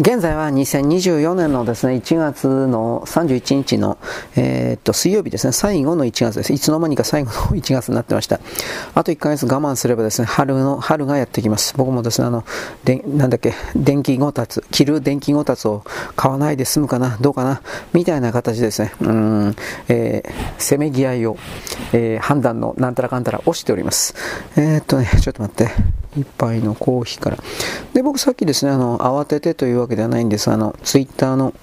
現在は2024年のですね、1月の31日の、えー、っと、水曜日ですね、最後の1月です。いつの間にか最後の 1月になってました。あと1ヶ月我慢すればですね、春の、春がやってきます。僕もですね、あの、でなんだっけ、電気ごたつ、着る電気ごたつを買わないで済むかな、どうかな、みたいな形ですね、うん、えー、せめぎ合いを、えー、判断のなんたらかんたら押しております。えー、っとね、ちょっと待って。一杯のコーヒーから。で、僕さっきですね、あの、慌ててというわけではないんですが、あの、ツイッターの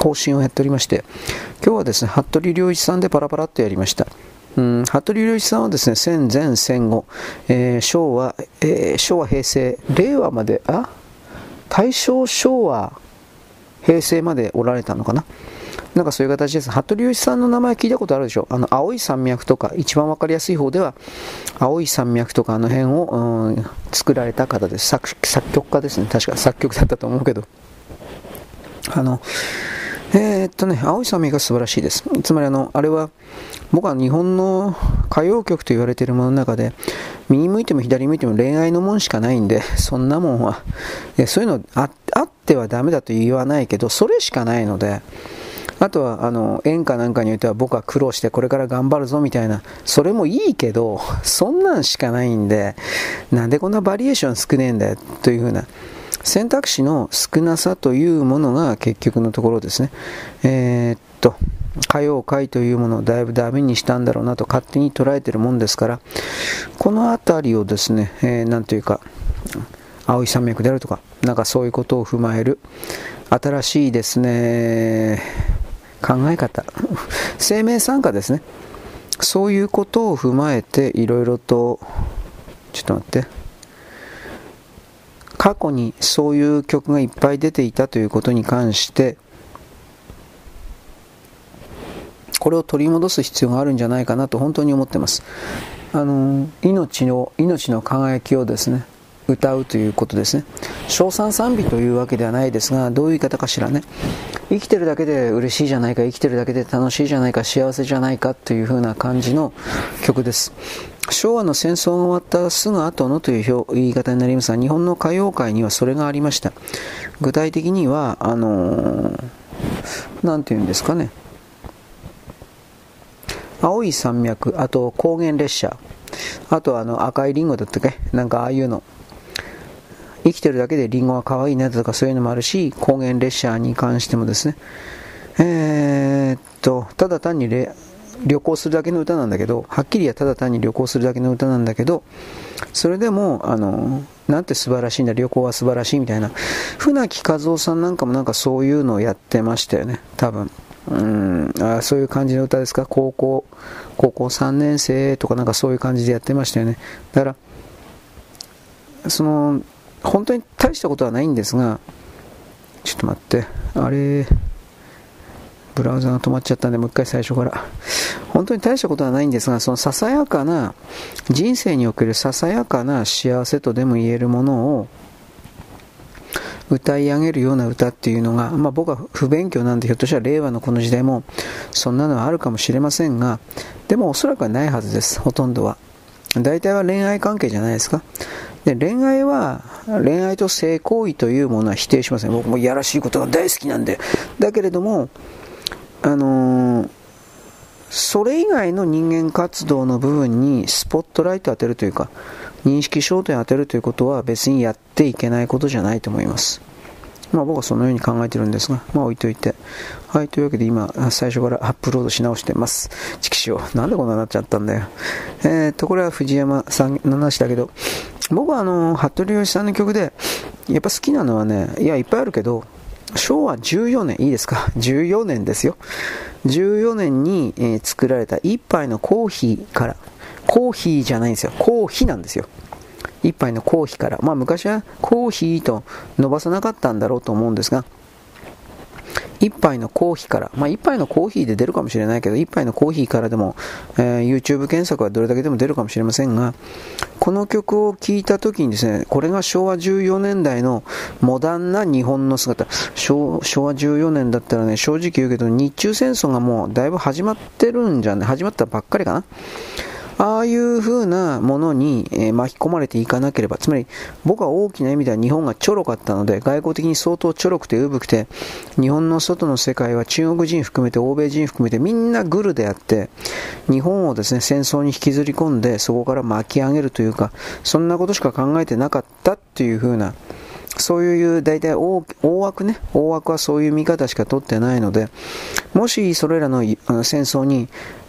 更新をやっておりまして、今日はですね、服部良一さんでパラパラっとやりました。うん、服部良一さんはですね、戦前戦後、えー、昭和、えー、昭和平成、令和まで、あ大正昭和平成までおられたのかな。なんかそういう形です。服部良一さんの名前聞いたことあるでしょ？あの、青い山脈とか、一番わかりやすい方では、青い山脈とかあの辺を、うん、作られた方です作。作曲家ですね。確か作曲だったと思うけど。あの、えー、っとね、青い山脈が素晴らしいです。つまりあの、あれは、僕は日本の歌謡曲と言われているものの中で、右向いても左向いても恋愛のもんしかないんで、そんなもんは、そういうのああってはダメだと言わないけど、それしかないので、あとはあの演歌なんかにおいては僕は苦労してこれから頑張るぞみたいなそれもいいけど そんなんしかないんでなんでこんなバリエーション少ねえんだよというふうな選択肢の少なさというものが結局のところですね。えー、っと歌謡界というものをだいぶダメにしたんだろうなと勝手に捉えてるもんですからこの辺りをですね、えー、というか青い山脈であるとかなんかそういうことを踏まえる新しいですね考え方。生命参加ですね。そういうことを踏まえていろいろとちょっと待って。過去にそういう曲がいっぱい出ていたということに関してこれを取り戻す必要があるんじゃないかなと本当に思ってます。あの命の命の輝きをですね歌うということですね。称賛賛美というわけではないですがどういう言い方かしらね。生きてるだけで嬉しいじゃないか生きてるだけで楽しいじゃないか幸せじゃないかという風な感じの曲です。昭和の戦争が終わったすぐ後のという言い方になりますが日本の歌謡界にはそれがありました。具体的にはあの何、て言うんですかね。青い山脈あと高原列車あとあの赤いリンゴだったっけ？なんかああいうの。生きてるだけでリンゴは可愛いねとかそういうのもあるし、高原列車に関してもですね、えー、っと、ただ単に旅行するだけの歌なんだけど、はっきりはただ単に旅行するだけの歌なんだけど、それでも、あの、なんて素晴らしいんだ、旅行は素晴らしいみたいな、船木和夫さんなんかもなんかそういうのをやってましたよね、多分。うんあそういう感じの歌ですか？高校高校3年生とかなんかそういう感じでやってましたよね。だからその本当に大したことはないんですが、ちょっと待って、あれ、ブラウザが止まっちゃったんで、もう一回最初から。本当に大したことはないんですが、そのささやかな、人生におけるささやかな幸せとでも言えるものを、歌い上げるような歌っていうのが、まあ、僕は不勉強なんでひょっとしたら令和のこの時代もそんなのはあるかもしれませんがでもおそらくはないはずですほとんどは。大体は恋愛関係じゃないですか。で恋愛は恋愛と性行為というものは否定しません。僕もいやらしいことが大好きなんで。だけれどもあのー、それ以外の人間活動の部分にスポットライト当てるというか認識焦点を当てるということは別にやっていけないことじゃないと思います。まあ僕はそのように考えてるんですが、まあ置いといて。はい、というわけで今、最初からアップロードし直してます。チキシオ。なんでこんなになっちゃったんだよ。えー、っと、これは藤山さんの話だけど、僕はあの、服部義さんの曲で、やっぱ好きなのはね、いや、いっぱいあるけど、昭和14年、いいですか ?14 年ですよ。14年に、えー、作られた一杯のコーヒーから、コーヒーじゃないんですよ。コーヒーなんですよ。一杯のコーヒーから。まあ昔はコーヒーと伸ばさなかったんだろうと思うんですが、一杯のコーヒーから、まあ、一杯のコーヒーで出るかもしれないけど、一杯のコーヒーからでも、えー、YouTube 検索はどれだけでも出るかもしれませんが、この曲を聴いた時にですね、これが昭和14年代のモダンな日本の姿、昭和14年だったらね、正直言うけど、日中戦争がもうだいぶ始まってるんじゃない、始まったばっかりかな。ああいう風なものに、え巻き込まれていかなければ、つまり僕は大きな意味では日本がちょろかったので、外交的に相当ちょろくてうぶくて、日本の外の世界は中国人含めて欧米人含めてみんなグルであって、日本をですね、戦争に引きずり込んで、そこから巻き上げるというか、そんなことしか考えてなかったっていう風な、そういう大体大枠ね、大枠はそういう見方しか取ってないので、もしそれらの戦争に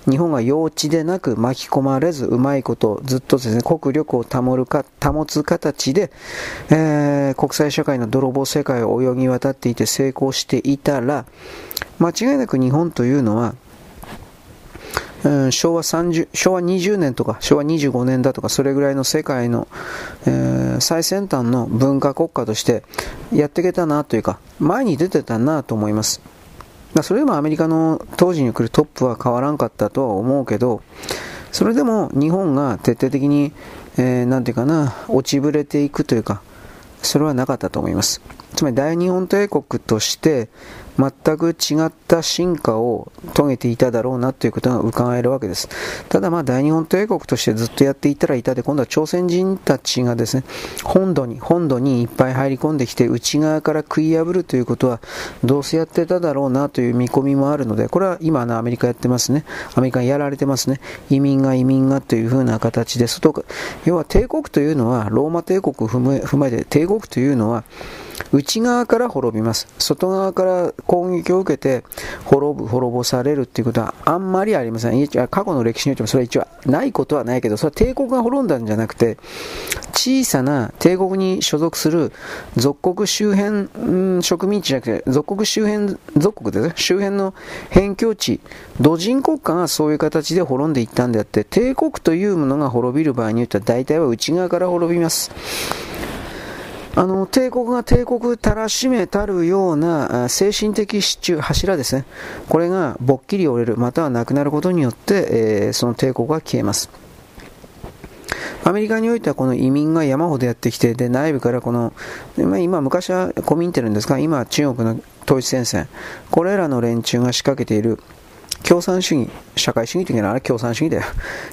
日本が幼稚でなく巻き込まれず、うまいこと、ずっとですね、国力を保るか、保つ形で、えー、国際社会の泥棒世界を泳ぎ渡っていて成功していたら、間違いなく日本というのは、うん、昭和30昭和20年とか昭和25年だとかそれぐらいの世界の、えー、最先端の文化国家としてやっていけたなというか前に出てたなと思います。それでもアメリカの当時に来るトップは変わらんかったとは思うけど、それでも日本が徹底的に、えー、ていうかな、落ちぶれていくというか、それはなかったと思います。つまり大日本帝国として、全く違った進化を遂げていただろうなということが伺えるわけです。ただまあ大日本帝国としてずっとやっていたらいたで、今度は朝鮮人たちがですね、本土に、本土にいっぱい入り込んできて内側から食い破るということはどうせやってただろうなという見込みもあるので、これは今のアメリカやってますね。アメリカやられてますね。移民が移民がというふうな形で、外、要は帝国というのは、ローマ帝国を踏まえて帝国というのは、内側から滅びます。外側から攻撃を受けて滅ぶ、滅ぼされるっていうことはあんまりありません。過去の歴史においてもそれは一応ないことはないけど、それは帝国が滅んだんじゃなくて、小さな帝国に所属する属国周辺、うん、植民地じゃなくて、属国周辺、属国ですね、周辺の辺境地、土人国家がそういう形で滅んでいったんであって、帝国というものが滅びる場合によっては大体は内側から滅びます。あの、帝国が帝国たらしめたるような精神的支柱、柱ですね。これがぼっきり折れる、またはなくなることによって、えー、その帝国が消えます。アメリカにおいてはこの移民が山ほどやってきて、で、内部からこの、今、昔はコミンテルんですが、今、中国の統一戦線、これらの連中が仕掛けている共産主義、社会主義的なあれ共産主義だよ。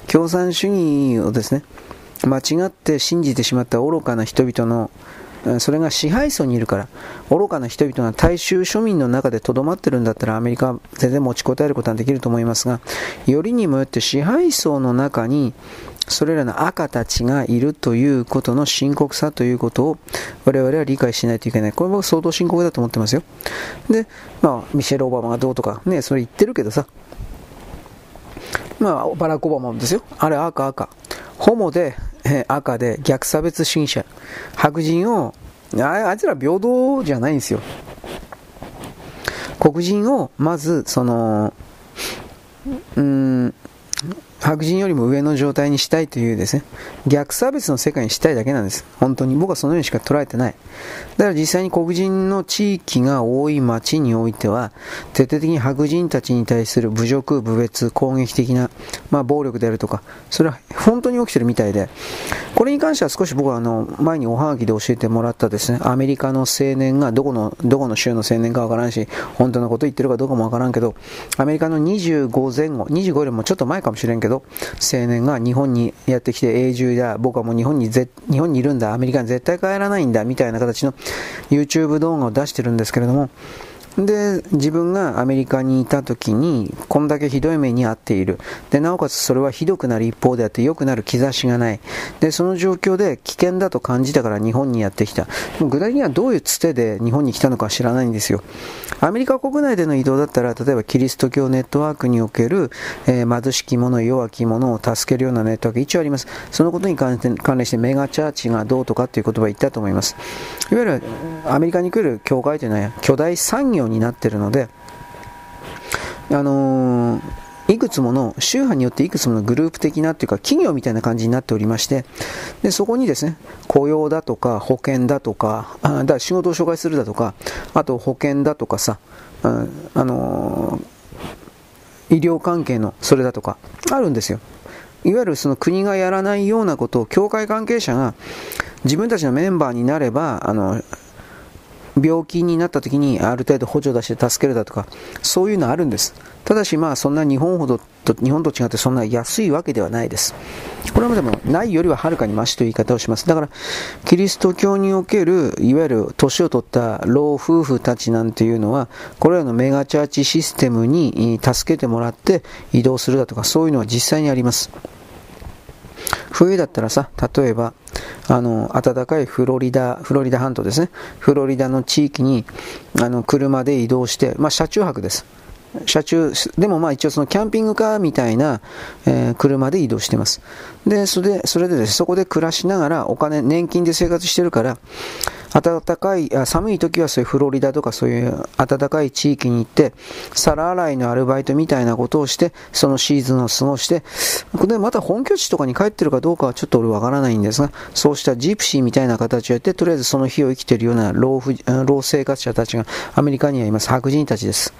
共産主義をですね、間違って信じてしまった愚かな人々のそれが支配層にいるから、愚かな人々が大衆庶民の中でとどまってるんだったらアメリカは全然持ちこたえることはできると思いますが、よりにもよって支配層の中にそれらの赤たちがいるということの深刻さということを我々は理解しないといけない。これも相当深刻だと思ってますよ。で、まあ、ミシェル・オバマがどうとかね、それ言ってるけどさ、まあ、バラック・オバマもですよ。あれ赤赤。ホモで赤で逆差別主義者、白人を、あいつら平等じゃないんですよ。黒人をまず、その、うん、白人よりも上の状態にしたいというですね、逆差別の世界にしたいだけなんです。本当に。僕はそのようにしか捉えてない。だから実際に黒人の地域が多い町においては、徹底的に白人たちに対する侮辱、侮蔑、攻撃的な、まあ、暴力であるとか、それは本当に起きてるみたいで、これに関しては少し僕はあの、前におはがきで教えてもらったですね、アメリカの青年がどこの、どこの州の青年かわからんし、本当のこと言ってるかどうかもわからんけど、アメリカの25前後、25よりもちょっと前かもしれんけど、青年が日本にやってきて永住だ、僕はもう日本にぜ日本にいるんだ、アメリカに絶対帰らないんだ、みたいな形の YouTube 動画を出してるんですけれども、で、自分がアメリカにいた時に、こんだけひどい目に遭っている。で、なおかつそれはひどくなる一方であって良くなる兆しがない。で、その状況で危険だと感じたから日本にやってきた。具体的にはどういうつてで日本に来たのか知らないんですよ。アメリカ国内での移動だったら、例えばキリスト教ネットワークにおける、えー、貧しき者、弱き者を助けるようなネットワーク一応あります。そのことに関連してメガチャーチがどうとかっていう言葉を言ったと思います。いわゆるアメリカに来る教会というのは巨大産業になってるので、あのー、いくつもの、宗派によっていくつものグループ的なっていうか企業みたいな感じになっておりまして、で、そこにですね、雇用だとか保険だとか、あだ仕事を紹介するだとか、あと保険だとかさ、あ、あのー、医療関係のそれだとか、あるんですよ。いわゆるその国がやらないようなことを教会関係者が自分たちのメンバーになれば、あの、病気になった時にある程度補助出して助けるだとか、そういうのあるんです。ただしまあそんな日本ほどと、日本と違ってそんな安いわけではないです。これはでもないよりははるかにマシという言い方をします。だから、キリスト教における、いわゆる年を取った老夫婦たちなんていうのは、これらのメガチャーチシステムに助けてもらって移動するだとか、そういうのは実際にあります。冬だったらさ、例えば、あの、暖かいフロリダ、フロリダ半島ですね。フロリダの地域に、あの、車で移動して、まあ、車中泊です。車中、でもまあ一応そのキャンピングカーみたいな、えー、車で移動してます。で、それで、それでです、ね、そこで暮らしながらお金、年金で生活してるから、暖かい、寒い時はそういうフロリダとかそういう暖かい地域に行って、皿洗いのアルバイトみたいなことをして、そのシーズンを過ごして、で、また本拠地とかに帰ってるかどうかはちょっと俺わからないんですが、そうしたジプシーみたいな形をやって、とりあえずその日を生きているような老老生活者たちがアメリカにはいます。白人たちです。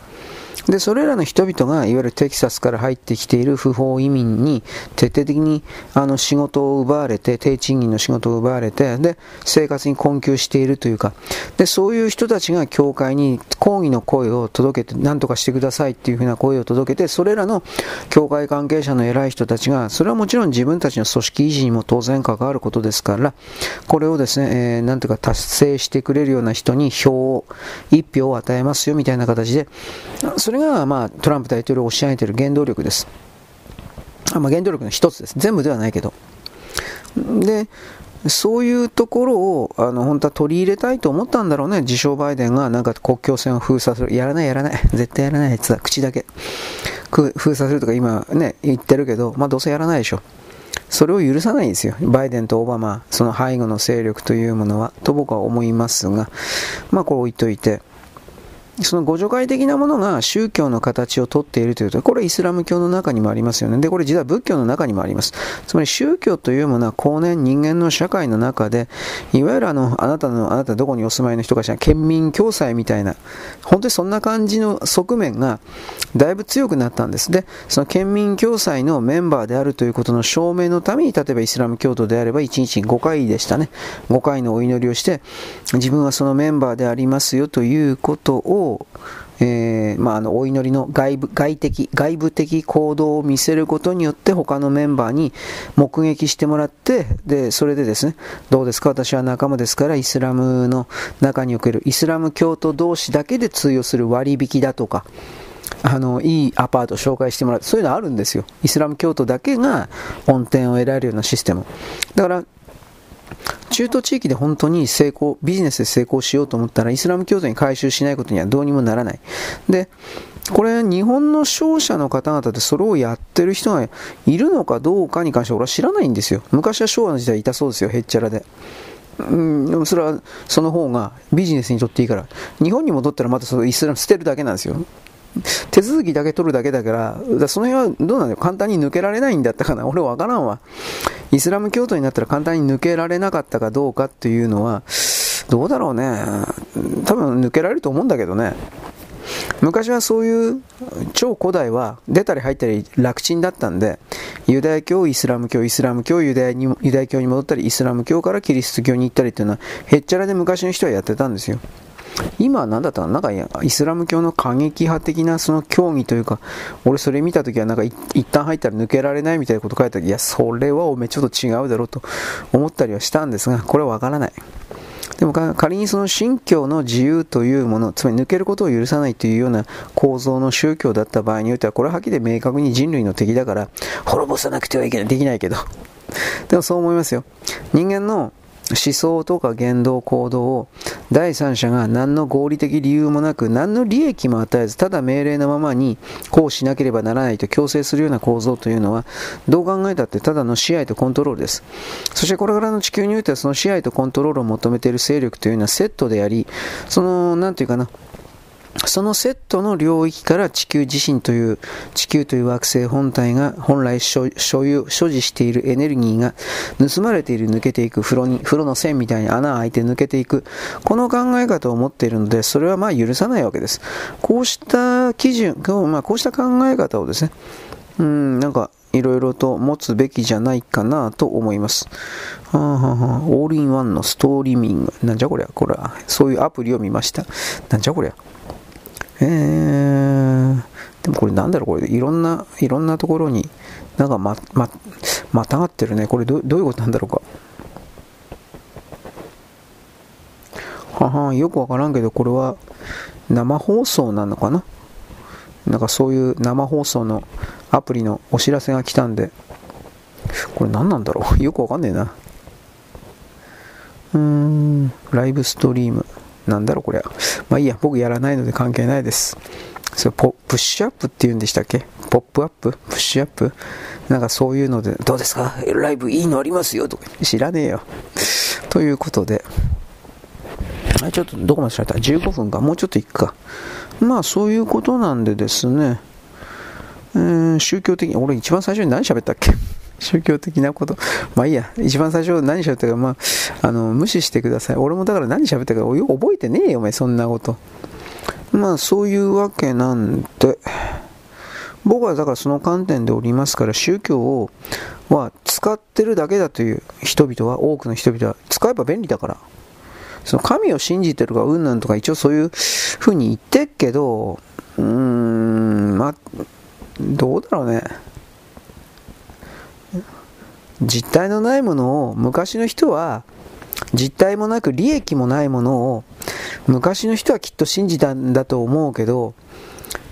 で、それらの人々が、いわゆるテキサスから入ってきている不法移民に、徹底的にあの仕事を奪われて、低賃金の仕事を奪われて、で、生活に困窮しているというか、で、そういう人たちが教会に抗議の声を届けて、何とかしてくださいっていうふうな声を届けて、それらの教会関係者の偉い人たちが、それはもちろん自分たちの組織維持にも当然関わることですから、これをですね、えー、なんとか達成してくれるような人に票を、一票を与えますよみたいな形で、それれが、まあ、トランプ大統領を押し上げている原動力です。あまあ、原動力の一つです。全部ではないけど。で、そういうところを、あの、本当は取り入れたいと思ったんだろうね。自称バイデンがなんか国境線を封鎖する。やらないやらない。絶対やらないやつだ。口だけ。封鎖するとか今ね、言ってるけど、まあどうせやらないでしょ。それを許さないんですよ。バイデンとオバマ、その背後の勢力というものは、と僕は思いますが、まあこれ置いといて、その互助会的なものが宗教の形をとっているというと、これイスラム教の中にもありますよね。で、これ実は仏教の中にもあります。つまり宗教というものは後年人間の社会の中で、いわゆるあの、あなたの、あなたどこにお住まいの人かしら、県民共済みたいな、本当にそんな感じの側面がだいぶ強くなったんです。で、その県民共済のメンバーであるということの証明のために、例えばイスラム教徒であれば1日5回でしたね。5回のお祈りをして、自分はそのメンバーでありますよということををえー、まあ、あのお祈りの外部外的外部的行動を見せることによって他のメンバーに目撃してもらってでそれでですねどうですか？私は仲間ですからイスラムの中におけるイスラム教徒同士だけで通用する割引だとかあのいいアパート紹介してもらってそういうのあるんですよ。イスラム教徒だけが恩典を得られるようなシステム。だから中東地域で本当に成功、ビジネスで成功しようと思ったら、イスラム教徒に回収しないことにはどうにもならない。で、これ、日本の商社の方々でそれをやってる人がいるのかどうかに関しては俺は知らないんですよ。昔は昭和の時代いたそうですよ、へっちゃらで。うん、でもそれはその方がビジネスにとっていいから。日本に戻ったらまたそのイスラム捨てるだけなんですよ。手続きだけ取るだけだから、からその辺はどうなんだよ？簡単に抜けられないんだったかな？俺わからんわ。イスラム教徒になったら簡単に抜けられなかったかどうかっていうのは、どうだろうね。多分抜けられると思うんだけどね。昔はそういう超古代は出たり入ったり楽ちんだったんで、ユダヤ教、イスラム教、イスラム教、ユダヤにユダヤ教に戻ったり、イスラム教からキリスト教に行ったりっていうのは、へっちゃらで昔の人はやってたんですよ。今は何だったのなんかイスラム教の過激派的なその教義というか、俺それ見た時はなんか一旦入ったら抜けられないみたいなこと書いた時、いや、それはおめちょっと違うだろうと思ったりはしたんですが、これはわからない。でも仮にその信教の自由というもの、つまり抜けることを許さないというような構造の宗教だった場合においては、これははっきり明確に人類の敵だから、滅ぼさなくてはいけない、できないけど。でもそう思いますよ。人間の思想とか言動、行動を第三者が何の合理的理由もなく何の利益も与えずただ命令のままにこうしなければならないと強制するような構造というのはどう考えたってただの支配とコントロールです。そしてこれからの地球においてはその支配とコントロールを求めている勢力というのはセットでありその何て言うかなそのセットの領域から地球自身という、地球という惑星本体が本来所有、所持しているエネルギーが盗まれている抜けていく、風呂に、風呂の線みたいに穴開いて抜けていく、この考え方を持っているので、それはまあ許さないわけです。こうした基準、まあ、こうした考え方をですね、うん、なんか、いろいろと持つべきじゃないかなと思います。はあはあはあ、オールインワンのストーリーミング。なんじゃこりゃこれは。そういうアプリを見ました。なんじゃこりゃ。えー、でもこれなんだろうこれ、いろんな、いろんなところに、なんかま、ま、またがってるね。これどどういうことなんだろうか。ははよくわからんけど、これは生放送なのかな？なんかそういう生放送のアプリのお知らせが来たんで、これ何なんだろう？よくわかんねえな。うーん、ライブストリーム。なんだろうこれは。まあいいや、僕やらないので関係ないです。それポプッシュアップって言うんでしたっけ？ポップアップ？プッシュアップ？なんかそういうので、どうですか？ライブいいのありますよ？とか知らねえよ。ということで、あちょっとどこまでしゃった ?15 分か。もうちょっと行くか。まあそういうことなんでですね、えー、宗教的に、俺一番最初に何喋ったっけ？宗教的なこと。まあいいや。一番最初何喋ったか、まあ、あの、無視してください。俺もだから何喋ったか覚えてねえよ、お前、そんなこと。まあそういうわけなんで、僕はだからその観点でおりますから、宗教をは使ってるだけだという人々は、多くの人々は、使えば便利だから。その神を信じてるかうんぬんとか一応そういうふうに言ってっけど、うーん、まあ、どうだろうね。実体のないものを昔の人は実体もなく利益もないものを昔の人はきっと信じたんだと思うけど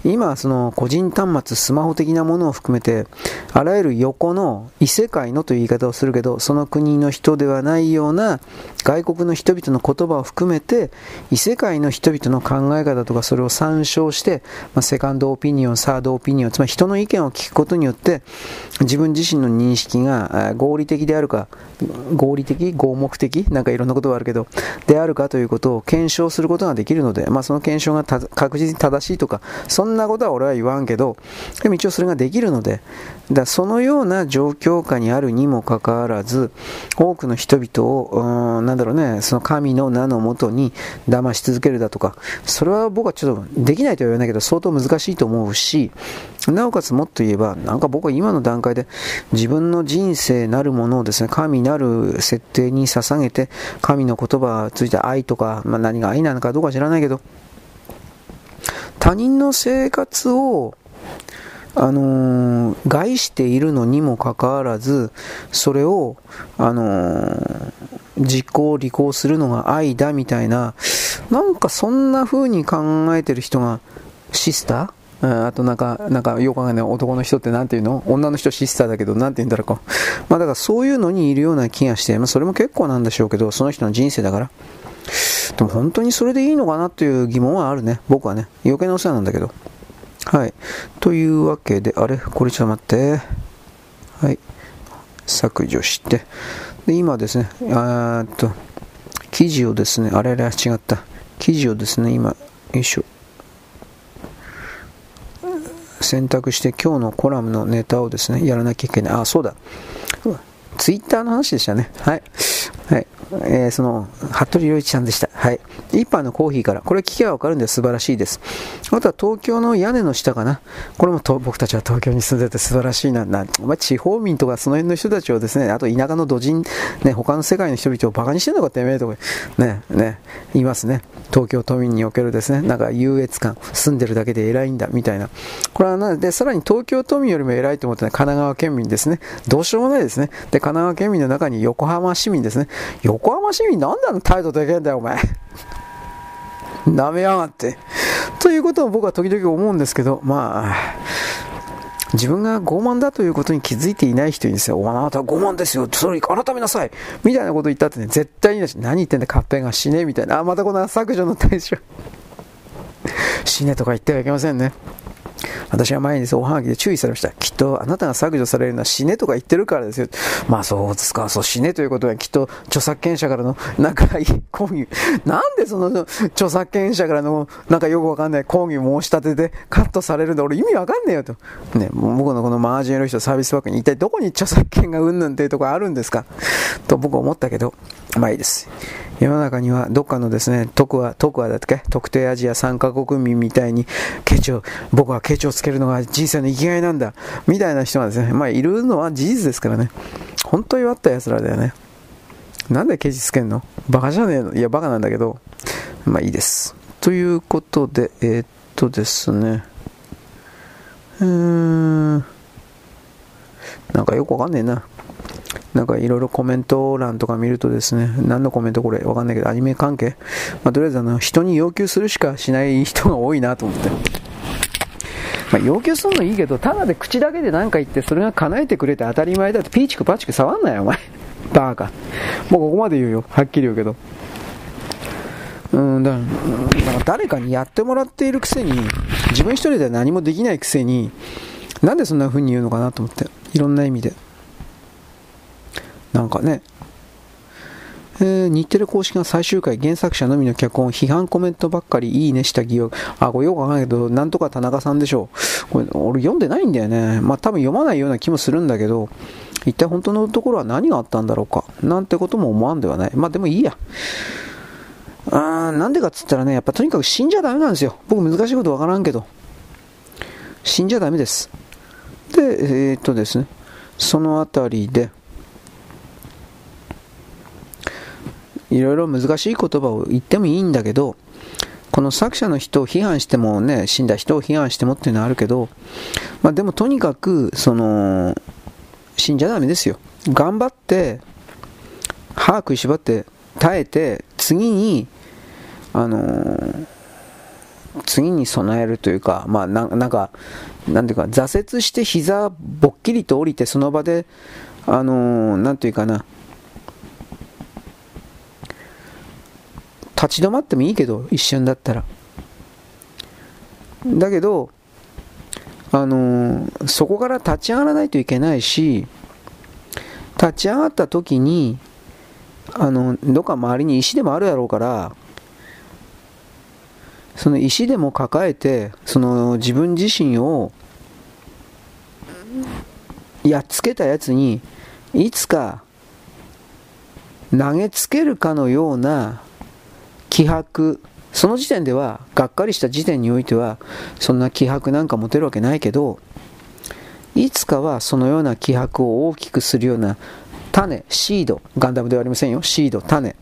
今その個人端末スマホ的なものを含めてあらゆる横の異世界のという言い方をするけどその国の人ではないような外国の人々の言葉を含めて異世界の人々の考え方とかそれを参照して、まあ、セカンドオピニオンサードオピニオンつまり人の意見を聞くことによって自分自身の認識が合理的であるか合理的合目的なんかいろんなことがあるけどであるかということを検証することができるので、まあ、その検証が確実に正しいとかそんなことは俺は言わんけどでも一応それができるのでだそのような状況下にあるにもかかわらず多くの人々をなんだろうねその神の名のもとに騙し続けるだとかそれは僕はちょっとできないとは言わないけど相当難しいと思うしなおかつもっと言えばなんか僕は今の段階で自分の人生なるものをですね神なる設定に捧げて神の言葉について愛とか、まあ、何が愛なのかどうか知らないけど他人の生活をあのー、害しているのにもかかわらず、それを、あのー、実行、履行するのが愛だみたいな、なんかそんな風に考えてる人が、シスター？あとなんか、なんか、よくわかんない男の人って何て言うの？女の人シスターだけど、何て言うんだろうか。まあだからそういうのにいるような気がして、まあそれも結構なんでしょうけど、その人の人生だから。でも本当にそれでいいのかなっていう疑問はあるね。僕はね。余計なお世話なんだけど。はい。というわけで、あれ？これちょっと待って。はい。削除して。で、今ですね、あっと、記事をですね、あれれ、違った。記事をですね、今、よいしょ。選択して今日のコラムのネタをですね、やらなきゃいけない。あ、そうだ。ツイッターの話でしたね。はい。はい。えー、その、服部良一さんでした。はい。一杯のコーヒーから。これ聞けばわかるんで素晴らしいです。あとは東京の屋根の下かな。これも僕たちは東京に住んでて素晴らしいな。なまあ地方民とかその辺の人たちをですね、あと田舎の土人、ね、他の世界の人々をバカにしてるのかってやめえとか、ね、ね、言いますね。東京都民におけるですね、なんか優越感、住んでるだけで偉いんだ、みたいな。これはなで、さらに東京都民よりも偉いと思ってね、神奈川県民ですね。どうしようもないですね。で、神奈川県民の中に横浜市民ですね。横浜市民なんであの態度でけんだよ、お前。舐めやがって。ということを僕は時々思うんですけど、まあ、自分が傲慢だということに気づいていない人にですよ、お前あなたは傲慢ですよ、それ改めなさい。みたいなこと言ったってね、絶対にだし、何言ってんだ、カッペが死ね。みたいな、あ、またこの削除の対象。死ねとか言ってはいけませんね。私は前におはがきで注意されました。きっとあなたが削除されるのは死ねとか言ってるからですよ。まあそうですか、そう死ねということはきっと著作権者からの仲いい抗議。なんでその著作権者からのなんかよくわかんない抗議申し立てでカットされるんだ俺意味わかんねえよと。ね、僕のこのマージンの人サービスワークに一体どこに著作権がうんぬんっていうところあるんですか？と僕は思ったけど、まあいいです。世の中にはどっかのですね、徳は、徳はだっけ？特定アジア3カ国民みたいに、ケチを、僕はケチをつけるのが人生の生きがいなんだ、みたいな人がですね、まあいるのは事実ですからね。本当に弱った奴らだよね。なんでケチつけんの？バカじゃねえの？いや、バカなんだけど、まあいいです。ということで、えー、っとですね、うーん、なんかよくわかんねえな。なんかいろいろコメント欄とか見るとですね、何のコメントこれわかんないけど、アニメ関係？まあ、とりあえずあの、人に要求するしかしない人が多いなと思って。まあ、要求するのいいけど、ただで口だけで何か言って、それが叶えてくれて当たり前だって、ピーチクパチク触んなよ、お前。バーカ。もうここまで言うよ。はっきり言うけど。うんだから誰かにやってもらっているくせに自分一人では何もできないくせになんでそんな風に言うのかなと思っていろんな意味でなんかね、えー、日テレ公式が最終回、原作者のみの脚本、批判コメントばっかりいいねした疑惑。あ、これよくわかんないけど、なんとか田中さんでしょう。これ、俺読んでないんだよね。まあ多分読まないような気もするんだけど、一体本当のところは何があったんだろうか。なんてことも思わんではない。まあでもいいや。あーなんでかっつったらね、やっぱとにかく死んじゃダメなんですよ。僕難しいことわからんけど。死んじゃダメです。で、えー、っとですね、そのあたりで、いろいろ難しい言葉を言ってもいいんだけど、この作者の人を批判してもね、死んだ人を批判してもっていうのはあるけど、まあでもとにかく、その、死んじゃダメですよ。頑張って、歯食いしばって耐えて、次に、あの、次に備えるというか、まあな、なんか、なんていうか、挫折して膝ぼっきりと降りて、その場で、あの、なんていうかな、立ち止まってもいいけど、一瞬だったら。だけど、あのー、そこから立ち上がらないといけないし、立ち上がった時に、あの、どっか周りに石でもあるやろうから、その石でも抱えて、その自分自身をやっつけたやつに、いつか投げつけるかのような気迫。その時点ではがっかりした時点においてはそんな気迫なんか持てるわけないけどいつかはそのような気迫を大きくするような種シードガンダムではありませんよ。シード種。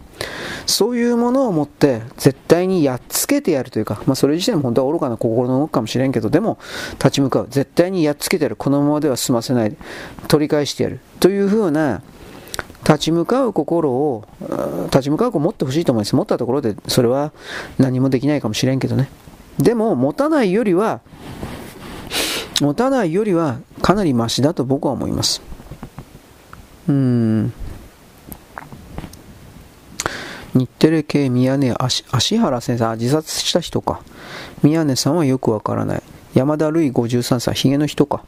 そういうものを持って絶対にやっつけてやるというか、まあ、それ自体も本当は愚かな心の動きかもしれんけどでも立ち向かう。絶対にやっつけてやる。このままでは済ませない。取り返してやる。というふうな立ち向かう心を、立ち向かう子持ってほしいと思います。持ったところで、それは何もできないかもしれんけどね。でも、持たないよりは、持たないよりはかなりマシだと僕は思います。うん。日テレ系宮根足原先生、あ自殺した人か。宮根さんはよくわからない。山田るい53歳、ヒゲの人か。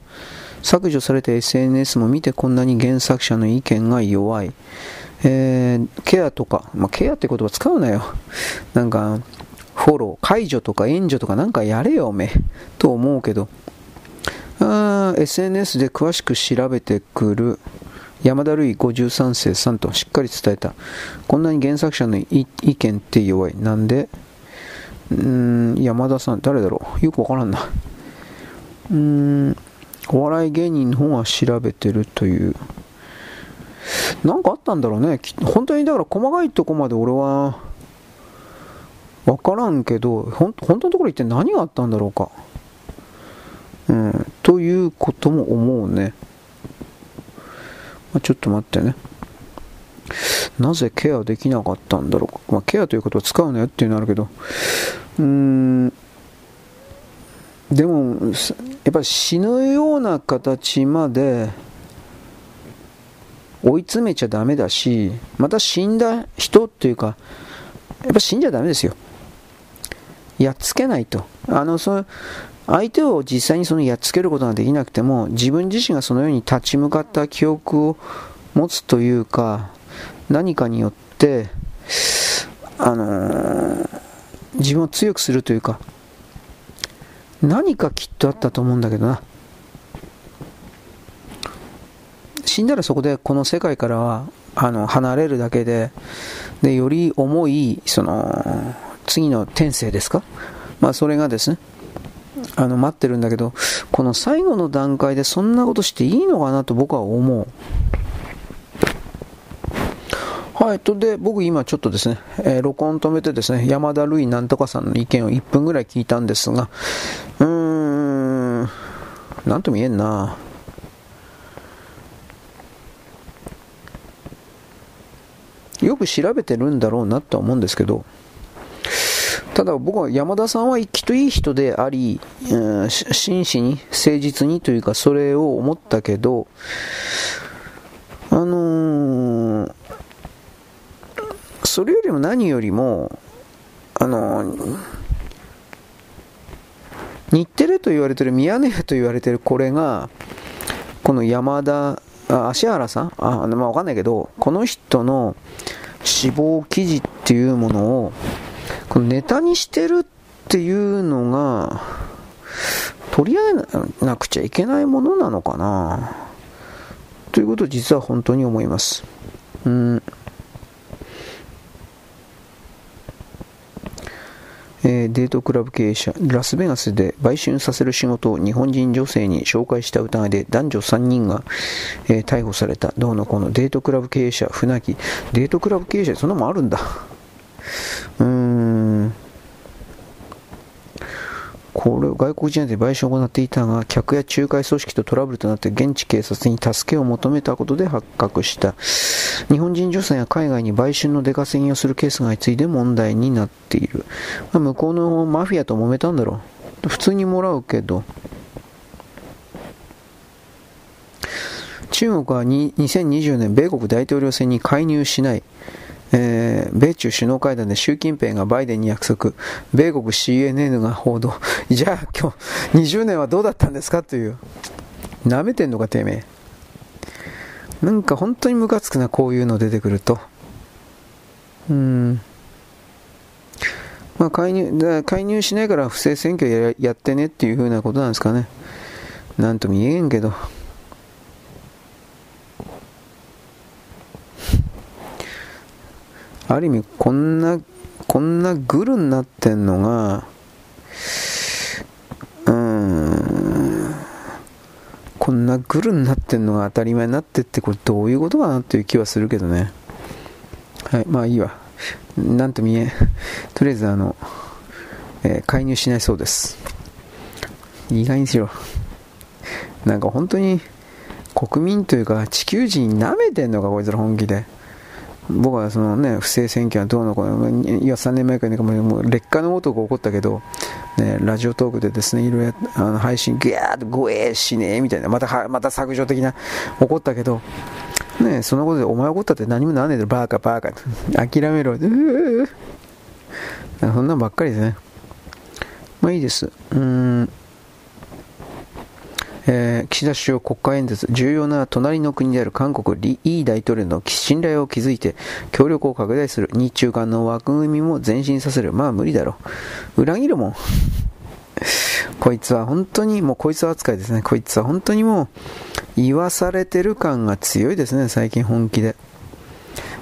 削除された SNS も見てこんなに原作者の意見が弱い。えー、ケアとか、まあ、ケアって言葉使うなよ。なんか、フォロー、解除とか援助とかなんかやれよ、おめと思うけど。SNS で詳しく調べてくる山田るい53世さんとしっかり伝えた。こんなに原作者の意見って弱い。なんで？うーん、山田さん、誰だろう？よくわからんな。うーん、お笑い芸人の方が調べてるという。なんかあったんだろうね。本当にだから細かいとこまで俺は、わからんけど、本当のところ一体何があったんだろうか。うん、ということも思うね。まあ、ちょっと待ってね。なぜケアできなかったんだろうか。まあ、ケアということを使うなよっていうのあるけど、うーん、でも、やっぱり死ぬような形まで追い詰めちゃダメだし、また死んだ人っていうか、やっぱ死んじゃダメですよ。やっつけないと。あの、その、相手を実際にそのやっつけることができなくても、自分自身がそのように立ち向かった記憶を持つというか、何かによって、あのー、自分を強くするというか、何かきっとあったと思うんだけどな。死んだらそこでこの世界からはあの離れるだけででより重いその次の転生ですか、まあ、それがですねあの待ってるんだけどこの最後の段階でそんなことしていいのかなと僕は思う。はい、とで僕今ちょっとですね、えー、録音止めてですね山田るいなんとかさんの意見を1分ぐらい聞いたんですがうーんなんとも言えんな。よく調べてるんだろうなとは思うんですけどただ僕は山田さんはきっといい人であり、真摯に誠実にというかそれを思ったけどあのー、それよりも何よりもあの、日テレと言われてるミヤネ屋と言われてるこれがこの山田あ芦原さん？あ、まあ、わかんないけどこの人の死亡記事っていうものをこのネタにしてるっていうのが取り合えなくちゃいけないものなのかな？ということを実は本当に思います。うん。え、デートクラブ経営者、ラスベガスで売春させる仕事を日本人女性に紹介した疑いで男女3人が、えー、逮捕された。どうのこのデートクラブ経営者、船木。デートクラブ経営者、そんなもんあるんだ。うん。これ外国人で賠償を行っていたが客や仲介組織とトラブルとなって現地警察に助けを求めたことで発覚した。日本人女性が海外に売春の出稼ぎをするケースが相次いで問題になっている、まあ、向こうのマフィアと揉めたんだろう。普通にもらうけど。中国は2020年米国大統領選に介入しない。えー、米中首脳会談で習近平がバイデンに約束、米国 CNN が報道、じゃあ今日20年はどうだったんですかという、なめてんのかてめえ。なんか本当にムカつくな、こういうの出てくると。うん。まあ、介入、介入しないから不正選挙ややってねっていう風なことなんですかね。なんとも言えんけど。ある意味こんなこんなグルになってんのがうんこんなグルになってんのが当たり前になってってこれどういうことかなっていう気はするけどね。はいまあいいわ。なんと見えとりあえずあの、えー、介入しないそうです。意外にしろ。なんか本当に国民というか地球人舐めてんのかこいつら本気で。僕はそのね、不正選挙はどうのこうの、いや、3年前からもう劣化のことが起こったけど、ね、ラジオトークでですね、いろいろあの配信、ギャーッとごえーしねえみたいな、また、また削除的な、起こったけど、ね、そのことで、お前怒ったって何もならねえだろ、バーカ、バーカ、諦めろ、うーそんなんばっかりですね。まあいいです。うん。えー、岸田首相国会演説、重要な隣の国である韓国、李イ大統領の信頼を築いて協力を拡大する、日中間の枠組みも前進させる。まあ無理だろう。裏切るもん。こいつは本当に、もうこいつ扱いですね。こいつは本当にもう言わされてる感が強いですね、最近本気で。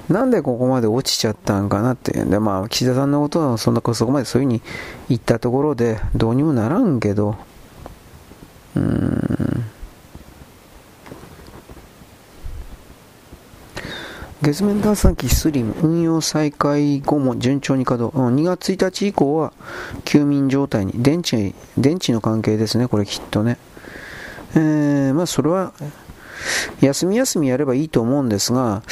なんでここまで落ちちゃったんかなって。で、まあ、岸田さんのことはそんな、そこまでそういう風に言ったところでどうにもならんけど、月面探査機スリム運用再開後も順調に稼働、2月1日以降は休眠状態に電池電池の関係ですね。これきっとね。えー、まあそれは休み休みやればいいと思うんですが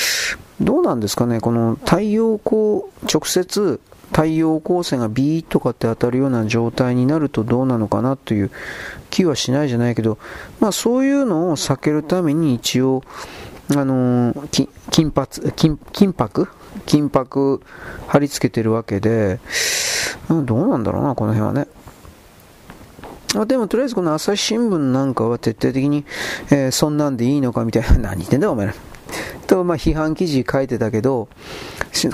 どうなんですかね。この太陽光直接太陽光線がビーとかって当たるような状態になるとどうなのかなという気はしないじゃないけど、まあそういうのを避けるために一応、あのー、金髪、金、金箔？金箔貼り付けてるわけで、どうなんだろうな、この辺はね。あでもとりあえずこの朝日新聞なんかは徹底的に、えー、そんなんでいいのかみたいな、何言ってんだお前ら。と、まあ、批判記事書いてたけど、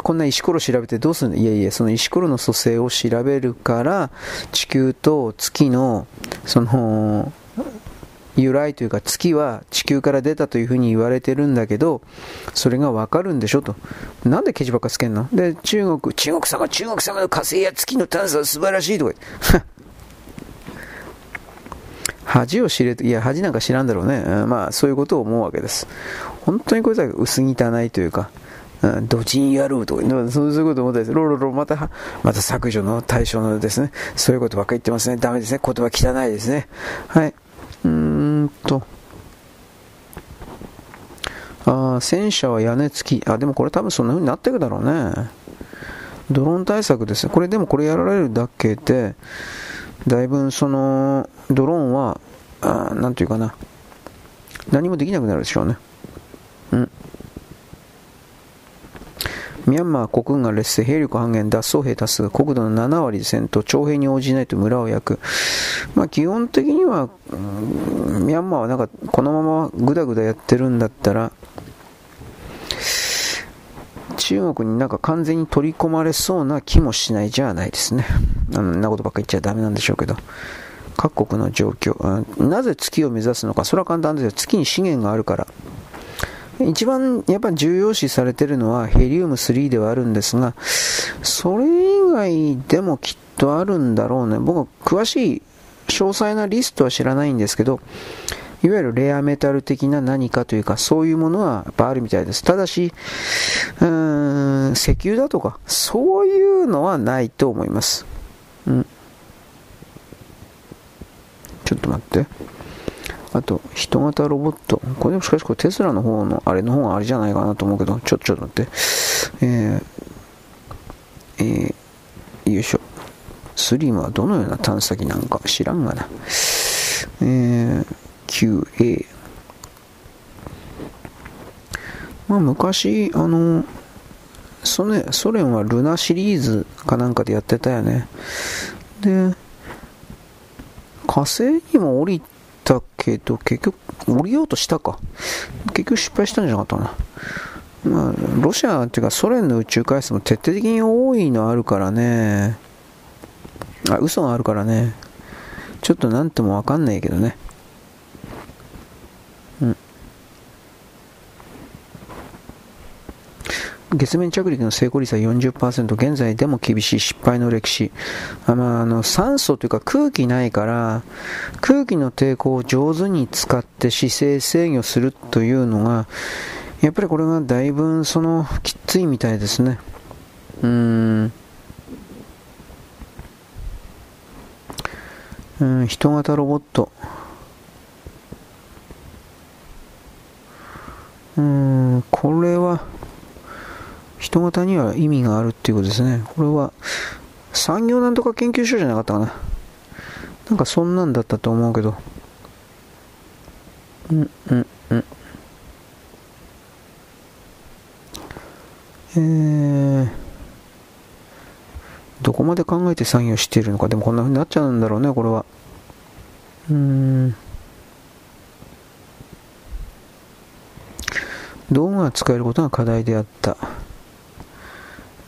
こんな石ころ調べてどうするの？いやいや、その石ころの組成を調べるから、地球と月の、その、由来というか月は地球から出たというふうに言われてるんだけど、それがわかるんでしょと。なんでケチばっかつけんの？で、中国、中国様、中国様の火星や月の探査は素晴らしいとか言って。恥を知れと、いや、恥なんか知らんだろうね。うんまあ、そういうことを思うわけです。本当にこいつは薄汚いというか、うん、ドジン野郎とか、そういうこと思ったりす。ロロロ、また、また削除の対象のですね、そういうことばっかり言ってますね。ダメですね。言葉汚いですね。はい。うーんと。あ戦車は屋根付き。あ、でもこれ多分そんな風になっていくだろうね。ドローン対策ですね。これでもこれやられるだけで、だいぶその、ドローンは、あなんていうかな、何もできなくなるでしょうね。うん。ミャンマー国軍が劣勢、兵力半減、脱走兵多数、国土の7割戦闘、徴兵に応じないと村を焼く。まあ基本的には、うん、ミャンマーはなんかこのままぐだぐだやってるんだったら、中国になんか完全に取り込まれそうな気もしないじゃないですね。あんなことばっか言っちゃダメなんでしょうけど。各国の状況、うんなぜ月を目指すのか、それは簡単ですよ。月に資源があるから。一番やっぱ重要視されているのはヘリウム3ではあるんですが、それ以外でもきっとあるんだろうね。僕は詳しい詳細なリストは知らないんですけど、いわゆるレアメタル的な何かというか、そういうものはやっぱあるみたいです。ただし、うーん、石油だとか、そういうのはないと思います。うん。ちょっと待って。あと、人型ロボット。これでもしかしこれテスラの方の、あれの方があれじゃないかなと思うけど、ちょ、ちょっと待って。えー、えー、よいしょ。スリムはどのような探査機なんか知らんがな。えー、QA。まあ昔、あの、ソネソ連はルナシリーズかなんかでやってたよね。で、火星にも降りたけど、結局、降りようとしたか。結局失敗したんじゃなかったな。まあ、ロシアっていうかソ連の宇宙回数も徹底的に多いのあるからね。あ、嘘があるからね。ちょっとなんともわかんないけどね。月面着陸の成功率は40%、現在でも厳しい失敗の歴史。あまあ、の酸素というか空気ないから、空気の抵抗を上手に使って姿勢制御するというのが、やっぱりこれがだいぶそのきついみたいですね。うーん。うん、人型ロボット。うん、これは、人型には意味があるっていうことですね。これは、産業なんとか研究所じゃなかったかな。なんかそんなんだったと思うけど。うんうんうん。えー、どこまで考えて作業しているのか。でもこんな風になっちゃうんだろうね、これは。うん。道具が使えることが課題であった。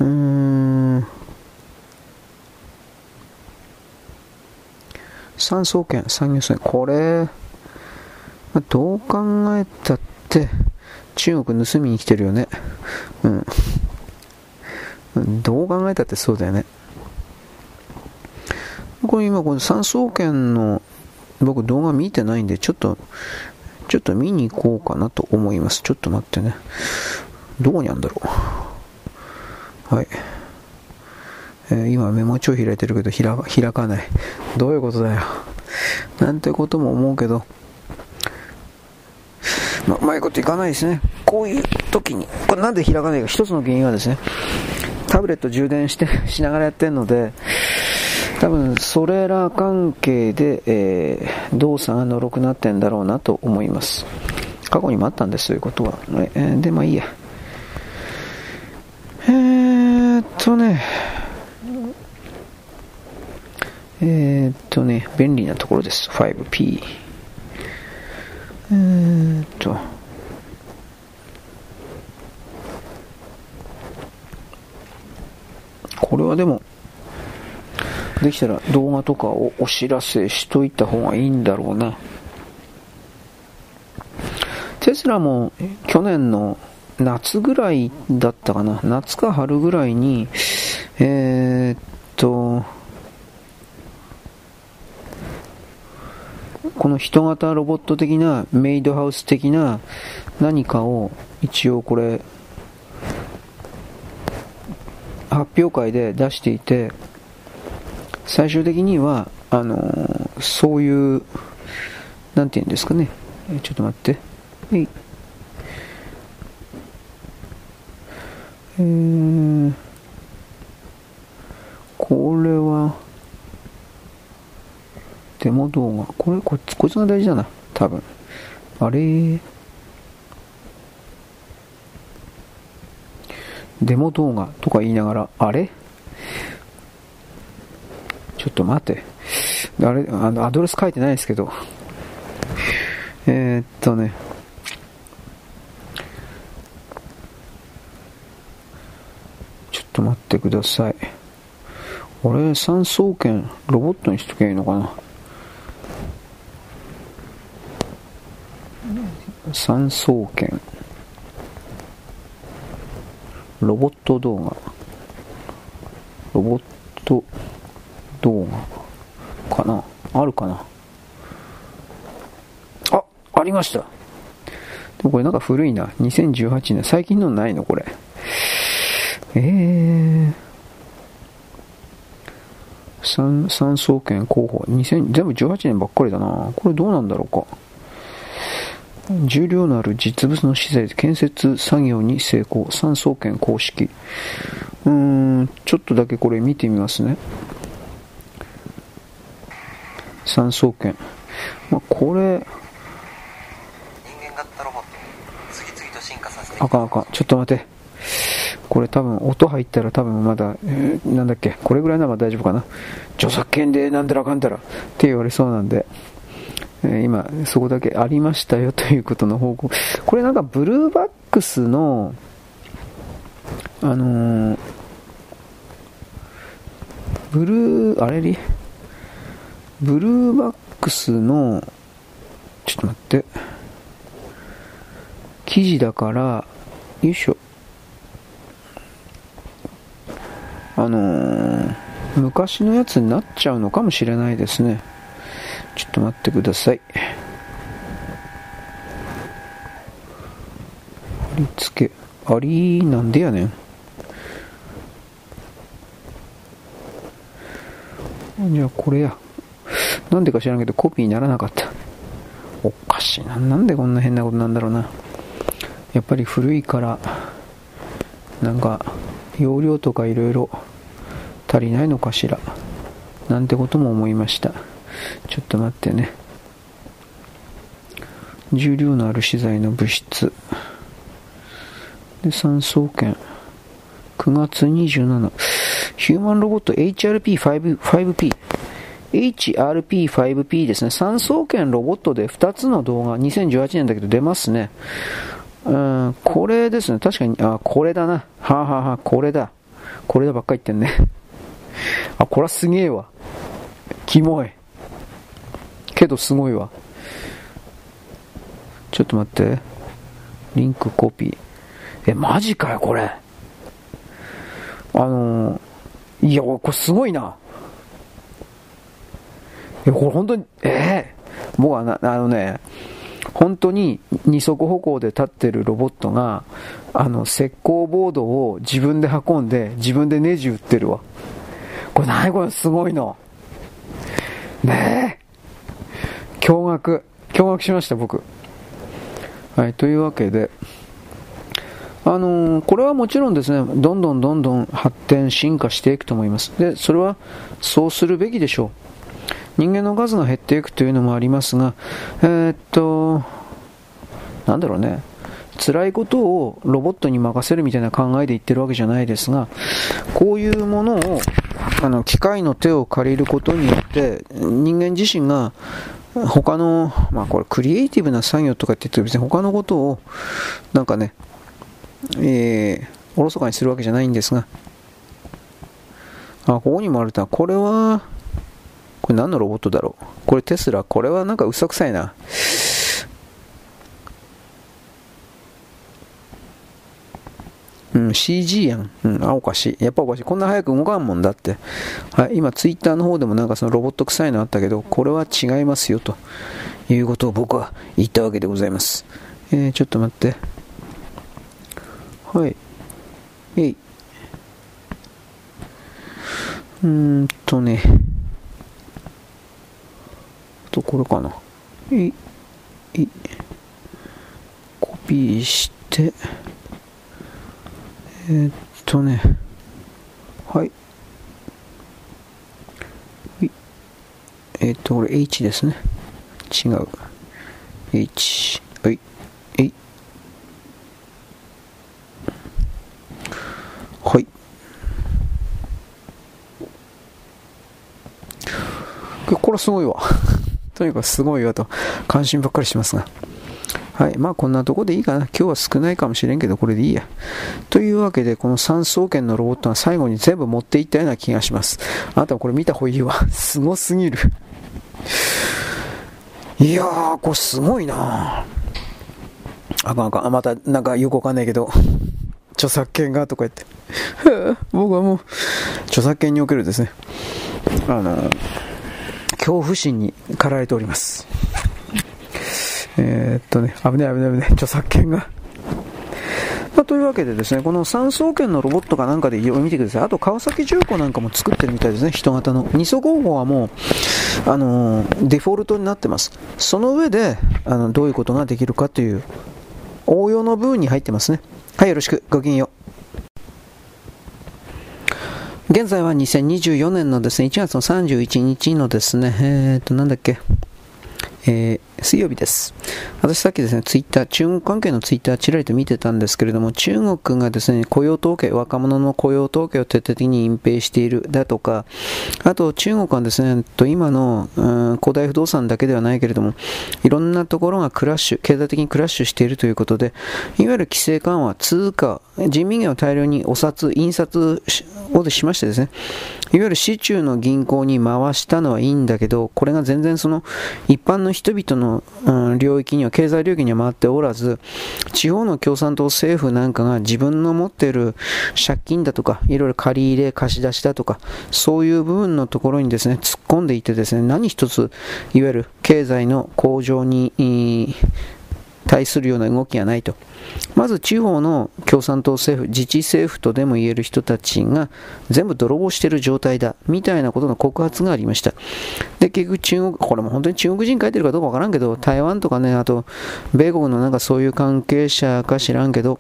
うーん。産総研、産業船。これ、どう考えたって、中国盗みに来てるよね。うん。どう考えたってそうだよね。これ今、この産総研の、僕動画見てないんで、ちょっと、ちょっと見に行こうかなと思います。ちょっと待ってね。どこにあるんだろう。はい。えー、今メモ帳開いてるけど開かない。どういうことだよ。なんてことも思うけど、ま、うまいこといかないですね。こういう時に、これなんで開かないか、一つの原因はですね、タブレット充電して しながらやってるので、多分それら関係で、えー、動作がのろくなってんだろうなと思います。過去にもあったんです、そういうことは。えー、で、まあいいや。え、っとね、えー、っとね、便利なところです。5P。えー、っと、これはでも、できたら動画とかをお知らせしといた方がいいんだろうな。テスラも去年の夏ぐらいだったかな、夏か春ぐらいに、えー、っと、この人型ロボット的なメイドハウス的な何かを一応これ発表会で出していて最終的にはあのそういうなんて言うんですかね。ちょっと待って。えー、これはデモ動画これこいつこいつが大事だな。多分。あれ？デモ動画とか言いながらあれ？ちょっと待って。あれ？あのアドレス書いてないですけど。えー、っとねちょっと待ってください。俺酸素圏？ロボットにしとけばいいのかな？三層圏。ロボット動画。ロボット動画かな？あるかな？あありました。でもこれなんか古いな。2018年。最近のないの？これ。えー三三層圏候補2000全部18年ばっかりだなこれどうなんだろうか重量のある実物の資材で建設作業に成功。三層圏公式。うーん、ちょっとだけこれ見てみますね。三層圏。まあ、これ、人間型ロボット次々と進化させてあかんあかん。ちょっと待って。これ多分音入ったら多分まだ、えー、なんだっけ、これぐらいなら大丈夫かな。著作権でなんだらかんだらって言われそうなんで。え今、そこだけありましたよということの報告。これなんかブルーバックスの、あのー、ブルー、あれり？ブルーバックスの、ちょっと待って、記事だから、よいしょ。あのー、昔のやつになっちゃうのかもしれないですね。ちょっと待ってください。貼り付け。ありなんでやねん。じゃあこれや。なんでか知らんけどコピーにならなかった。おかしいな。なんでこんな変なことなんだろうな。やっぱり古いから、なんか、容量とかいろいろ足りないのかしら？なんてことも思いました。ちょっと待ってね。重量のある資材の物質。で、酸素圏。9月27。ヒューマンロボット HRP5P。HRP5P ですね。酸素圏ロボットで2つの動画、2018年だけど出ますね。うん、これですね。確かに、あ、これだな。はあ、ははあ、これだ。これだばっか言ってんね。あ、これはすげえわ。キモい。けどすごいわ。ちょっと待って。リンクコピー。え、マジかよ、これ。あのー、いや、これすごいな。え、これ本当に、えー、僕はな、あのね、本当に二足歩行で立ってるロボットが、あの、石膏ボードを自分で運んで、自分でネジ打ってるわ。これ何これすごいの。ねえ。驚愕。驚愕しました、僕。はい、というわけで、あのー、これはもちろんですね、どんどんどんどん発展、進化していくと思います。で、それはそうするべきでしょう。人間の数が減っていくというのもありますが、えー、っと、なんだろうね、辛いことをロボットに任せるみたいな考えで言ってるわけじゃないですが、こういうものを、あの、機械の手を借りることによって、人間自身が他の、まあこれクリエイティブな作業とかって言って別に他のことをなんかね、えー、おろそかにするわけじゃないんですが、あ、ここにもあるとこれは、これ何のロボットだろうこれテスラ、これはなんかうさくさいな。うん、CG やん。うん、あ、おかしい。やっぱおかしい。こんな早く動かんもんだって。はい、今、ツイッターの方でもなんかそのロボット臭いのあったけど、これは違いますよ、ということを僕は言ったわけでございます。えー、ちょっと待って。はい。えい。うーんとね。と、これかな。えい。えい。コピーして、え、っとね。はい。えー、っと、これ H ですね。違う。H。はい。えい。はい。これすごいわ。とにかくすごいわと、関心ばっかりしますが。はい。まあこんなとこでいいかな。今日は少ないかもしれんけど、これでいいや。というわけで、この三層圏のロボットは最後に全部持っていったような気がします。あなたはこれ見た方がいいわ。すごすぎる。いやー、これすごいなあかんあかん。また、なんかよくわかんないけど、著作権がとか言って。僕はもう、著作権におけるですね、あの、恐怖心に駆られております。えー、っとね、危ない危ない危ない、著作権が。まあ、というわけでですね、この三層圏のロボットかなんかで見てください。あと川崎重工なんかも作ってるみたいですね、人型の。二層工法はもう、あのー、デフォルトになってます。その上で、あの、どういうことができるかという、応用の部分に入ってますね。はい、よろしく。ごきげんよう。現在は2024年のですね、1月の31日のですね、えー、っと、なんだっけ、えー水曜日です。私さっきですね、ツイッター、中国関係のツイッターちらりと見てたんですけれども、中国がですね、雇用統計、若者の雇用統計を徹底的に隠蔽しているだとか、あと中国はですね、今の、うん、古代不動産だけではないけれども、いろんなところがクラッシュ、経済的にクラッシュしているということで、いわゆる規制緩和、通貨、人民元を大量にお札、印刷をしましてですね、いわゆる市中の銀行に回したのはいいんだけど、これが全然その一般の人々の、領域には、経済領域には回っておらず、地方の共産党政府なんかが自分の持っている借金だとか、いろいろ借り入れ、貸し出しだとか、そういう部分のところにですね、突っ込んでいてですね、何一つ、いわゆる経済の向上に、対するような動きがないと。まず地方の共産党政府、自治政府とでも言える人たちが全部泥棒している状態だ、みたいなことの告発がありました。で、結局中国、これも本当に中国人書いてるかどうかわからんけど、台湾とかね、あと、米国のなんかそういう関係者か知らんけど、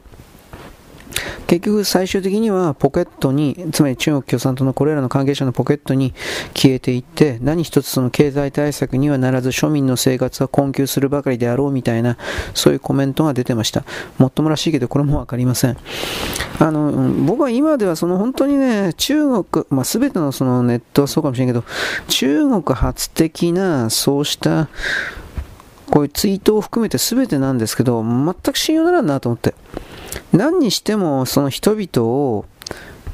結局最終的にはポケットに、つまり中国共産党のこれらの関係者のポケットに消えていって、何一つその経済対策にはならず庶民の生活は困窮するばかりであろうみたいな、そういうコメントが出てました。もっともらしいけど、これもわかりません。あの、僕は今ではその本当にね、中国、まあ、全てのそのネットはそうかもしれんけど、中国発的なそうしたこういうツイートを含めて全てなんですけど、全く信用ならんなと思って。何にしてもその人々を、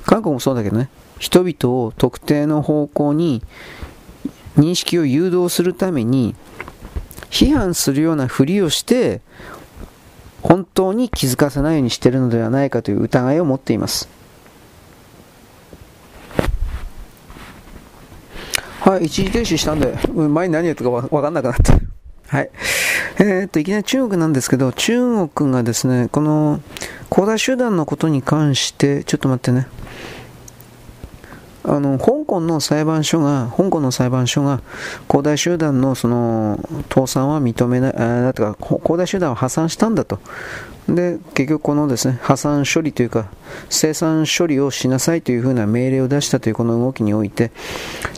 韓国もそうだけどね、人々を特定の方向に認識を誘導するために、批判するようなふりをして、本当に気づかせないようにしているのではないかという疑いを持っています。はい、一時停止したんで、前に何やったか分かんなくなった。はい。えー、っと、いきなり中国なんですけど、中国がですね、この、恒大集団のことに関して、ちょっと待ってね。あの、香港の裁判所が、香港の裁判所が、恒大集団のその、倒産は認めない、あだとか、恒大集団は破産したんだと。で、結局このですね、破産処理というか、生産処理をしなさいというふうな命令を出したというこの動きにおいて、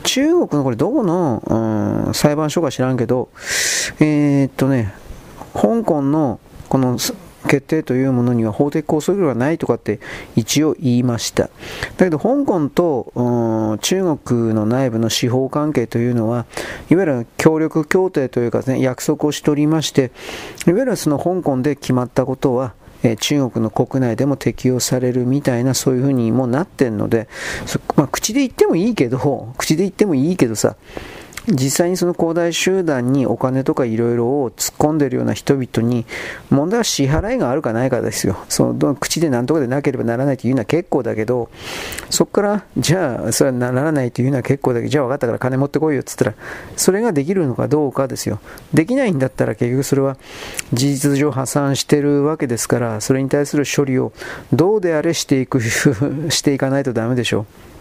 中国のこれどこの、うん、裁判所か知らんけど、えー、っとね、香港のこの決定というものには法的拘束力がないとかって一応言いました。だけど香港と中国の内部の司法関係というのは、いわゆる協力協定というか、ね、約束をしておりまして、いわゆるその香港で決まったことは、中国の国内でも適用されるみたいなそういうふうにもなってんので、まあ、口で言ってもいいけど、口で言ってもいいけどさ、実際にその恒大集団にお金とかいろいろを突っ込んでるような人々に問題は支払いがあるかないかですよ。その口で何とかでなければならないというのは結構だけどそこからじゃあそれはならないというのは結構だけどじゃあ分かったから金持ってこいよっつったらそれができるのかどうかですよ。できないんだったら結局それは事実上破産してるわけですからそれに対する処理をどうであれしていく していかないとダメでしょう。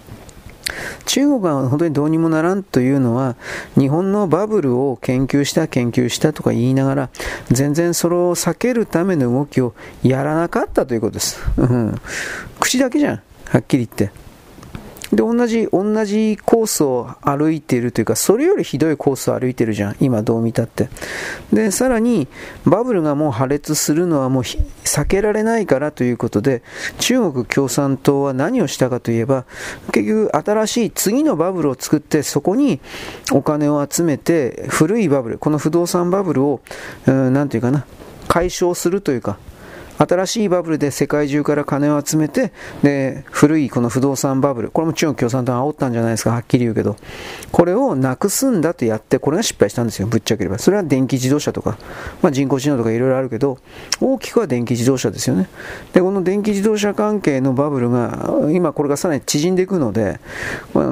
中国が本当にどうにもならんというのは日本のバブルを研究した研究したとか言いながら全然それを避けるための動きをやらなかったということです、口だけじゃん。はっきり言って。で、同じ、同じコースを歩いているというか、それよりひどいコースを歩いてるじゃん。今どう見たって。で、さらに、バブルがもう破裂するのはもう避けられないからということで、中国共産党は何をしたかといえば、結局新しい次のバブルを作って、そこにお金を集めて、古いバブル、この不動産バブルを、うん、なていうかな、解消するというか、新しいバブルで世界中から金を集めて、で、古いこの不動産バブル、これも中国共産党が煽ったんじゃないですか、はっきり言うけど、これをなくすんだとやって、これが失敗したんですよ、ぶっちゃければ。それは電気自動車とか、まあ、人工知能とかいろいろあるけど、大きくは電気自動車ですよね。で、この電気自動車関係のバブルが、今これがさらに縮んでいくので、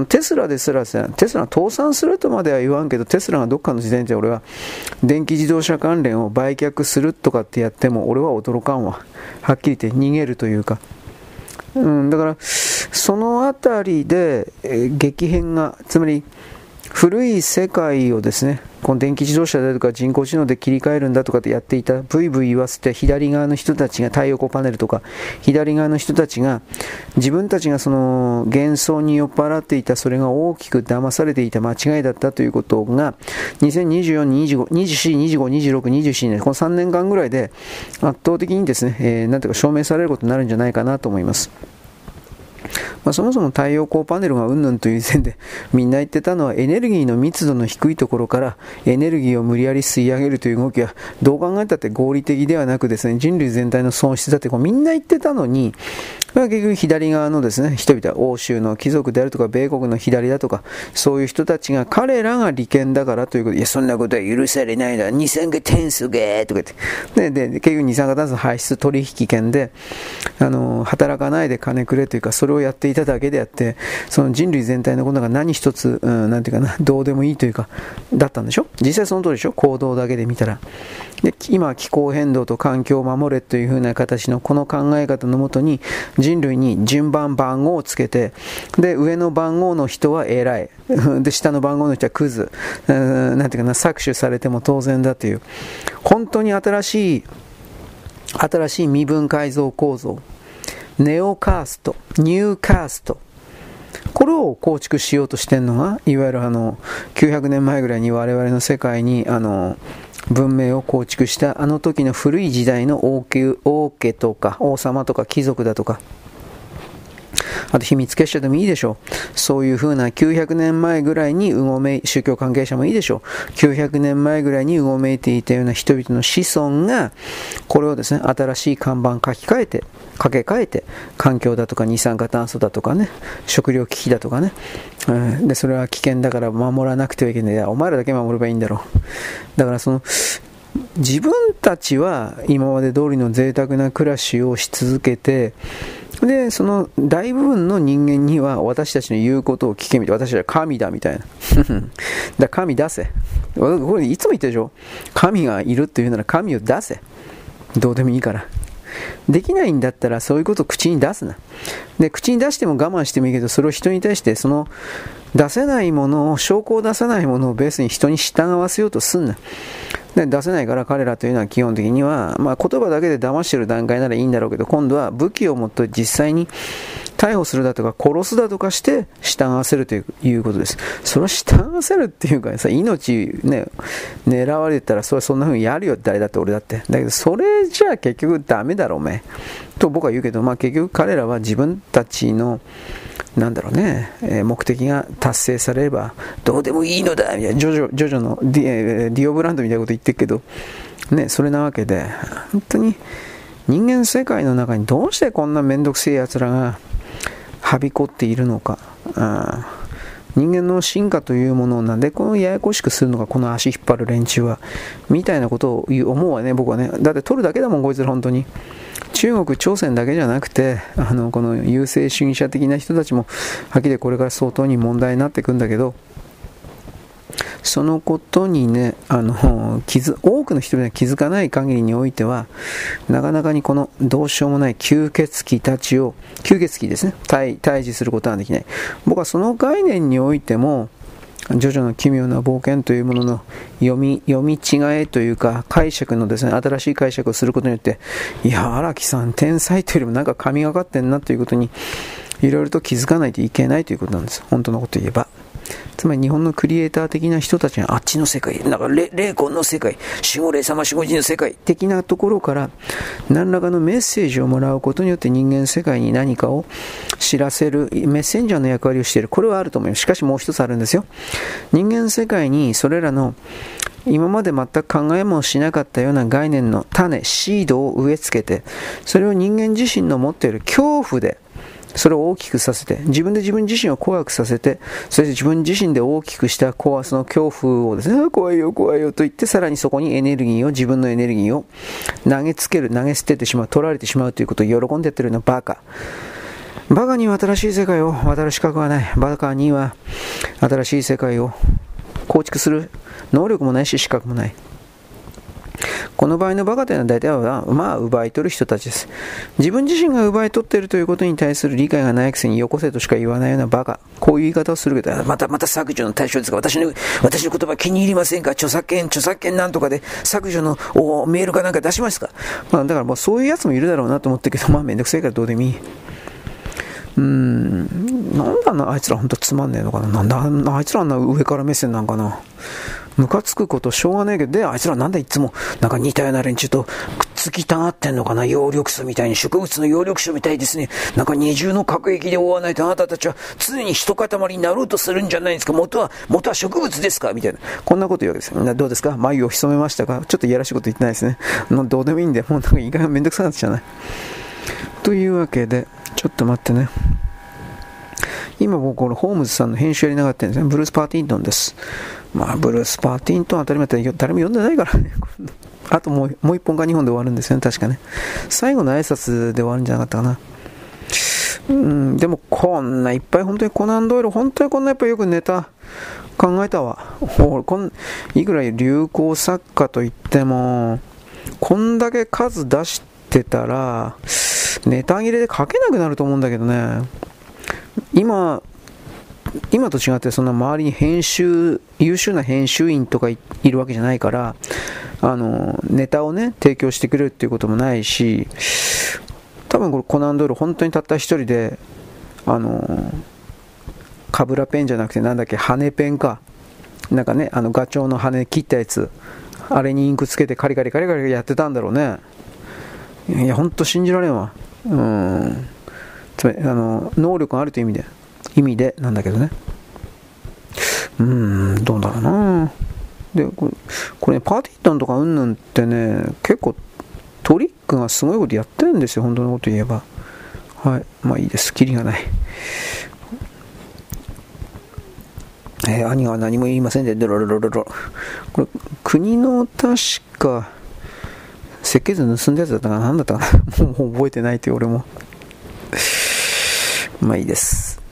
テスラですら、テスラ倒産するとまでは言わんけど、テスラがどっかの時点で俺は、電気自動車関連を売却するとかってやっても、俺は驚かんわ。はっきり言って逃げるというか、うん、だからその辺りで、え激変がつまり古い世界をですねこの電気自動車だとか人工知能で切り替えるんだとかってやっていたブイブイ言わせて左側の人たちが太陽光パネルとか左側の人たちが自分たちがその幻想に酔っ払っていたそれが大きく騙されていた間違いだったということが2024、25、24、25、26、27年この3年間ぐらいで圧倒的にですね、えー、なんていうか証明されることになるんじゃないかなと思います。まあ、そもそも太陽光パネルがうんぬんという時点でみんな言ってたのはエネルギーの密度の低いところからエネルギーを無理やり吸い上げるという動きはどう考えたって合理的ではなくですね人類全体の損失だってこうみんな言ってたのに、結局左側のですね、人々は欧州の貴族であるとか、米国の左だとか、そういう人たちが彼らが利権だからということ。で、いや、そんなことは許されないだ、二酸化炭素がとか言って、で、で、結局二酸化炭素排出取引権で、あの、働かないで金くれというか、それをやっていただけであって、その人類全体のことが何一つ、うん、なんていうかな、どうでもいいというか、だったんでしょ？実際その通りでしょ？行動だけで見たら。で、今、気候変動と環境を守れというふうな形のこの考え方のもとに、人類に順番番号をつけて、で、上の番号の人は偉い。で、下の番号の人はクズ。なんていうかな、搾取されても当然だという。本当に新しい、新しい身分改造構造。ネオカースト、ニューカースト。これを構築しようとしてるのが、いわゆるあの、900年前ぐらいに我々の世界に、あの、文明を構築したあの時の古い時代の王家王家とか王様とか貴族だとかあと秘密結社でもいいでしょう。そういうふうな900年前ぐらいにうごめい、宗教関係者もいいでしょう。900年前ぐらいにうごめいていたような人々の子孫が、これをですね、新しい看板書き換えて、掛け替えて、環境だとか二酸化炭素だとかね、食料危機だとかね、で、それは危険だから守らなくてはいけない。お前らだけ守ればいいんだろう。だからその、自分たちは今まで通りの贅沢な暮らしをし続けて、で、その大部分の人間には私たちの言うことを聞けみたいな。私は神だみたいな。だ神出せ。これいつも言ってるでしょ。神がいるっていうなら神を出せ。どうでもいいから。できないんだったらそういうことを口に出すな。で、口に出しても我慢してもいいけど、それを人に対してその出せないものを、証拠を出さないものをベースに人に従わせようとすんな。で出せないから彼らというのは基本的には、まあ、言葉だけで騙してる段階ならいいんだろうけど、今度は武器を持って実際に逮捕するだとか殺すだとかして従わせるということです。それは従わせるっていうかさ、命ね、狙われたらそれはそんな風にやるよ、誰だって俺だって。だけどそれじゃあ結局ダメだろ、おめと僕は言うけど、まあ結局彼らは自分たちのなんだろうね、え目的が達成されればどうでもいいのだみたいなジョジョジョジョのディディオブランドみたいなこと言ってるけど、ね、それなわけで本当に人間世界の中にどうしてこんな面倒くせえやつらがはびこっているのか。あ人間の進化というものをなんでこのややこしくするのか、この足引っ張る連中は。みたいなことを思うわね、僕はね。だって取るだけだもん、こいつら本当に。中国、朝鮮だけじゃなくて、あの、この優勢主義者的な人たちも、はっきりこれから相当に問題になっていくんだけど、そのことにね、あの、気づ、多くの人が気づかない限りにおいては、なかなかにこのどうしようもない吸血鬼たちを、吸血鬼ですね、対、対峙することはできない。僕はその概念においても、ジョジョの奇妙な冒険というものの読み、読み違えというか、解釈のですね、新しい解釈をすることによって、いや、荒木さん、天才というよりもなんか神がかってんなということに、いろいろと気づかないといけないということなんです。本当のこと言えば。つまり日本のクリエイター的な人たちがあっちの世界、なんか霊魂の世界、守護霊様守護神の世界的なところから何らかのメッセージをもらうことによって人間世界に何かを知らせるメッセンジャーの役割をしている。これはあると思います。しかしもう一つあるんですよ。人間世界にそれらの今まで全く考えもしなかったような概念の種、シードを植え付けて、それを人間自身の持っている恐怖で、それを大きくさせて、自分で自分自身を怖くさせて、そして自分自身で大きくした怖さの恐怖をですね、怖いよ怖いよと言って、さらにそこにエネルギーを、自分のエネルギーを投げつける、投げ捨ててしまう、取られてしまうということを喜んでやってるようなバカ。バカには新しい世界を渡る資格はない。バカには新しい世界を構築する能力もないし資格もない。この場合のバカというのは大体は、まあ、奪い取る人たちです。自分自身が奪い取っているということに対する理解がないくせによこせとしか言わないようなバカ。こういう言い方をするけど、また、また削除の対象ですが、私の、私の言葉気に入りませんか？著作権、著作権なんとかで削除のメールかなんか出しますか？まあ、だからもうそういうやつもいるだろうなと思ってるけど、まあめんどくさいからどうでもいい。うーん、なんだな、あいつらほんとつまんねえのかな？なんだ、あいつらあんな上から目線なんかな？ムカつくことしょうがねえけど、で、あいつらなんでいつも、なんか似たような連中とくっつきたがってんのかな葉緑素みたいに、植物の葉緑素みたいですね。なんか二重の核液で覆わないとあなたたちは常に一塊になろうとするんじゃないですか？元は、元は植物ですか？みたいな。こんなこと言うわけです。どうですか？眉を潜めましたか？ちょっといやらしいこと言ってないですね。どうでもいいんで、もうなんか意外とめんどくさくなっちゃうね。というわけで、ちょっと待ってね。今僕、これ、ホームズさんの編集やりながらってんですね。ブルース・パーティントンです。まあ、ブルース・パーティントン当たり前だ誰も読んでないからね。あともうもう一本か二本で終わるんですよね、確かね。最後の挨拶で終わるんじゃなかったかな。うん、でもこんないっぱい本当にコナンドイル、本当にこんないっぱよくネタ考えたわ。ほこんいくら流行作家といっても、こんだけ数出してたら、ネタ切れで書けなくなると思うんだけどね。今、今と違ってそんな周りに編集、優秀な編集員とかいるわけじゃないから、あの、ネタをね、提供してくれるっていうこともないし、多分これコナンドール本当にたった一人で、あの、カブラペンじゃなくてなんだっけ、羽ペンか。なんかね、あのガチョウの羽切ったやつ、あれにインクつけてカリカリカリカリやってたんだろうね。いや、ほんと信じられんわ。うん。つまり、あの、能力があるという意味で。意味でなんだけどね。うーん、どうだろうなで、これ、これ、ね、パーティートンとかうんぬんってね、結構トリックがすごいことやってるんですよ、本当のこと言えば。はい。まあいいです。キリがない。えー、兄は何も言いませんで、ドロロロロロ。これ、国の確か、設計図盗んだやつだったかな？何だったかな？もう覚えてないって俺も。まあいいです。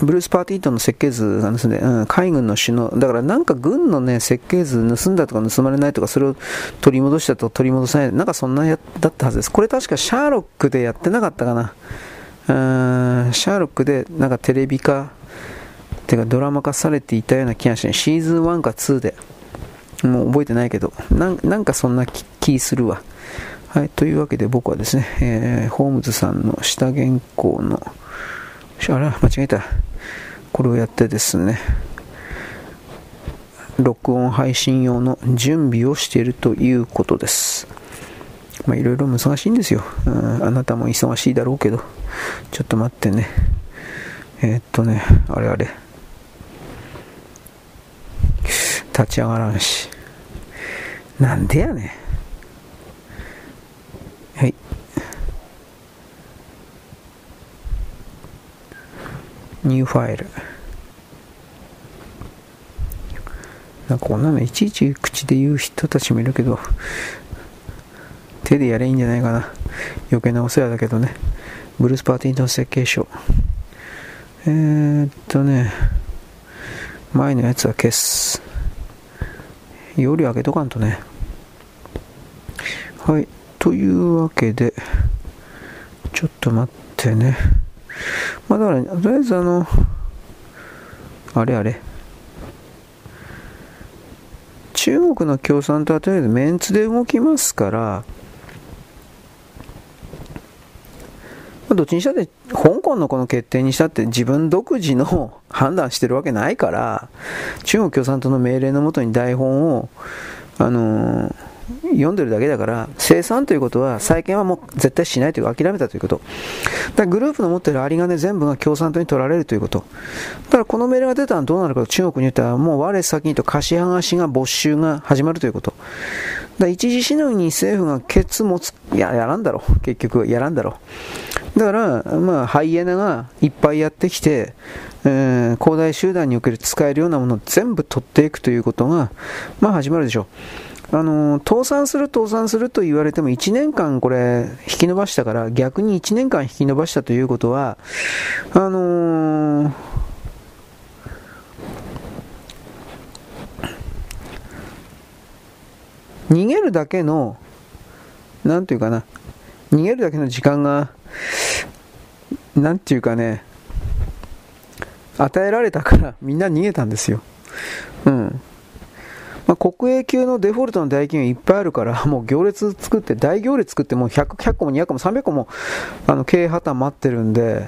ブルース・パーティートンの設計図が盗んで、うん、海軍の首脳、だからなんか軍のね、設計図盗んだとか盗まれないとか、それを取り戻したと取り戻さない、なんかそんなやだったはずです。これ確かシャーロックでやってなかったかな。うん、シャーロックでなんかテレビ化、てかドラマ化されていたような気がして、シーズン1か2で、もう覚えてないけど、なんかそんな気するわ。はい、というわけで僕はですね、えー、ホームズさんの下原稿の、あら、間違えた。これをやってですね、録音配信用の準備をしているということです。まあいろいろ難しいんですよ、うん。あなたも忙しいだろうけど、ちょっと待ってね。えー、っとね、あれあれ。立ち上がらんし。なんでやねん。はい。ニューファイル。なんかこんなのいちいち口で言う人たちもいるけど、手でやれいいんじゃないかな。余計なお世話だけどね。ブルースパーティーの設計書。えー、っとね、前のやつは消す。夜開けとかんとね。はい。というわけで、ちょっと待ってね。まあだから、とりあえずあの、あれあれ。中国の共産党はとりあえずメンツで動きますから、どっちにしたって、香港のこの決定にしたって自分独自の 判断してるわけないから、中国共産党の命令のもとに台本を、あのー読んでるだけだから、生産ということは、再建はもう絶対しないという、諦めたということ。だグループの持っている有り金全部が共産党に取られるということ。だからこの命令が出たらどうなるかと中国に言ったら、もう我先にと貸し剥がしが没収が始まるということ。だ一時しのぎに政府がケツ持つ、いや、やらんだろう。結局、やらんだろう。だから、まあ、ハイエナがいっぱいやってきて、えー、広大集団における使えるようなものを全部取っていくということが、まあ始まるでしょう。あの倒産する、倒産すると言われても1年間これ引き伸ばしたから逆に1年間引き伸ばしたということは、あのー、逃げるだけの、なんていうかな、逃げるだけの時間が、なんていうかね、与えられたからみんな逃げたんですよ。うん。まあ、国営級のデフォルトの代金いっぱいあるから、もう行列作って、大行列作って、もう100、100個も200個も300個も、あの、経営破綻待ってるんで、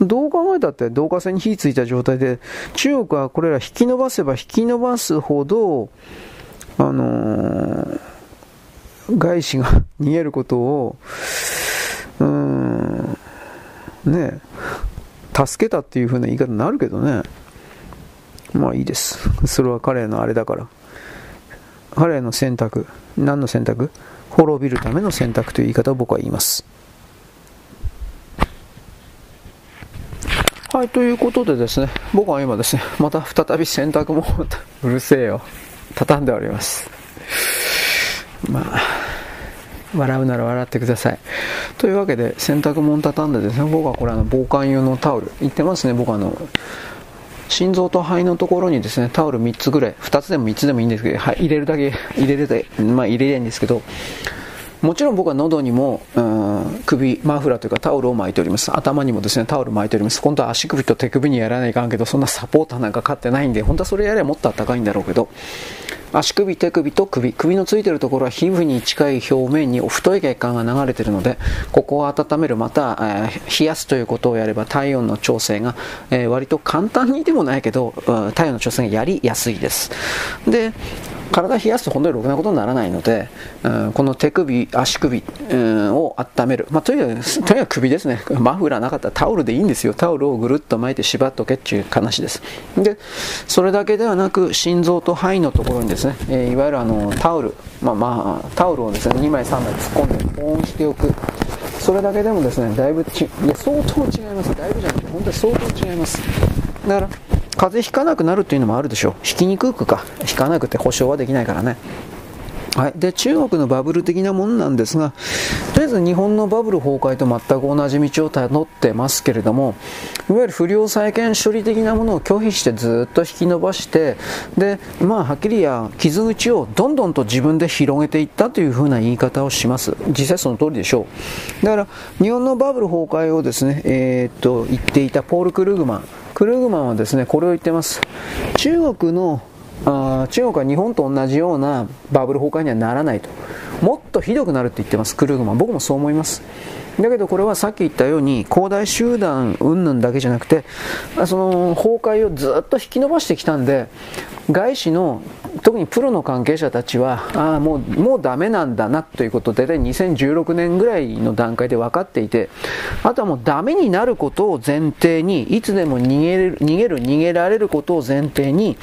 どう考えたって導火線に火ついた状態で、中国はこれら引き伸ばせば引き伸ばすほど、あのー、外資が 逃げることを、うーん、ね助けたっていう風な言い方になるけどね。まあいいです。それは彼のあれだから。彼の選択、何の選択？滅びるための選択という言い方を僕は言います。はい、ということでですね、僕は今ですね、また再び洗濯物を、うるせえよ、畳んでおります。まあ、笑うなら笑ってください。というわけで、洗濯物畳んでですね、僕はこれあの防寒用のタオル、言ってますね、僕あの、心臓と肺のところにですね、タオル3つぐらい、2つでも3つでもいいんですけど、はい、入れるだけ入れるだけ、まあ入れりゃいいんですけど、もちろん僕は喉にも、うん、首、マフラーというかタオルを巻いております。頭にもですね、タオル巻いております。本当は足首と手首にやらないかんけど、そんなサポーターなんか買ってないんで、本当はそれやればもっと暖かいんだろうけど、足首、手首と首、首のついてるところは皮膚に近い表面に太い血管が流れてるので、ここを温める、また、えー、冷やすということをやれば体温の調整が、えー、割と簡単にでもないけど、体温の調整がやりやすいです。で、体冷やすと本当にろくなことにならないので、うん、この手首、足首、うん、を温める、まあ、とにかくとにかく首ですね、マフラーなかったらタオルでいいんですよ、タオルをぐるっと巻いて縛っとけっていう話です。で、それだけではなく、心臓と肺のところにですね、えー、いわゆるあのタオル、まあまあ、タオルをですね2枚、3枚突っ込んで保温しておく。それだけでもですね、だいぶち、いや、相当違います。だいぶじゃなくて、本当に相当違います。だから、風邪ひかなくなるっていうのもあるでしょう。ひきにくくか。ひかなくて保証はできないからね。はい、で中国のバブル的なものなんですが、とりあえず日本のバブル崩壊と全く同じ道をたどってますけれども、いわゆる不良債権処理的なものを拒否してずっと引き伸ばして、でまあ、はっきりや傷口をどんどんと自分で広げていったというふうな言い方をします、実際その通りでしょう。だから日本のバブル崩壊をですね、えー、っと言っていたポール・クルーグマン、クルーグマンはですねこれを言ってます。中国のあ中国は日本と同じようなバブル崩壊にはならないと。もっとひどくなるって言ってますクルーグマン。僕もそう思います。だけどこれはさっき言ったように恒大集団云々だけじゃなくてその崩壊をずっと引き伸ばしてきたんで外資の特にプロの関係者たちはああもうもうダメなんだなということで2016年ぐらいの段階で分かっていてあとはもうダメになることを前提にいつでも逃げる逃げる逃げられることを前提に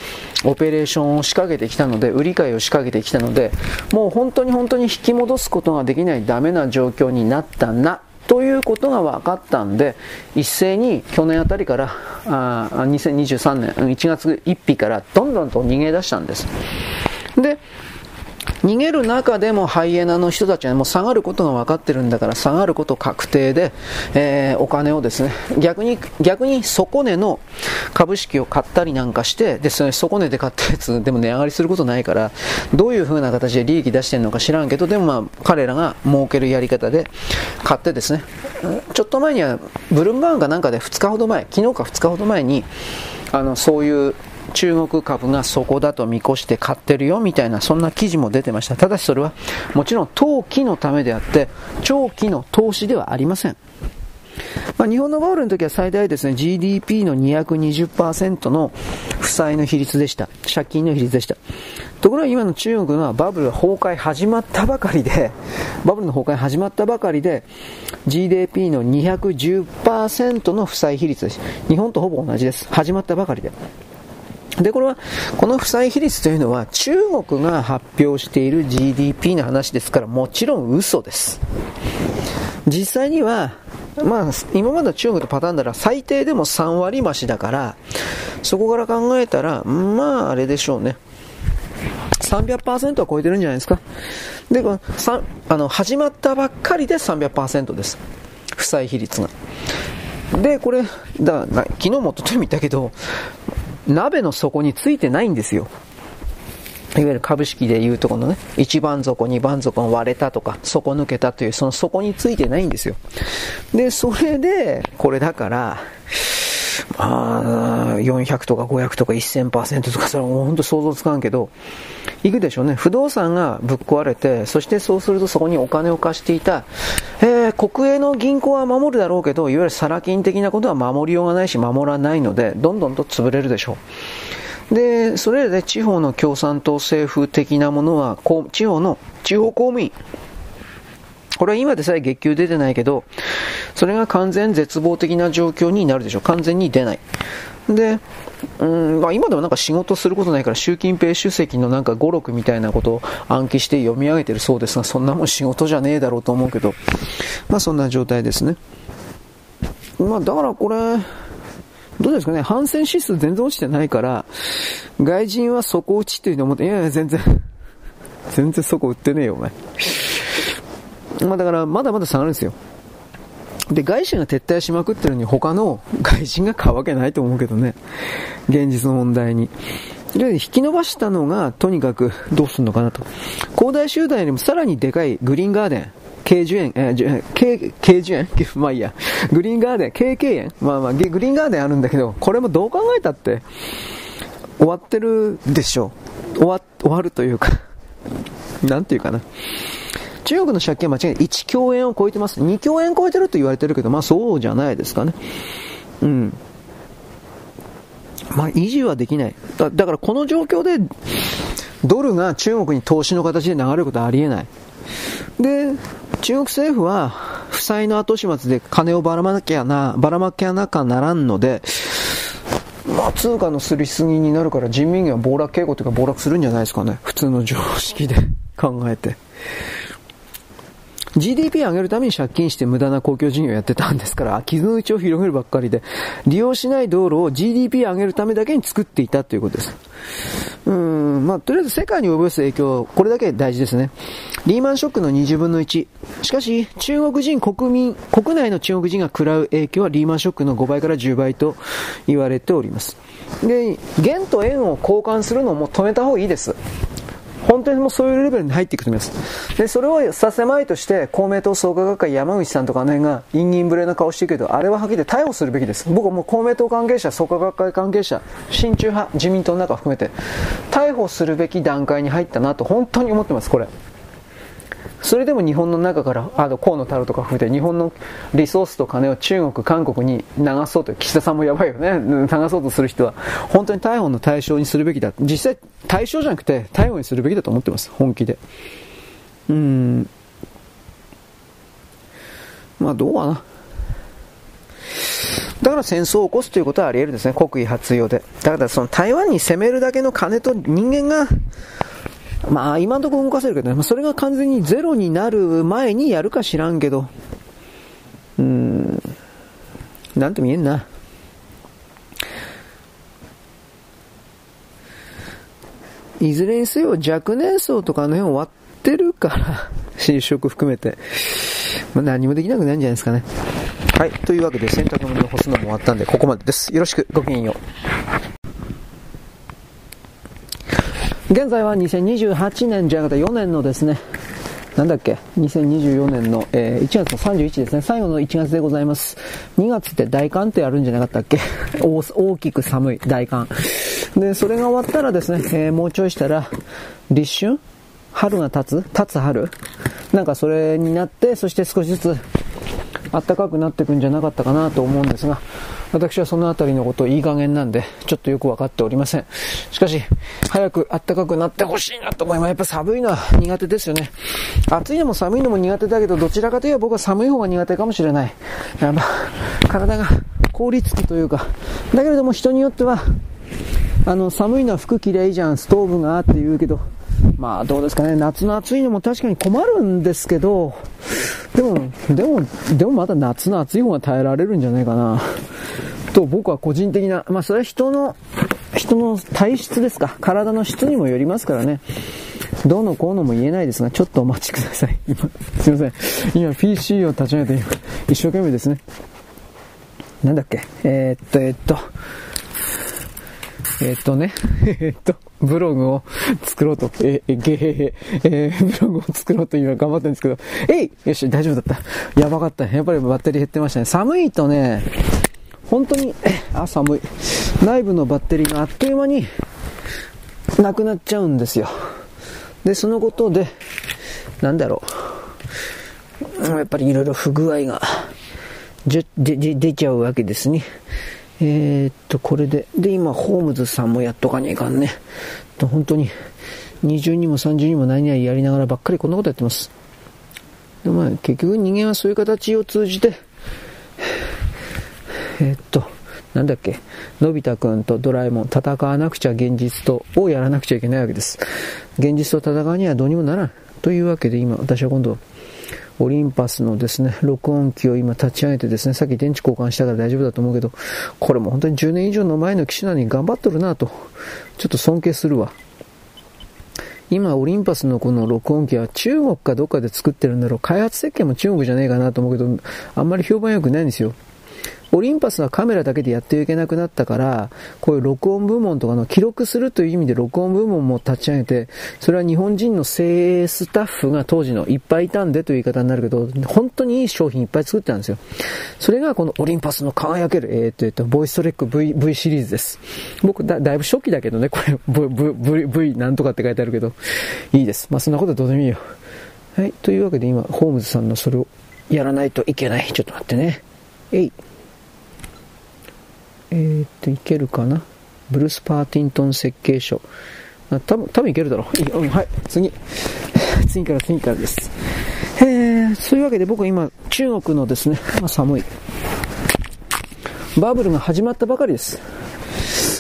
オペレーションを仕掛けてきたので売り買いを仕掛けてきたのでもう本当に本当に引き戻すことができないダメな状況になったなということが分かったんで、一斉に去年あたりから、あ2023年1月1日からどんどんと逃げ出したんです。で、逃げる中でもハイエナの人たちはもう下がることが分かってるんだから下がること確定で、えー、お金をですね逆に逆に底値の株式を買ったりなんかしてでそ底値で買ったやつでも値上がりすることないからどういう風な形で利益出してるのか知らんけどでもまあ彼らが儲けるやり方で買ってですねちょっと前にはブルームバーンかなんかで2日ほど前昨日か2日ほど前にあのそういう中国株がそこだと見越して買ってるよみたいなそんな記事も出てました。ただしそれはもちろん投機のためであって長期の投資ではありません。まあ、日本のバブルの時は最大ですね GDP の220%の負債の比率でした。借金の比率でした。ところが今の中国のバブル崩壊始まったばかりでバブルの崩壊始まったばかりで GDP の210%の負債比率です。日本とほぼ同じです。始まったばかりで。で、これは、この負債比率というのは中国が発表している GDP の話ですから、もちろん嘘です。実際には、まあ、今までの中国とパターンなら最低でも3割増しだから、そこから考えたら、まあ、あれでしょうね。300%は超えてるんじゃないですか。で、このあの始まったばっかりで300%です。負債比率が。で、これ、だ昨日もとといも言ったけど、鍋の底についてないんですよ。いわゆる株式でいうとこのね、1番底、2番底が割れたとか、底抜けたという、その底についてないんですよ。で、それで、これだから、まあ、400とか500とか1000%とか、それはもう本当想像つかんけど、いくでしょうね。不動産がぶっ壊れて、そしてそうするとそこにお金を貸していた、えー、国営の銀行は守るだろうけど、いわゆるサラ金的なことは守りようがないし、守らないので、どんどんと潰れるでしょう。で、それで地方の共産党政府的なものは、地方の、地方公務員、これは今でさえ月給出てないけど、それが完全絶望的な状況になるでしょ。完全に出ない。で、うんまあ、今でもなんか仕事することないから習近平主席のなんか語録みたいなことを暗記して読み上げてるそうですがそんなもん仕事じゃねえだろうと思うけどまあそんな状態ですねまあだからこれどうですかね反戦指数全然落ちてないから外人は底打ちっていうの思っていやいや全然 全然底売ってねえよお前まあだからまだまだ下がるんですよで、外資が撤退しまくってるのに他の外人が買うわけないと思うけどね。現実の問題に。で、引き伸ばしたのが、とにかくどうすんのかなと。恒大集団よりもさらにでかいグリーンガーデン。軽樹園、えー、軽、軽樹園まあいいや。グリーンガーデン、軽軽園まあまあ、グリーンガーデンあるんだけど、これもどう考えたって、終わってるでしょう。終わ、終わるというかなんていうかな。中国の借金は間違いない。1兆円を超えてます。2兆円超えてると言われてるけど、まあそうじゃないですかね。うん。まあ維持はできない。だだからこの状況で、ドルが中国に投資の形で流れることはありえない。で、中国政府は、負債の後始末で金をばらまなきゃな、ばらまきゃなかならんので、まあ、通貨のすりすぎになるから人民元は暴落傾向というか暴落するんじゃないですかね。普通の常識で考えて。GDP を上げるために借金して無駄な公共事業をやってたんですから、傷の内を広げるばっかりで、利用しない道路を GDP 上げるためだけに作っていたということです。うん、まあ、とりあえず世界に及ぼす影響、これだけ大事ですね。リーマンショックの20分の1。しかし、中国人、国民、国内の中国人が食らう影響はリーマンショックの5倍から10倍と言われております。で、元と円を交換するのも止めた方がいいです。本当にもうそういうレベルに入っていくと思います。で、それをさせまいとして、公明党創価学会山口さんとかあの辺が、陰銀ぶれな顔してるけど、あれははっきり逮捕するべきです。僕はもう公明党関係者、創価学会関係者、親中派、自民党の中含めて、逮捕するべき段階に入ったなと本当に思ってます、これ。それでも日本の中から、あの、河野太郎とか含めて、日本のリソースと金を中国、韓国に流そうと、岸田さんもやばいよね、流そうとする人は、本当に逮捕の対象にするべきだ。実際、対象じゃなくて、逮捕にするべきだと思ってます、本気で。うん。まあ、どうかな。だから戦争を起こすということはあり得るんですね、国威発揚で。だからその台湾に攻めるだけの金と人間がまあ、今のところ動かせるけどね、まあ、それが完全にゼロになる前にやるか知らんけど、うんなんとも言えんな。いずれにせよ若年層とかあの辺終わってるから、就職含めて。まあ、何もできなくなるんじゃないですかね。はい。というわけで洗濯物を干すのも終わったんで、ここまでです。よろしく。ごきげんよう。現在は2028年じゃなくて4年のですね、なんだっけ ?2024 年の、えー、1月の31ですね。最後の1月でございます。2月って大寒ってあるんじゃなかったっけ？大きく寒い大寒。で、それが終わったらですね、えー、もうちょいしたら、立春？春が経つ？経つ春？なんかそれになって、そして少しずつ暖かくなってくんじゃなかったかなと思うんですが、私はそのあたりのこといい加減なんで、ちょっとよくわかっておりません。しかし、早く暖かくなってほしいなと思います。やっぱ寒いのは苦手ですよね。暑いのも寒いのも苦手だけど、どちらかといえば僕は寒い方が苦手かもしれない。やっぱ、体が凍りつくというか、だけれども人によっては、あの、寒いのは服着りゃいいじゃん、ストーブがあって言うけど、まあどうですかね、夏の暑いのも確かに困るんですけど、でも、でも、でもまだ夏の暑い方が耐えられるんじゃないかな。と僕は個人的な、まあそれは人の、人の体質ですか。体の質にもよりますからね。どうのこうのも言えないですが、ちょっとお待ちください。今、すいません。今 PC を立ち上げて、一生懸命ですね。なんだっけえー、っと、えー、っと、えー、っとね、えっと、ブログを作ろうと、えー、ゲヘヘ、えー、ブログを作ろうと今頑張ってるんですけど、えいよし、大丈夫だった。やばかった。やっぱりバッテリー減ってましたね。寒いとね、本当に、あ、寒い。内部のバッテリーがあっという間になくなっちゃうんですよ。で、そのことで、なんだろう。やっぱりいろいろ不具合が、じで、で、出ちゃうわけですね。えー、っと、これで、で、今、ホームズさんもやっとかねえかんね。と、本当に、20にも30にも何々やりながらばっかりこんなことやってます。でまあ、結局人間はそういう形を通じて、えー、っと、なんだっけ、のび太くんとドラえもん、戦わなくちゃ現実と、をやらなくちゃいけないわけです。現実と戦うにはどうにもならん。というわけで今、私は今度、オリンパスのですね、録音機を今立ち上げてですね、さっき電池交換したから大丈夫だと思うけど、これも本当に10年以上の前の機種なのに頑張っとるなと、ちょっと尊敬するわ。今、オリンパスのこの録音機は中国かどっかで作ってるんだろう。開発設計も中国じゃねえかなと思うけど、あんまり評判良くないんですよ。オリンパスはカメラだけでやっていけなくなったから、こういう録音部門とかの記録するという意味で録音部門も立ち上げて、それは日本人の精鋭スタッフが当時のいっぱいいたんでという言い方になるけど、本当にいい商品いっぱい作ってたんですよ。それがこのオリンパスの輝ける、えー、っと、えっと、ボイストレック V, v シリーズです。僕だ、だいぶ初期だけどね、これ、V, v, v なんとかって書いてあるけど、いいです。まあ、そんなことどうでもいいよ。はい。というわけで今、ホームズさんのそれをやらないといけない。ちょっと待ってね。えい。えー、っと、いけるかな？ブルース・パーティントン設計書。あ多分、多分いけるだろう。うん、はい、次。次から次からです。えー、そういうわけで僕は今、中国のですね、まあ、寒い。バブルが始まったばかりです。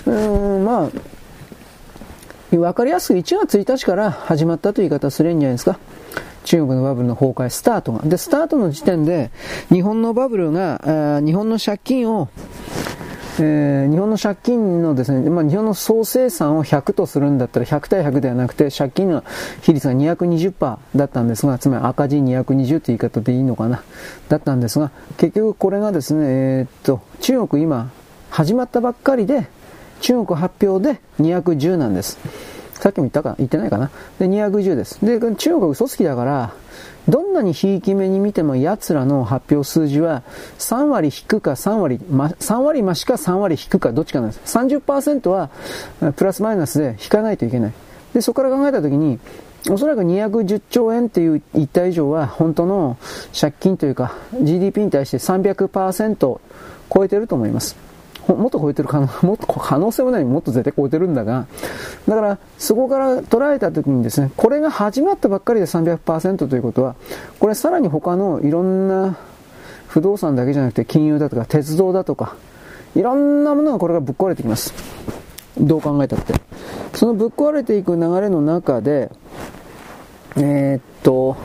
うーん、まあ、わかりやすく1月1日から始まったという言い方するんじゃないですか。中国のバブルの崩壊、スタートが。で、スタートの時点で、日本のバブルが、日本の借金をえー、日本の借金のですね、まあ、日本の総生産を100とするんだったら100対100ではなくて借金の比率が220%だったんですが、つまり赤字220という言い方でいいのかな、だったんですが、結局これがですね、えー、っと、中国今始まったばっかりで、中国発表で210なんです。さっきも言ったか、言ってないかな。で、210です。で、中国嘘つきだから、どんなにひいき目に見ても奴らの発表数字は3割引くか3割、ま、3割増しか3割引くかどっちかなんです。30%はプラスマイナスで引かないといけない。で、そこから考えたときに、おそらく210兆円っていう言った以上は本当の借金というか GDP に対して300%超えてると思います。もっと超えてる可能、もっと可能性もないもっと絶対超えてるんだが、だからそこから捉えた時にですね、これが始まったばっかりで300%ということは、これさらに他のいろんな不動産だけじゃなくて金融だとか鉄道だとか、いろんなものがこれがぶっ壊れてきます。どう考えたって。そのぶっ壊れていく流れの中で、えー、っと、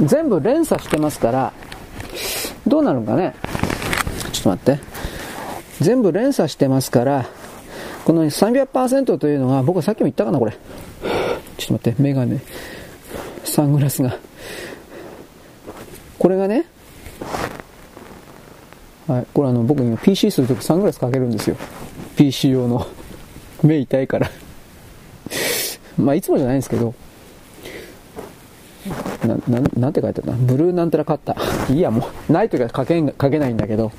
全部連鎖してますから、どうなるんかね。ちょっと待って。全部連鎖してますから、この300%というのは、僕はさっきも言ったかな、これ。ちょっと待って、メガネ、サングラスが。これがね、はい、これあの、僕今 PC するときサングラスかけるんですよ。PC 用の。目痛いからまあ、いつもじゃないんですけど、な、ななんて書いてあるな。ブルーなんたらカッター。いいや、もう、ないときは書けん、書けないんだけど、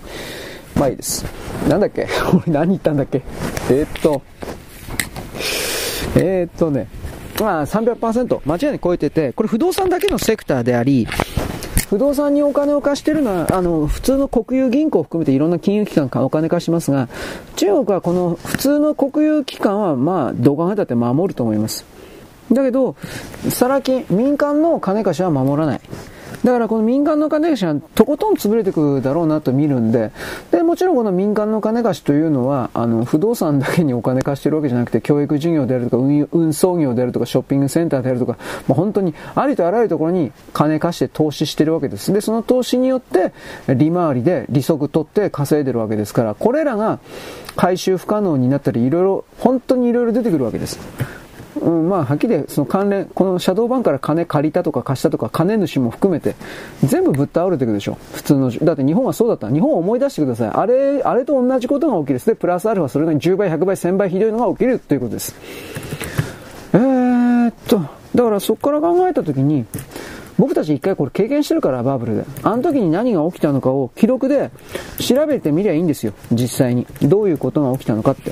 まあいいです。なんだっけ？俺何言ったんだっけ？えー、っと、えー、っとね、まあ300%間違いなく超えてて、これ不動産だけのセクターであり、不動産にお金を貸してるのは、あの、普通の国有銀行を含めていろんな金融機関がお金貸しますが、中国はこの普通の国有機関は、まあ、どう考えたって守ると思います。だけど、さら金、民間の金貸しは守らない。だからこの民間の金貸しはとことん潰れていくだろうなと見るんで、で、もちろんこの民間の金貸しというのは、あの、不動産だけにお金貸してるわけじゃなくて、教育事業であるとか、運運送業であるとか、ショッピングセンターであるとか、もう本当にありとあらゆるところに金貸して投資してるわけです。で、その投資によって、利回りで利息取って稼いでるわけですから、これらが回収不可能になったり、いろいろ、本当にいろいろ出てくるわけです。うん、まあ、はっきりその関連、このシャドーバンから金借りたとか貸したとか、金主も含めて、全部ぶっ倒れていくでしょ。普通の、だって日本はそうだった。日本を思い出してください。あれ、あれと同じことが起きるで、プラスアルファ、それが10倍、100倍、1000倍ひどいのが起きるということです。えー、っと、だからそこから考えたときに、僕たち一回これ経験してるから、バブルで。あの時に何が起きたのかを記録で調べてみりゃいいんですよ。実際に。どういうことが起きたのかって。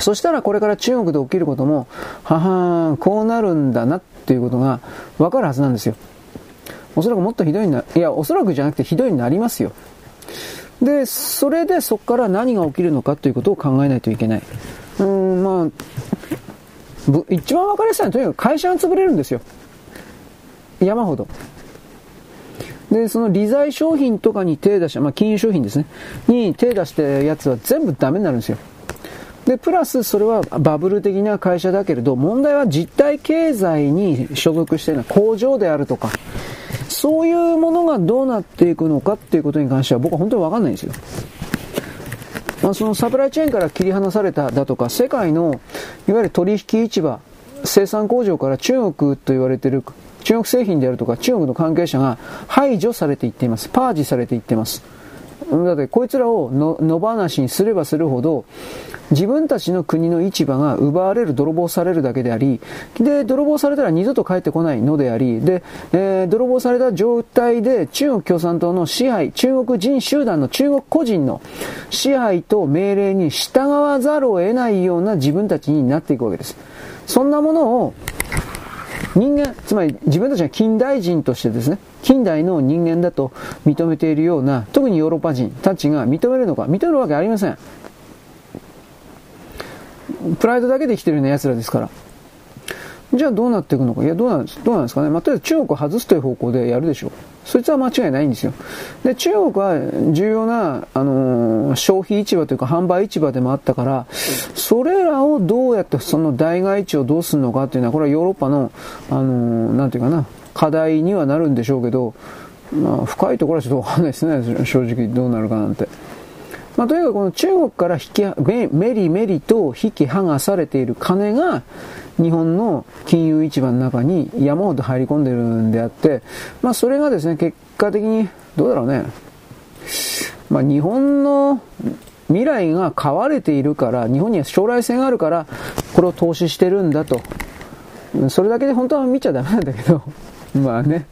そしたらこれから中国で起きることも、ははーん、こうなるんだなっていうことがわかるはずなんですよ。おそらくもっとひどいな、いや、おそらくじゃなくてひどいになりますよ。で、それでそこから何が起きるのかということを考えないといけない。うん、まあ、一番わかりやすいのはとにかく会社が潰れるんですよ。山ほど。で、その利財商品とかに手出した、まあ金融商品ですね。に手出したやつは全部ダメになるんですよ。で、プラスそれはバブル的な会社だけれど、問題は実体経済に所属している工場であるとか、そういうものがどうなっていくのかっていうことに関しては僕は本当にわかんないんですよ。まあ、そのサプライチェーンから切り離されただとか、世界のいわゆる取引市場、生産工場から中国と言われている中国製品であるとか中国の関係者が排除されていっています。パージされていっています。だってこいつらを野放しにすればするほど自分たちの国の市場が奪われる、泥棒されるだけであり、で、泥棒されたら二度と帰ってこないのであり、で、えー、泥棒された状態で中国共産党の支配、中国人集団の中国個人の支配と命令に従わざるを得ないような自分たちになっていくわけです。そんなものを人間、つまり自分たちが近代人としてですね、近代の人間だと認めているような、特にヨーロッパ人たちが認めるのか、認めるわけありません。プライドだけで生きてるような奴らですから。じゃあどうなっていくのか。いや、どうなんですどうなんですかね。まあ、とりあえず中国を外すという方向でやるでしょう。そいつは間違いないんですよ。で、中国は重要な、あのー、消費市場というか販売市場でもあったから、それらをどうやってその代替地をどうするのかっていうのは、これはヨーロッパの、あのー、なんていうかな、課題にはなるんでしょうけど、まあ、深いところはちょっとわかんないですね。正直どうなるかなんて。まあ、とにかくこの中国から引き、メリメリと引き剥がされている金が、日本の金融市場の中に山ほど入り込んでるんであって、まあそれがですね、結果的に、どうだろうね。まあ日本の未来が買われているから、日本には将来性があるから、これを投資してるんだと。それだけで本当は見ちゃダメなんだけど、まあね、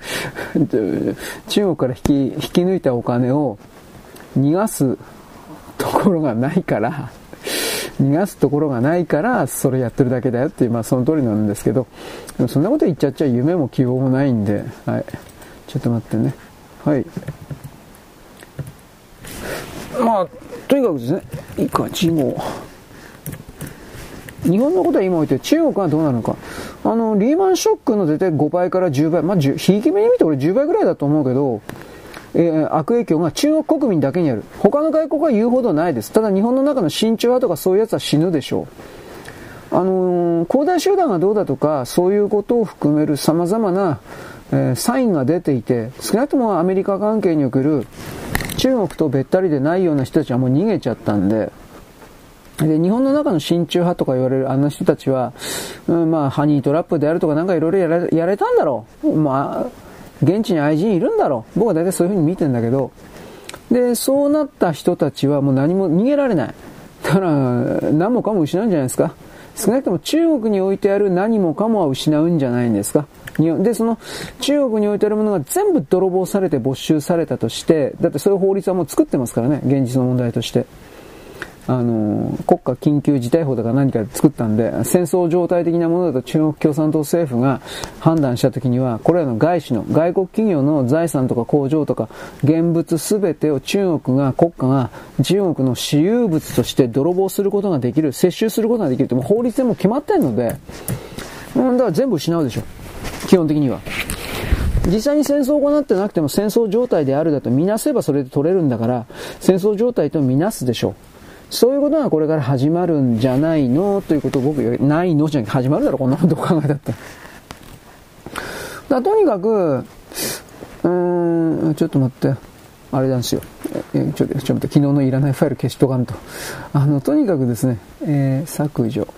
中国から引き、引き抜いたお金を逃がすところがないから、逃がすところがないから、それやってるだけだよっていう、まあその通りなんですけど、そんなこと言っちゃっちゃ夢も希望もないんで、はい。ちょっと待ってね。はい。まあ、とにかくですね、以下事後。日本のことは今置いて、中国はどうなるのか。あの、リーマンショックの出て5倍から10倍、まあ、ひいき目に見て俺10倍ぐらいだと思うけど、えー、悪影響が中国国民だけにある。他の外国は言うほどないです。ただ日本の中の親中派とかそういうやつは死ぬでしょう。あのー、恒大集団がどうだとか、そういうことを含める様々な、えー、サインが出ていて、少なくともアメリカ関係における、中国とべったりでないような人たちはもう逃げちゃったんで、で、日本の中の親中派とか言われるあの人たちは、うん、まあ、ハニートラップであるとかなんかいろいろやらやれたんだろう。まあ、現地に愛人いるんだろう。僕は大体そういうふうに見てんだけど、で、そうなった人たちはもう何も逃げられない。だから、何もかも失うんじゃないですか。少なくとも中国に置いてある何もかもは失うんじゃないんですか。で、その中国に置いてあるものが全部泥棒されて没収されたとして、だってそういう法律はもう作ってますからね、現実の問題として。あの、国家緊急事態法だか何か作ったんで、戦争状態的なものだと中国共産党政府が判断した時には、これらの外資の、外国企業の財産とか工場とか、現物すべてを中国が、国家が中国の私有物として泥棒することができる、接収することができるってもう法律でも決まってるので、うん、だから全部失うでしょ。基本的には。実際に戦争を行ってなくても戦争状態であるだとみなせばそれで取れるんだから、戦争状態とみなすでしょう。そういうことがこれから始まるんじゃないの？ということを僕ないのじゃ始まるだろ、こんなことを考えたって。だとにかく、うーん、ちょっと待って。あれなんですよ。えちょっと、ちょっと待って、昨日のいらないファイル消しとかんと。あの、とにかくですね、えー、削除。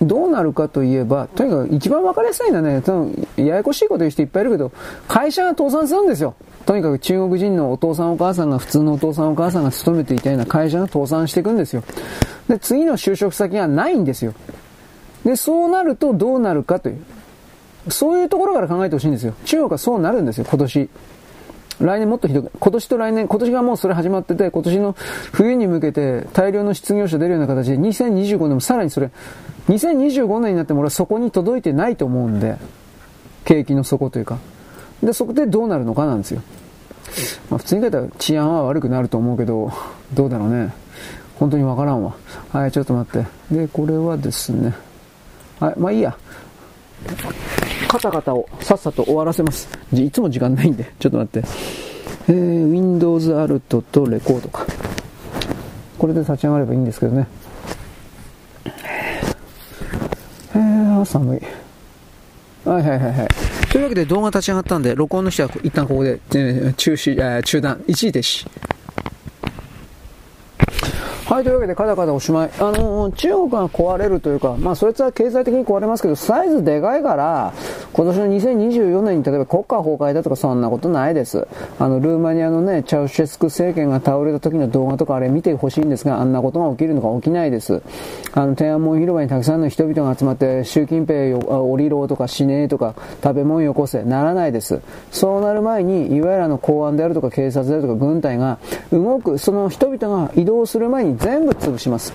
どうなるかといえば、とにかく一番わかりやすいのはね、ややこしいこと言う人いっぱいいるけど、会社が倒産するんですよ。とにかく中国人のお父さんお母さんが普通のお父さんお母さんが勤めていたような会社が倒産していくんですよ。で、次の就職先がないんですよ。で、そうなるとどうなるかという。そういうところから考えてほしいんですよ。中国はそうなるんですよ、今年。来年もっとひどく、今年と来年、今年がもうそれ始まってて、今年の冬に向けて大量の失業者出るような形で、2025年もさらにそれ、2025年になっても俺はそこに届いてないと思うんで、景気の底というか。で、そこでどうなるのかなんですよ。まあ、普通に書いたら治安は悪くなると思うけど、どうだろうね。本当にわからんわ。はい、ちょっと待って。で、これはですね。はい、まあいいや。カタカタをさっさと終わらせます。いつも時間ないんで、ちょっと待って。えー、Windows Alt とレコードか。これで立ち上がればいいんですけどね。えー、寒い。はいはいはいはい。というわけで動画立ち上がったんで、録音の人は一旦ここで、え、中止、中断、一時停止。はい、というわけで、カタカタおしまい。あのー、中国が壊れるというか、まあ、そいつは経済的に壊れますけど、サイズでかいから、今年の2024年に例えば国家崩壊だとかそんなことないです。あの、ルーマニアのね、チャウシェスク政権が倒れた時の動画とかあれ見てほしいんですが、あんなことが起きるのか起きないです。あの、天安門広場にたくさんの人々が集まって、習近平よ降りろとか死ねえとか、食べ物よこせ、ならないです。そうなる前に、いわゆるあの、公安であるとか警察であるとか軍隊が動く、その人々が移動する前に全部潰します。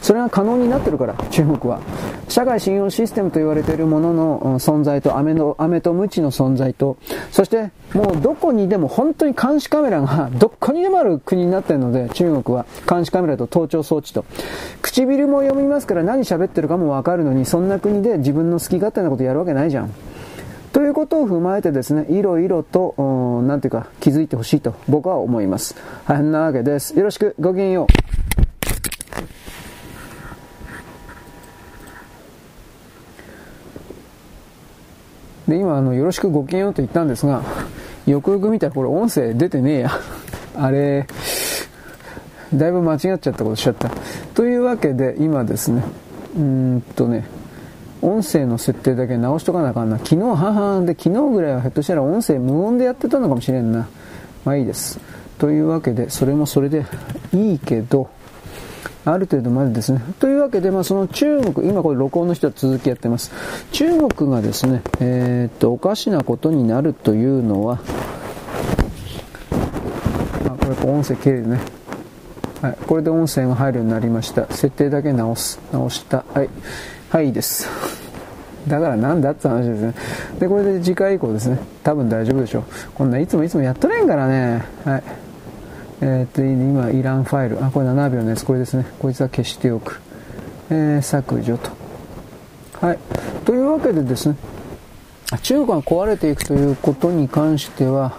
それが可能になってるから、中国は。社会信用システムと言われているものの存在と、飴の、飴と鞭の存在と、そしてもうどこにでも本当に監視カメラがどこにでもある国になってるので、中国は監視カメラと盗聴装置と。唇も読みますから何喋ってるかもわかるのに、そんな国で自分の好き勝手なことやるわけないじゃん。ということを踏まえてですね、いろいろと、なんていうか、気づいてほしいと僕は思います。はい、なわけです。よろしく、ごきげんよう。で、今、あの、よろしくごきげんようと言ったんですが、よくよく見たらこれ音声出てねえや。あれ、だいぶ間違っちゃったことしちゃった。というわけで、今ですね、うーんとね、音声の設定だけ直しとかなあかんな。昨日、母で、昨日ぐらいはひょっとしたら音声無音でやってたのかもしれんな。まあいいです。というわけで、それもそれでいいけど、ある程度までですね。というわけで、まあ、その中国、今これ録音の人は続きやってます。中国がですね、えー、っと、おかしなことになるというのは、あ、これ音声切れるね。はい、これで音声が入るようになりました。設定だけ直す。直した。はい。はい、いいです。だからなんだって話ですね。で、これで次回以降ですね。多分大丈夫でしょう。こんないつもいつもやっとれんからね。はい。えー、っと、今、いらんファイル。あ、これ7秒のやつ、これですね。こいつは消しておく。えー、削除と。はい。というわけでですね、中国が壊れていくということに関しては、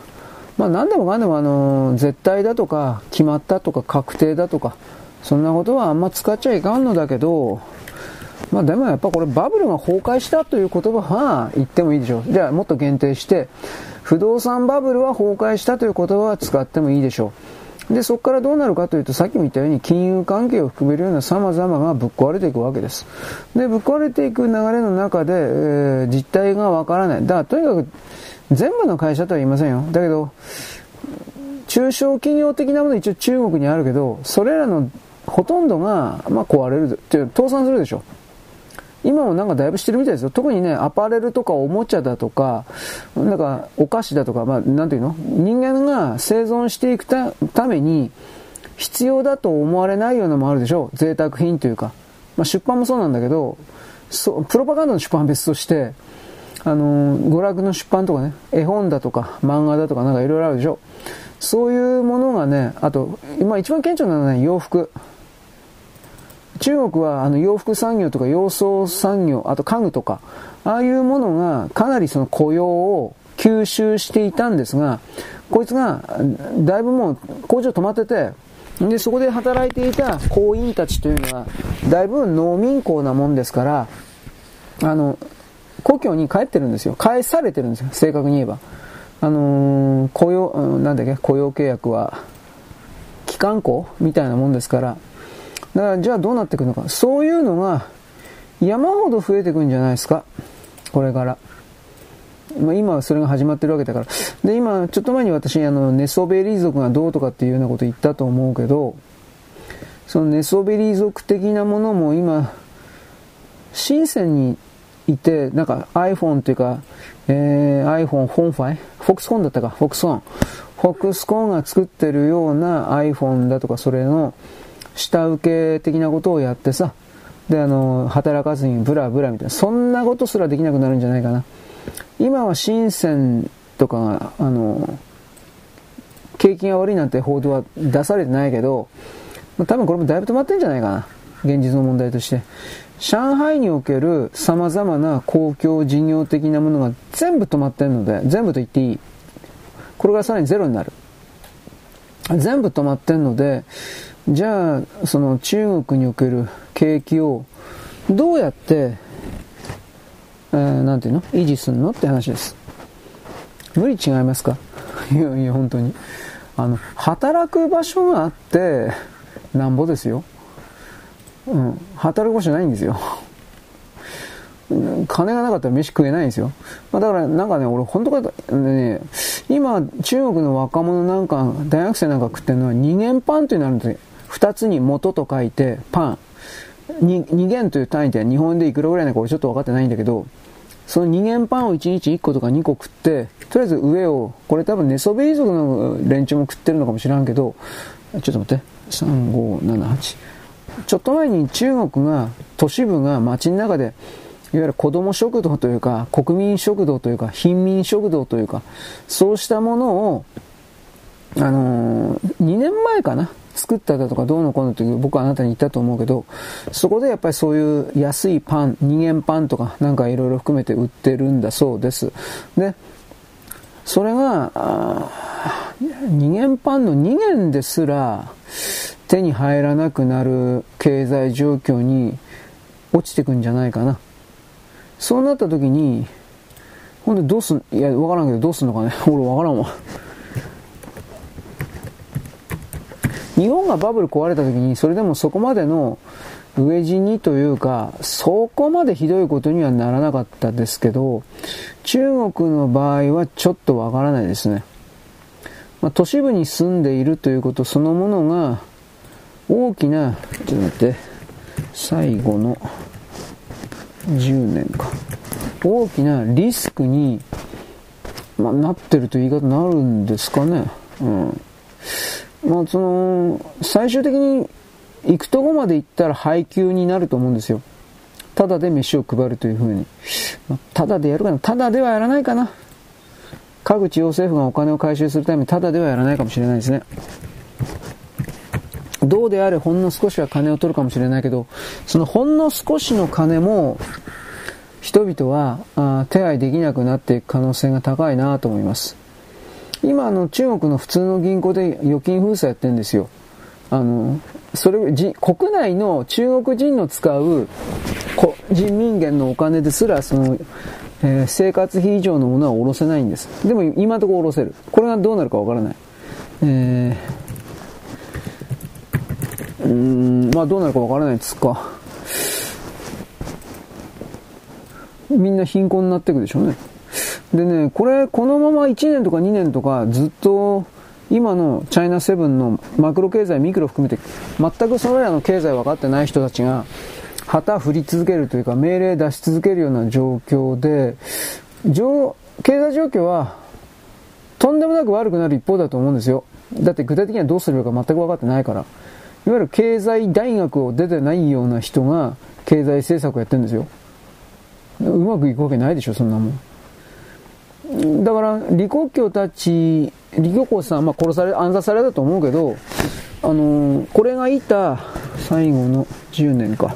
まあ何でもかんでもあの、絶対だとか、決まったとか、確定だとか、そんなことはあんま使っちゃいかんのだけど、まあでもやっぱこれバブルが崩壊したという言葉は言ってもいいでしょう。じゃあもっと限定して、不動産バブルは崩壊したという言葉は使ってもいいでしょう。で、そこからどうなるかというと、さっきも言ったように金融関係を含めるような様々がぶっ壊れていくわけです。で、ぶっ壊れていく流れの中で、えー、実態がわからない。だから、とにかく、全部の会社とは言いませんよ。だけど、中小企業的なもの一応中国にあるけど、それらのほとんどが、まあ、壊れるっていう、倒産するでしょ。今もなんかだいぶしてるみたいですよ。特にね、アパレルとかおもちゃだとか、なんかお菓子だとか、まあ、なんていうの？人間が生存していくために必要だと思われないようなもあるでしょ贅沢品というか。まあ、出版もそうなんだけど、そプロパガンダの出版は別として、あのー、娯楽の出版とかね、絵本だとか漫画だとかなんかいろいろあるでしょそういうものがね、あと、今一番顕著なのはね、洋服。中国はあの洋服産業とか洋装産業、あと家具とか、ああいうものがかなりその雇用を吸収していたんですが、こいつがだいぶもう工場止まってて、で、そこで働いていた工員たちというのは、だいぶ農民工なもんですから、あの、故郷に帰ってるんですよ。返されてるんですよ。正確に言えば。あのー、雇用、なんだっけ、雇用契約は、機関校みたいなもんですから、だからじゃあどうなっていくのか。そういうのが山ほど増えていくんじゃないですか。これから。まあ、今はそれが始まってるわけだから。で、今、ちょっと前に私、あの、寝そべり族がどうとかっていうようなこと言ったと思うけど、その寝そべり族的なものも今、深センにいて、なんか iPhone っていうか、えー、iPhone 本ファイ？フォックスコンだったか、フォックスコン。フォックスコンが作ってるような iPhone だとか、それの、下請け的なことをやってさ、で、あの、働かずにブラブラみたいな、そんなことすらできなくなるんじゃないかな。今は深センとかが、あの、景気が悪いなんて報道は出されてないけど、多分これもだいぶ止まってんじゃないかな。現実の問題として。上海における様々な公共事業的なものが全部止まってるので、全部と言っていい。これがさらにゼロになる。全部止まってるので、じゃあ、その中国における景気をどうやって、えー、なんていうの？維持するのって話です。無理違いますか？いやいや、本当に。あの、働く場所があって、なんぼですよ。うん。働く場所ないんですよ。金がなかったら飯食えないんですよ。まあ、だからなんかね、俺本当か、ね、今中国の若者なんか、大学生なんか食ってるのは二元パンというのがあるんですよ。二つに元と書いて、パン。二元という単位で日本でいくらぐらいなのか俺ちょっと分かってないんだけど、その二元パンを1日1個とか2個食って、とりあえず上を、これ多分寝そべり族の連中も食ってるのかもしらんけど、ちょっと待って、3、5、7、8。ちょっと前に中国が、都市部が街の中で、いわゆる子供食堂というか、国民食堂というか、貧民食堂というか、そうしたものを、あのー、2年前かな作っただとかどうのこうのって僕はあなたに言ったと思うけど、そこでやっぱりそういう安いパン、二元パンとかなんかいろいろ含めて売ってるんだそうです。で、それが、二元パンの二元ですら手に入らなくなる経済状況に落ちてくんじゃないかな。そうなった時に、ほんでどうすん、いや、わからんけどどうすんのかね。俺わからんわ。日本がバブル壊れた時にそれでもそこまでの飢え死にというか、そこまでひどいことにはならなかったですけど、中国の場合はちょっとわからないですね。まあ、都市部に住んでいるということそのものが大きな、ちょっと待って、最後の10年か。大きなリスクに、まあ、なってるという言い方になるんですかね。うん。まあ、その、最終的に行くとこまで行ったら配給になると思うんですよ。ただで飯を配るというふうに。まあ、ただでやるかな。ただではやらないかな。各地方政府がお金を回収するためにただではやらないかもしれないですね。どうであれほんの少しは金を取るかもしれないけど、そのほんの少しの金も人々はあ手配できなくなっていく可能性が高いなと思います。今の中国の普通の銀行で預金封鎖やってるんですよ。あの、それ、じ国内の中国人の使う人民元のお金ですら、その、えー、生活費以上のものは下ろせないんです。でも今のところ下ろせる。これがどうなるかわからない。えー、うーん、まあどうなるかわからないですか。みんな貧困になっていくでしょうね。でね、これ、このまま1年とか2年とかずっと今のチャイナセブンのマクロ経済、ミクロ含めて全くそれらの経済分かってない人たちが旗振り続けるというか命令出し続けるような状況で、経済状況はとんでもなく悪くなる一方だと思うんですよ。だって具体的にはどうするか全く分かってないから。いわゆる経済大学を出てないような人が経済政策をやってるんですよ。うまくいくわけないでしょ、そんなもん。だから、李克強たち、李克強さん、まあ、殺され、暗殺されたと思うけど、あのー、これがいた最後の10年か。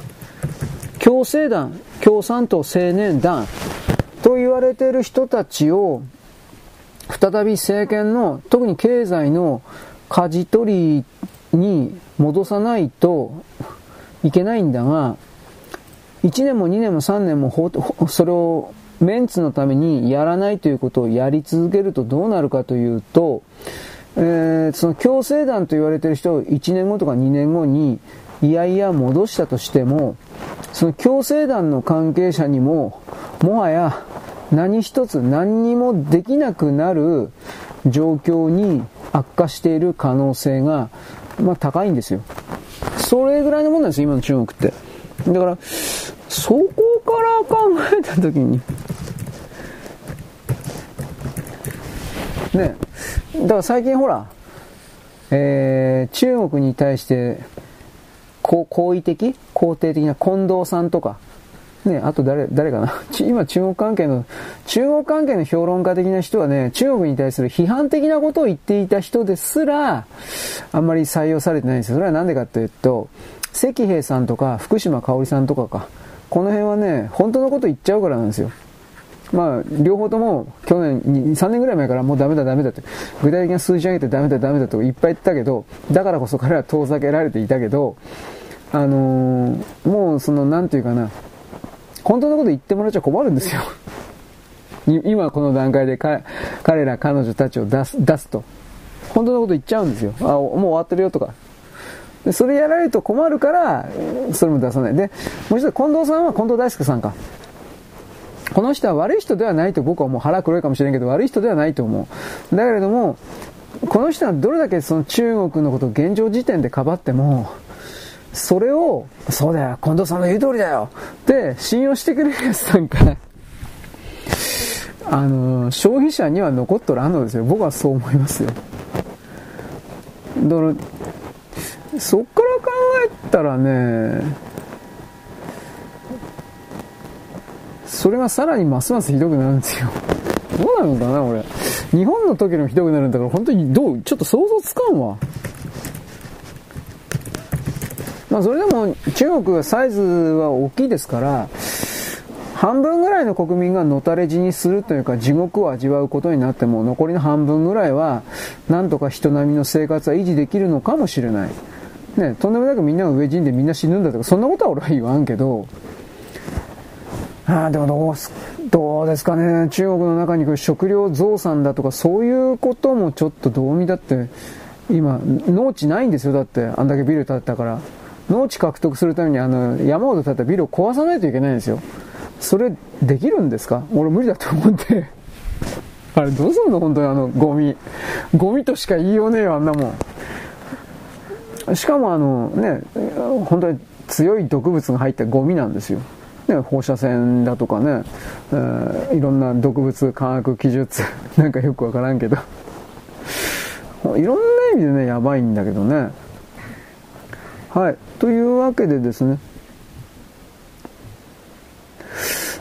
共生団、共産党青年団と言われている人たちを、再び政権の、特に経済の舵取りに戻さないといけないんだが、1年も2年も3年もそれをメンツのためにやらないということをやり続けるとどうなるかというと、えー、その強制団と言われている人を1年後とか2年後にいやいや戻したとしても、その強制団の関係者にも、もはや何一つ何にもできなくなる状況に悪化している可能性が、まあ高いんですよ。それぐらいのもんなんですよ、今の中国って。だから、そこから考えたときに、ね、だから最近ほら、えー、中国に対して、好意的？肯定的な？近藤さんとか、ね、あと誰、誰かな？今中国関係の、中国関係の評論家的な人はね、中国に対する批判的なことを言っていた人ですら、あんまり採用されてないんですよ。それはなんでかっていうと、石平さんとか福島香織さんとかか、この辺はね、本当のこと言っちゃうからなんですよ。まあ、両方とも去年、3年ぐらい前からもうダメだダメだって、具体的な数字上げてダメだダメだといっぱい言ったけど、だからこそ彼は遠ざけられていたけど、あのー、もうその、なんていうかな、本当のこと言ってもらっちゃ困るんですよ。今この段階で彼ら彼女たちを出す、出すと。本当のこと言っちゃうんですよ。あ、もう終わってるよとか。でそれやられると困るから、それも出さない。で、もう一つ、近藤さんは近藤大輔さんか。この人は悪い人ではないと僕はもう腹黒いかもしれんけど、悪い人ではないと思う。だけれども、この人はどれだけその中国のことを現状時点でかばっても、それを、そうだよ、近藤さんの言う通りだよって信用してくれるやつなんか、あの、消費者には残っとらんのですよ。僕はそう思いますよ。だから、そっから考えたらね、それがさらにますますひどくなるんですよ。どうなのかな、俺。日本の時のひどくなるんだから、本当にどう、ちょっと想像つかんわ。まあ、それでも中国はサイズは大きいですから、半分ぐらいの国民がのたれ死にするというか地獄を味わうことになっても残りの半分ぐらいはなんとか人並みの生活は維持できるのかもしれない。ね、とんでもなくみんなが飢え死んでみんな死ぬんだとか、そんなことは俺は言わんけど、ああ、でもどうす、どうですかね、中国の中に食料増産だとか、そういうこともちょっとどう見だって、今、農地ないんですよ、だって、あんだけビル建ったから。農地獲得するためにあの山ほど建ったビルを壊さないといけないんですよ。それ、できるんですか？俺無理だと思って あれどうすんの？本当にあの、ゴミ。ゴミとしか言いようねえよ、あんなもん。しかもあのね、本当に強い毒物が入ったゴミなんですよ。ね、放射線だとかね、えー、いろんな毒物化学技術 なんかよくわからんけど いろんな意味でね、やばいんだけどね。はい。というわけでですね、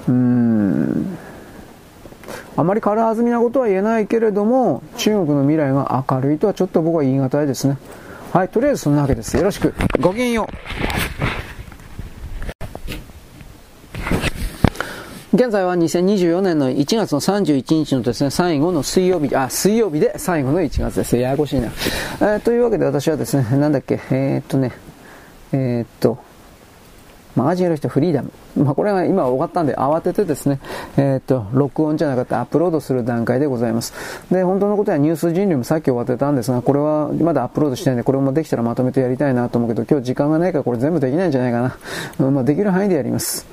うーん、あまり軽はずみなことは言えないけれども、中国の未来が明るいとはちょっと僕は言い難いですね。はい、とりあえずそんなわけです。よろしく。ごきげんよう。現在は2024年の1月の31日のですね、最後の水曜日、あ、水曜日で最後の1月です。ややこしいな。えー、というわけで私はですね、なんだっけ、えー、っとね、えー、っと、まあ、アジアの人フリーダム。まあ、これが今終わったんで慌ててですね、えー、っと、録音じゃなかったアップロードする段階でございます。で、本当のことはニュース人流もさっき終わってたんですが、これはまだアップロードしてないんで、これもできたらまとめてやりたいなと思うけど、今日時間がないからこれ全部できないんじゃないかな。まあ、できる範囲でやります。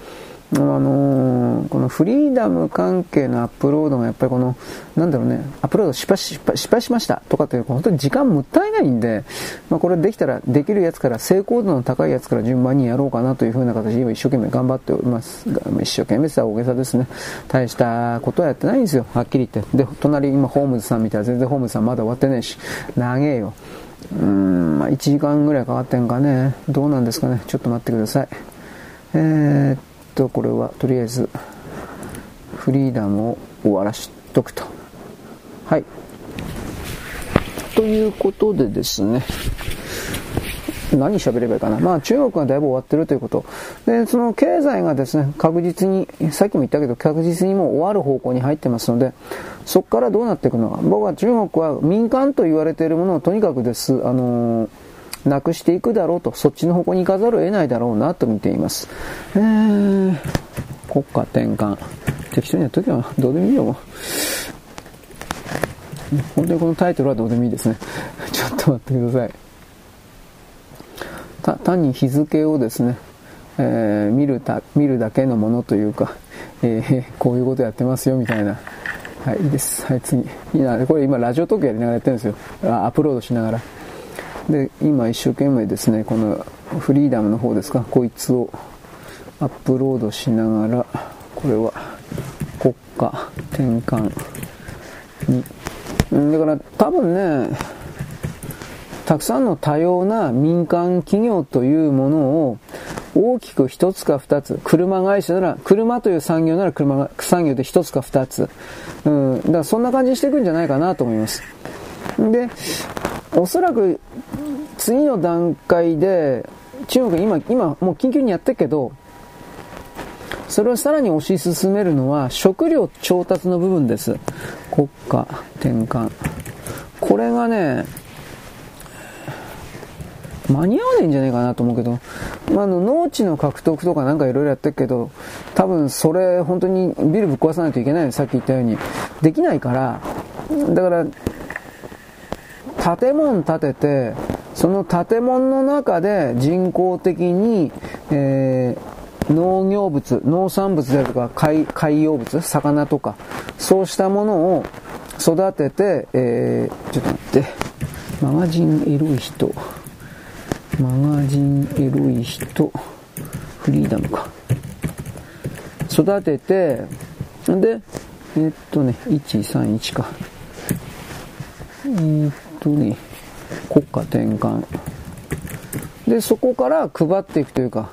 あのー、このフリーダム関係のアップロードがやっぱりこの、なんだろうね、アップロード失敗し失敗しましたとかっていう、本当に時間もったいないんで、まあ、これできたら、できるやつから、成功度の高いやつから順番にやろうかなというふうな形で今一生懸命頑張っておりますが、一生懸命さ大げさですね。大したことはやってないんですよ、はっきり言って。で、隣今ホームズさんみたいな、全然ホームズさんまだ終わってないし、長えよ。うーん、まあ1時間ぐらいかかってんかね。どうなんですかね。ちょっと待ってください。えー、っと、これはとりあえず、フリーダムを終わらしとくと。はい。ということでですね、何喋ればいいかな。まあ中国がだいぶ終わってるということ。で、その経済がですね、確実に、さっきも言ったけど、確実にもう終わる方向に入ってますので、そこからどうなっていくのか。僕は中国は民間と言われているものをとにかくです、あのーなくしていくだろうと、そっちの方向に行かざるを得ないだろうなと見ています。えー、国家転換。適当にやっとけばどうでもいいよ。本当にこのタイトルはどうでもいいですね。ちょっと待ってください。た単に日付をですね、えー、見るた見るだけのものというか、えー、こういうことやってますよみたいな。はい、いいです。はい、次。いいな。これ今ラジオトークやりながらやってるんですよ。アップロードしながら。で、今一生懸命ですね、このフリーダムの方ですか、こいつをアップロードしながら、これは国家転換に。だから多分ね、たくさんの多様な民間企業というものを大きく一つか二つ、車会社なら、車という産業なら車産業で一つか二つ。うん、だからそんな感じにしていくんじゃないかなと思います。で、おそらく次の段階で中国今、今もう緊急にやってるけど、それをさらに推し進めるのは食料調達の部分です。国家転換。これがね、間に合わないんじゃないかなと思うけど、まあ、の農地の獲得とかなんかいろいろやってるけど、多分それ本当にビルぶっ壊さないといけないのさっき言ったように。できないから、だから建物建てて、その建物の中で人工的に、えー、農業物、農産物であるとか海海洋物、魚とか、そうしたものを育てて、えー、ちょっと待って、マガジンエロい人、マガジンエロい人、フリーダムか。育てて、で、えー、っとね、131か。えー、っとね、国家転換。で、そこから配っていくというか、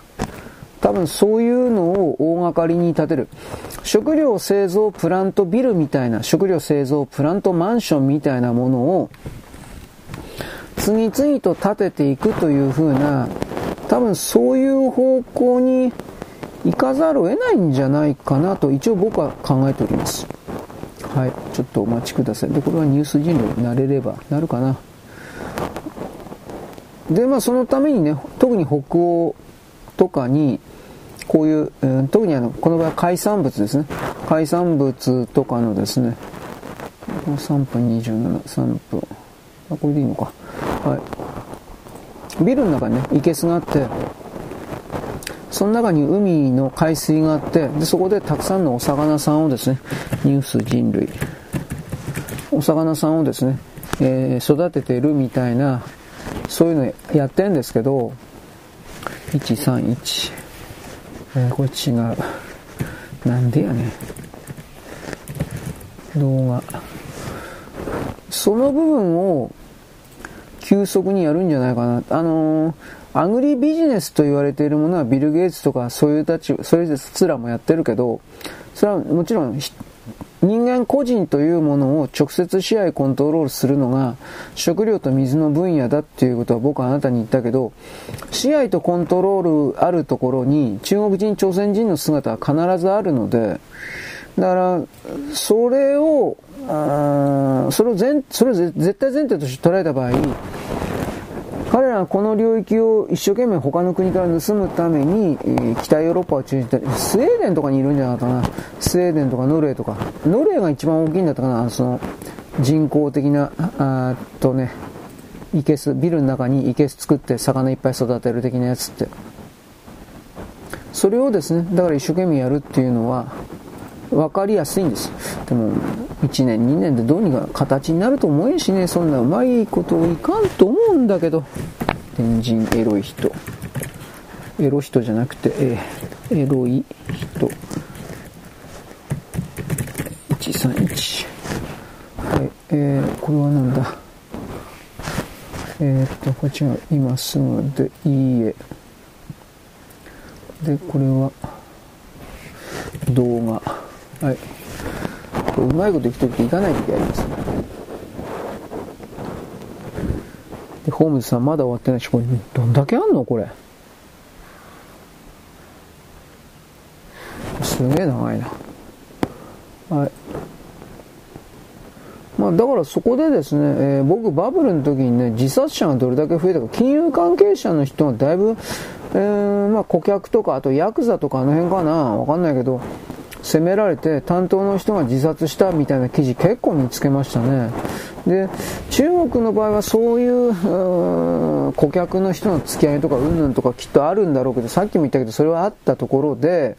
多分そういうのを大掛かりに建てる。食料製造プラントビルみたいな、食料製造プラントマンションみたいなものを、次々と建てていくというふうな、多分そういう方向に行かざるを得ないんじゃないかなと一応僕は考えております。はい、ちょっとお待ちください。で、これはニュース人類になれれば、なるかな。で、まあそのためにね、特に北欧とかに、こういう、うん、特にあの、この場合は海産物ですね。海産物とかのですね、3分27、3分。あ、これでいいのか。はい。ビルの中にね、いけすがあって、その中に海の海水があって、で、そこでたくさんのお魚さんをですね、ニュース人類、お魚さんをですね、えー、育ててるみたいな、そういうのやってんですけど、131、えー、これ違う。なんでやねん。動画。その部分を急速にやるんじゃないかな。あのーアグリビジネスと言われているものはビル・ゲイツとかそういうたち、それすらもやってるけど、それはもちろん人間個人というものを直接支配コントロールするのが食料と水の分野だっていうことは僕はあなたに言ったけど、支配とコントロールあるところに中国人、朝鮮人の姿は必ずあるので、だから、それをあ、それを全、それを絶対前提として捉えた場合、彼らはこの領域を一生懸命他の国から盗むために、えー、北ヨーロッパを中心にスウェーデンとかにいるんじゃなかったかな。スウェーデンとかノルウェーとか。ノルウェーが一番大きいんだったかな。その人工的なあとねいけすビルの中にいけす作って魚いっぱい育てる的なやつって。それをですねだから一生懸命やるっていうのは分かりやすいんです。でも1年2年でどうにか形になると思えんしね。そんなうまいこといかんと思うんだけど。天神エロい人。エロ人じゃなくて、えー、エロい人。131はいえー、これは何だ？えー、っとこっちが今すぐでいいえ。でこれは動画。はい。これうまいこといく時といかない時ありますね。でホームズさんまだ終わってないしこれどんだけあんのこれ？すげえ長いな。はい。まあ、だからそこでですね、えー、僕バブルの時にね、自殺者がどれだけ増えたか、金融関係者の人がだいぶ、えー、まあ、顧客とか、あとヤクザとかあの辺かな、わかんないけど、責められて担当の人が自殺したみたいな記事結構見つけましたね。で、中国の場合はそういう顧客の人の付き合いとかうんぬんとかきっとあるんだろうけど、さっきも言ったけどそれはあったところで、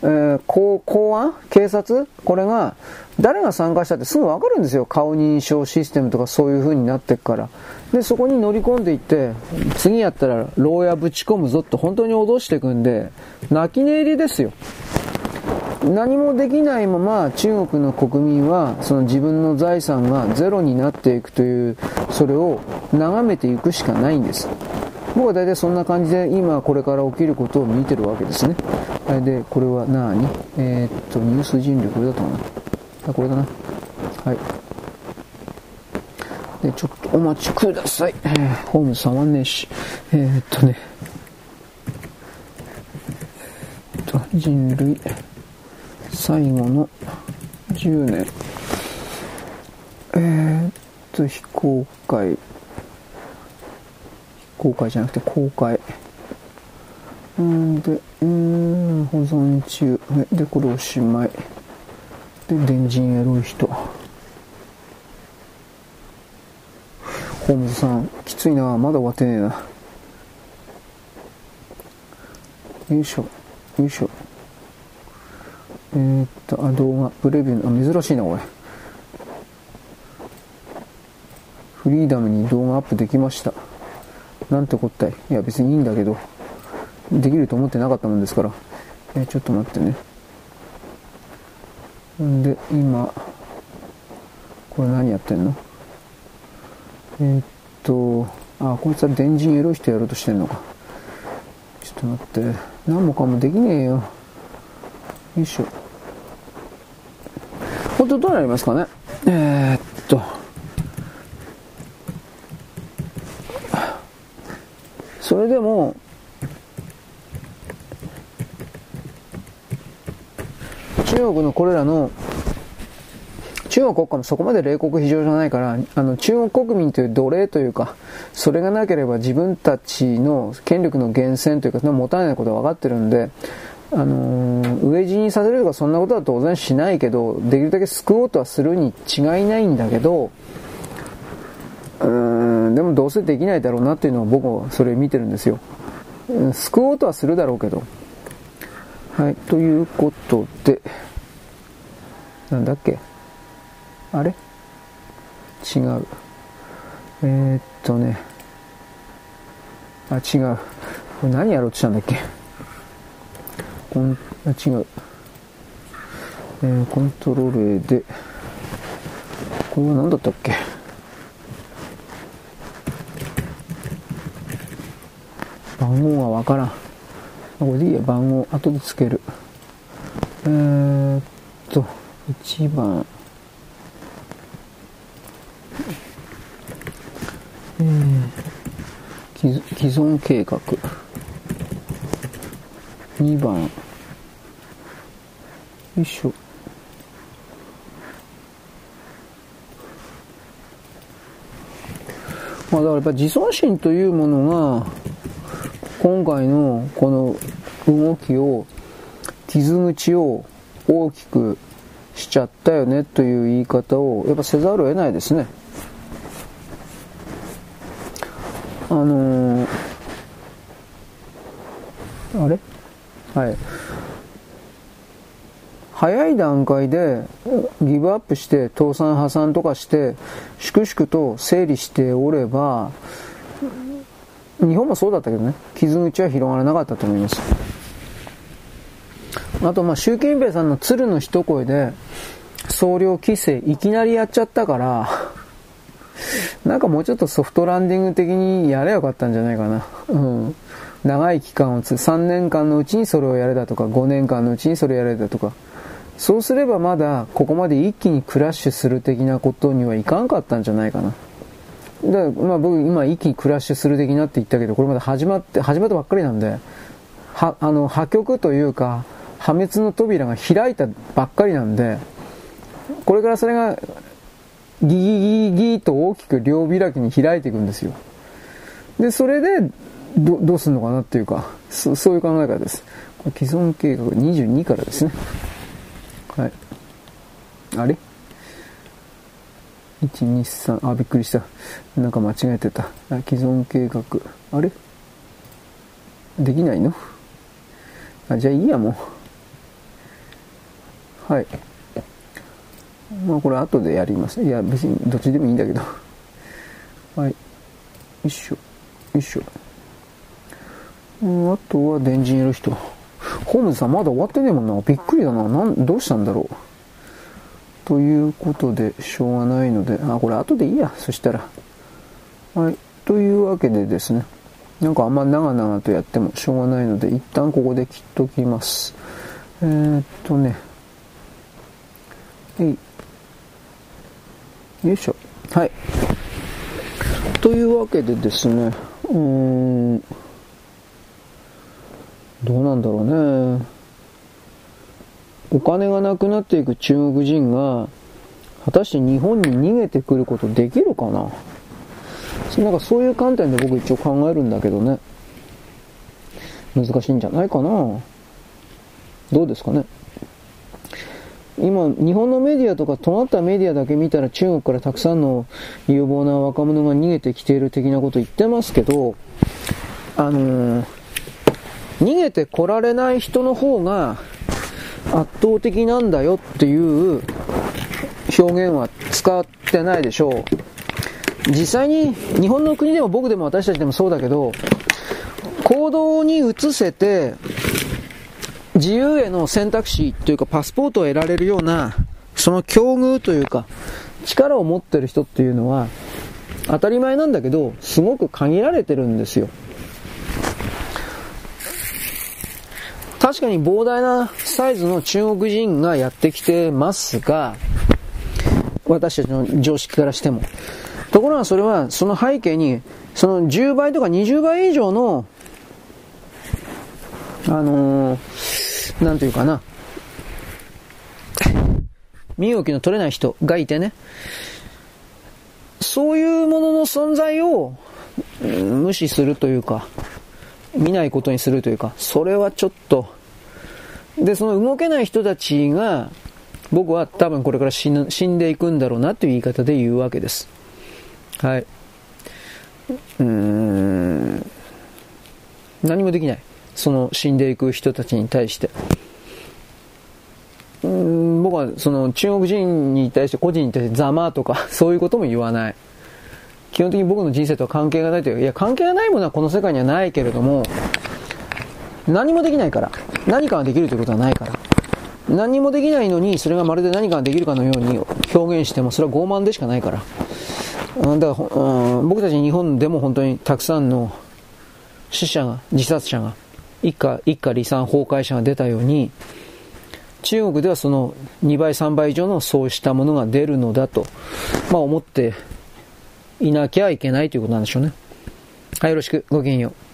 えー、公公安？警察？これが誰が参加したってすぐわかるんですよ。顔認証システムとかそういう風になってくから。で、そこに乗り込んでいって、次やったら牢屋ぶち込むぞって本当に脅していくんで、泣き寝入りですよ。何もできないまま中国の国民はその自分の財産がゼロになっていくというそれを眺めていくしかないんです。僕は大体そんな感じで今これから起きることを見てるわけですね。でこれは何？えー、っとニュース人類これだと思う。あこれだな。はい。でちょっとお待ちください、えー、ホーム触んねえし。えー、っとね。えっと人類。最後の10年。えー、っと非公開。非公開じゃなくて公開。うんでうん保存中。でこれおしまい。で電人エロい人。ホームズさんきついな。まだ終わってねえな。よいしょ。よいしょ。えー、っと、あ、動画、プレビュー、あ、珍しいな、これ。フリーダムに動画アップできました。なんてこったい。いや、別にいいんだけど、できると思ってなかったもんですから。えー、ちょっと待ってね。んで、今、これ何やってんの？えー、っと、あ、こいつは電人エロい人やろうとしてんのか。ちょっと待って。何もかもできねえよ。よいしょ。本当どうなりますかね？えー、っと。それでも、中国のこれらの中国国家もそこまで冷酷非常じゃないから、あの中国国民という奴隷というか、それがなければ自分たちの権力の源泉というか、持たないことは分かってるんで、あのー、飢え死にさせるとかそんなことは当然しないけど、できるだけ救おうとはするに違いないんだけど、うーん、でもどうせできないだろうなっていうのは僕はそれ見てるんですよ。救おうとはするだろうけど。はい、ということで、なんだっけ？あれ？違う。えー、っとね、あ、違う。これ何やろうとしたんだっけ？コン、あ、違う。えー、コントロールで、これは何だったっけ？番号がわからん。これでいいや、番号、後でつける。えー、っと、1番。えー、既存計画。2番よいしょまあ、だからやっぱ自尊心というものが、今回のこの動きを、傷口を大きくしちゃったよねという言い方をやっぱせざるを得ないですね。あのー、あれはい。早い段階でギブアップして倒産破産とかして粛々と整理しておれば日本もそうだったけどね。傷口は広がらなかったと思います。あとまあ習近平さんの鶴の一声で総量規制いきなりやっちゃったからなんかもうちょっとソフトランディング的にやればよかったんじゃないかな。うん。長い期間をつ3年間のうちにそれをやれだとか5年間のうちにそれをやれだとかそうすればまだここまで一気にクラッシュする的なことにはいかんかったんじゃないかな。だからまあ僕今一気にクラッシュする的なって言ったけど、これまだ始まって、始まったばっかりなんで、は、あの、破局というか、破滅の扉が開いたばっかりなんで、これからそれが、ギギギギと大きく両開きに開いていくんですよ。で、それで、ど、どうすんのかなっていうか、そそういう考え方です。既存計画22からですね。はい。あれ ?1、2、3、あ、びっくりした。なんか間違えてた。既存計画。あれ？できないの？あ、じゃあいいや、もう。はい。まあこれ後でやります。いや、別にどっちでもいいんだけど。はい。よいしょ。よいしょ。うん、あとは電人いる人。ホームズさんまだ終わってねえもんな。びっくりだな。なん、どうしたんだろう。ということで、しょうがないので、あ、これ後でいいや。そしたら。はい。というわけでですね。なんかあんま長々とやってもしょうがないので、一旦ここで切っときます。えー、っとね。えい。よいしょ。はい。というわけでですね。うーん。どうなんだろうね。お金がなくなっていく中国人が、果たして日本に逃げてくることできるかななんかそういう観点で僕一応考えるんだけどね。難しいんじゃないかなどうですかね今、日本のメディアとか尖ったメディアだけ見たら中国からたくさんの有望な若者が逃げてきている的なこと言ってますけど、あのー逃げてこられない人の方が圧倒的なんだよっていう表現は使ってないでしょう。実際に日本の国でも僕でも私たちでもそうだけど、行動に移せて自由への選択肢というかパスポートを得られるようなその境遇というか力を持ってる人っていうのは当たり前なんだけどすごく限られてるんですよ。確かに膨大なサイズの中国人がやってきてますが、私たちの常識からしても。ところがそれは、その背景に、その10倍とか20倍以上の、あのー、なんていうかな、身動きの取れない人がいてね、そういうものの存在を無視するというか、見ないことにするというか、それはちょっと、で、その動けない人たちが、僕は多分これから死ぬ死んでいくんだろうなという言い方で言うわけです。はい。うーん。何もできない。その死んでいく人たちに対して。うん僕はその中国人に対して個人に対してざまとかそういうことも言わない。基本的に僕の人生とは関係がないという、いや関係がないものはこの世界にはないけれども、何もできないから。何かができるということはないから。何もできないのに、それがまるで何かができるかのように表現しても、それは傲慢でしかないから。だから、うん、僕たち日本でも本当にたくさんの死者が、自殺者が、一家、一家離散崩壊者が出たように、中国ではその2倍、3倍以上のそうしたものが出るのだと、まあ思っていなきゃいけないということなんでしょうね。はい、よろしく。ごきげんよう。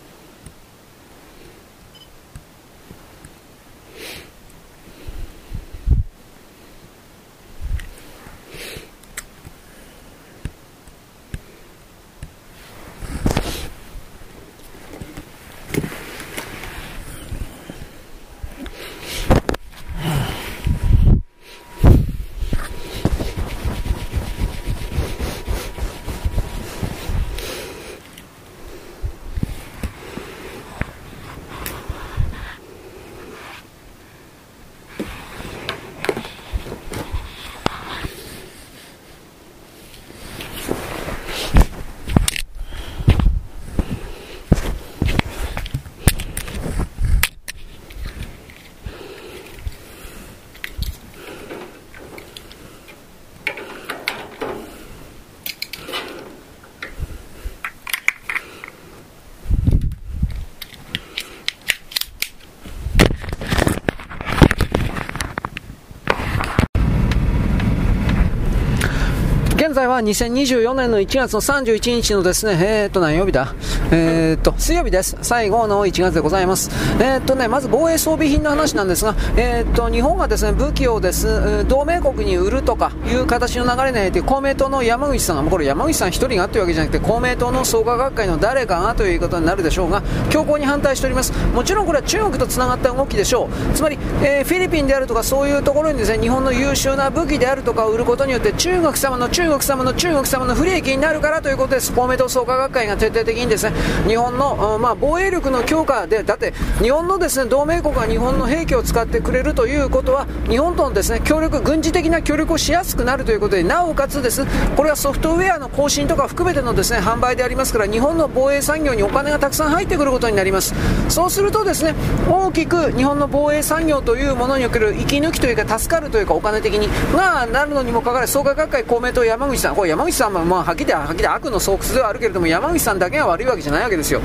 在は2024年の1月の31日のですね、えー、と、何曜日だ？えー、っと、水曜日です。最後の1月でございます。えー、っとね、まず防衛装備品の話なんですが、えっと、日本がですね、武器をです、同盟国に売るとかいう形の流れになって、公明党の山口さんが、これ山口さん一人がというわけじゃなくて、公明党の創価学会の誰かがということになるでしょうが、強硬に反対しております。もちろんこれは中国と繋がった動きでしょう。つまり、えー、フィリピンであるとかそういうところにですね、日本の優秀な武器であるとかを売ることによって、中国様の中国様の中国様の不利益になるからということです。公明党創価学会が徹底的にですね、日本の、まあ、防衛力の強化で、だって、日本のですね、同盟国が日本の兵器を使ってくれるということは、日本とのですね、協力、軍事的な協力をしやすくなるということで、なおかつです、これはソフトウェアの更新とか含めてのですね、販売でありますから、日本の防衛産業にお金がたくさん入ってくることになります。そうするとですね、大きく日本の防衛産業というものにおける息抜きというか、助かるというか、お金的に、がなるのにもかかわらず、創価学会公明党山口さん、これ山口さんは、まあ、はっきりはっきり悪の巣窟ではあるけれども、山口さんだけが悪いわけじゃないわけですよ。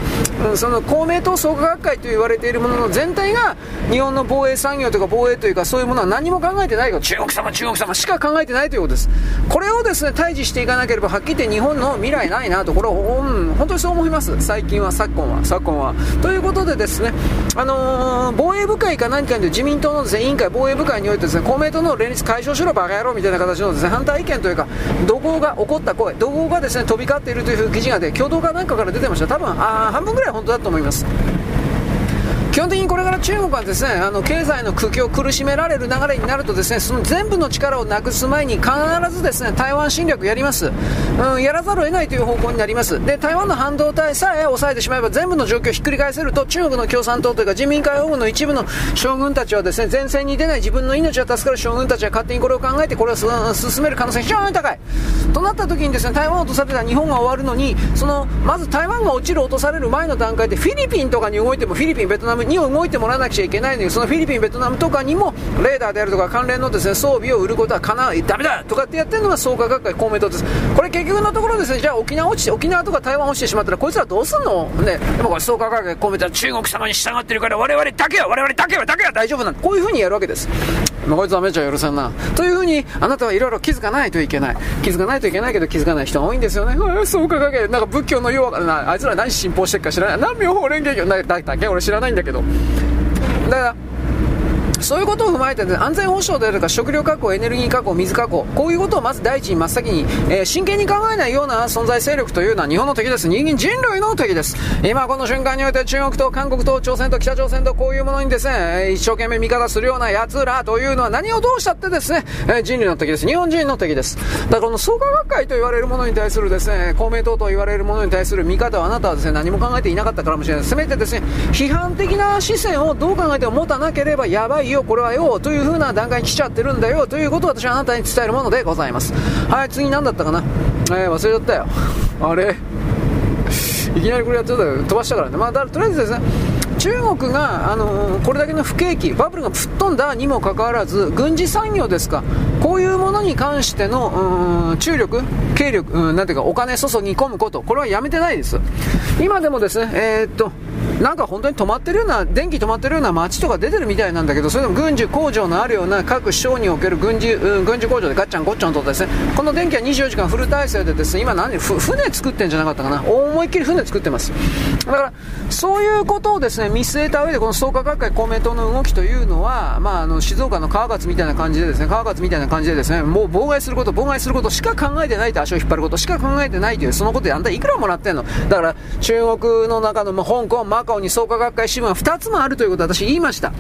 うん、その公明党創価学会と言われているものの全体が、日本の防衛産業とか防衛というか、そういうものは何も考えてない中国様、中国様しか考えてないということです。これをですね、対峙していかなければ、はっきり言って日本の未来ないなと、これは、うん、本当にそう思います。最近は、昨今は、昨今は。ということでですね、あのー、防衛部会か何かで自民党のですね、委員会防衛部会においてですね、公明党の連立解消しろ、バカ野郎みたいな形のですね、反対意見というか、怒号が起こった声、怒号がですね、飛び交っているという記事がで、共同かなんかから出てました。多分、あ半分ぐらい本当だと思います。基本的にこれから中国はですねあの経済の苦境を苦しめられる流れになるとですねその全部の力をなくす前に必ずですね台湾侵略やります、うん、やらざるを得ないという方向になります。で台湾の半導体さえ抑えてしまえば全部の状況をひっくり返せると中国の共産党というか人民解放軍の一部の将軍たちはですね前線に出ない自分の命が助かる将軍たちは勝手にこれを考えてこれを進める可能性が非常に高い。となった時にですね台湾を落とされた日本が終わるのにそのまず台湾が落ちる落とされる前の段階でフィリピンとかに動いてもフィリピンベトナムに動いてもらわなくちゃいけないのにそのフィリピン、ベトナムとかにもレーダーであるとか関連のです、ね、装備を売ることはかなダメだとかってやってるのが創価学会公明党です。これ結局のところですねじゃあ沖縄落ちて沖縄とか台湾落ちてしまったらこいつらどうすんの？ねでもこれ創価学会公明党は中国様に従ってるから我々だけは我々だけはだけは大丈夫なんこういうふうにやるわけです。まあ、こいつはめちゃ許せんな。というふうに、あなたはいろいろ気づかないといけない。気づかないといけないけど気づかない人が多いんですよね。そうかかけ、なんか仏教のような、あいつら何信奉してるか知らない。何妙法蓮華経、だったっけ？俺知らないんだけど。だからそういうことを踏まえて、ね、安全保障であるか食料確保、エネルギー確保、水確保、こういうことをまず第一に真っ先に、えー、真剣に考えないような存在勢力というのは日本の敵です。人間人類の敵です。今この瞬間において中国と韓国と朝鮮と北朝鮮とこういうものにですね、一生懸命味方するような奴らというのは何をどうしたってですね、え人類の敵です。日本人の敵です。だからこの創価学会と言われるものに対するですね、公明党と言われるものに対する見方はあなたはですね、何も考えていなかったからもしれない。せめてですね、批判的な視線をどう考えても持たなければやばいいよ、これはよ、という風な段階に来ちゃってるんだよということを私はあなたに伝えるものでございます。はい次何だったかな？えー、忘れちゃったよ。あれ？いきなりこれやってた飛ばしたからね。まあだとりあえずですね。中国が、あのー、これだけの不景気、バブルが吹っ飛んだにもかかわらず、軍事産業ですか、こういうものに関しての、注力、軽力、うん、なんていうか、お金注ぎ込むこと、これはやめてないです。今でもですね、えー、っと、なんか本当に止まってるような、電気止まってるような街とか出てるみたいなんだけど、それでも軍需工場のあるような各省における軍事、うん、軍需工場でガッチャンゴッチャンとですね、この電気は24時間フル体制でですね、今何、船作ってんじゃなかったかな。思いっきり船作ってます。だから、そういうことをですね、見据えた上で、この創価学会公明党の動きというのは、まあ、あの、静岡の川勝みたいな感じでですね、川勝みたいな感じでですね、もう妨害すること、妨害することしか考えてないと足を引っ張ることしか考えてないという、そのことであんたいくらもらってんの？だから、中国の中の、まあ、香港、マカオに創価学会支部が2つもあるということを私言いました。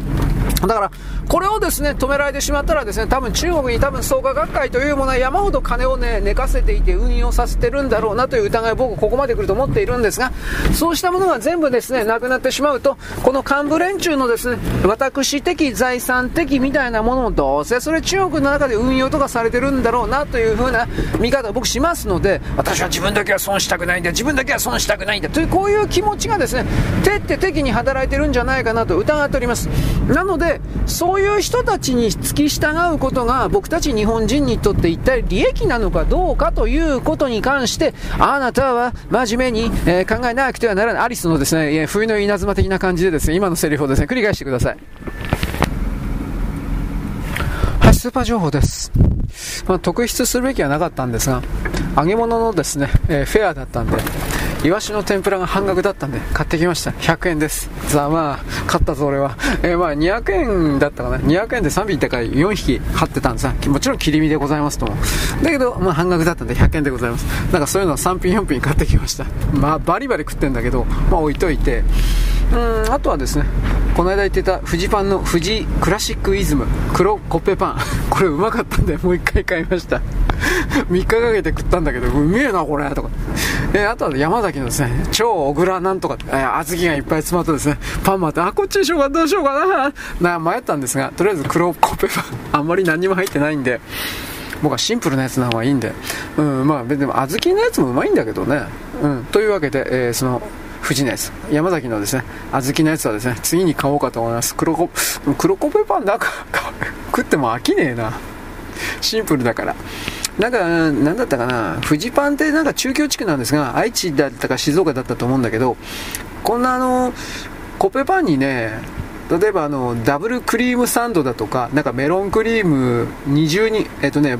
だから、これをですね、止められてしまったらですね、多分中国に多分創価学会というものは山ほど金をね、寝かせていて運用させてるんだろうなという疑い僕ここまで来ると思っているんですが、そうしたものが全部ですね、なくなってしまうと、この幹部連中のですね、私的財産的みたいなものもどうせそれ中国の中で運用とかされてるんだろうなというふうな見方を僕しますので、私は自分だけは損したくないんだ、自分だけは損したくないんだというこういう気持ちがですね、徹って敵に働いてるんじゃないかなと疑っております。なので、でそういう人たちに付き従うことが僕たち日本人にとって一体利益なのかどうかということに関して、あなたは真面目に、えー、考えなくてはならない。アリスのですね、冬の稲妻的な感じでですね、今のセリフをですね、繰り返してください。スーパー情報です。まあ、特筆するべきはなかったんですが、揚げ物のですね、えー、フェアだったんで、イワシの天ぷらが半額だったんで、買ってきました。100円です。ざまあ、買ったぞ俺は。えー、まあ、200円だったかな。200円で3匹高い4匹買ってたんですもちろん切り身でございますとも。だけど、まあ、半額だったんで100円でございます。なんかそういうのを3品4品買ってきました。まあ、バリバリ食ってんだけど、まあ、置いといて、うんあとはですねこの間言ってたフジパンのフジクラシックイズム黒コッペパン。これうまかったんでもう一回買いました。3日かけて食ったんだけどうめえなこれ。とか。え、あとは山崎のですね超小倉なんとか、えー、小豆がいっぱい詰まったですね。パンもあってあこっちにしようかどうしようかな。な迷ったんですがとりあえず黒コッペパン。あんまり何も入ってないんで僕はシンプルなやつの方がいいんで、うん、まあ、でも小豆のやつもうまいんだけどね。うん、というわけで、えー、その、富士のやつ、山崎のですね、小豆のやつはですね、次に買おうかと思います。黒コ、黒コペパンなんか、食っても飽きねえな。シンプルだから。なんか、なんだったかな、富士パンってなんか中京地区なんですが、愛知だったか静岡だったと思うんだけど、こんなあの、コペパンにね、例えばあの、ダブルクリームサンドだとか、なんかメロンクリーム二重に、えっとね、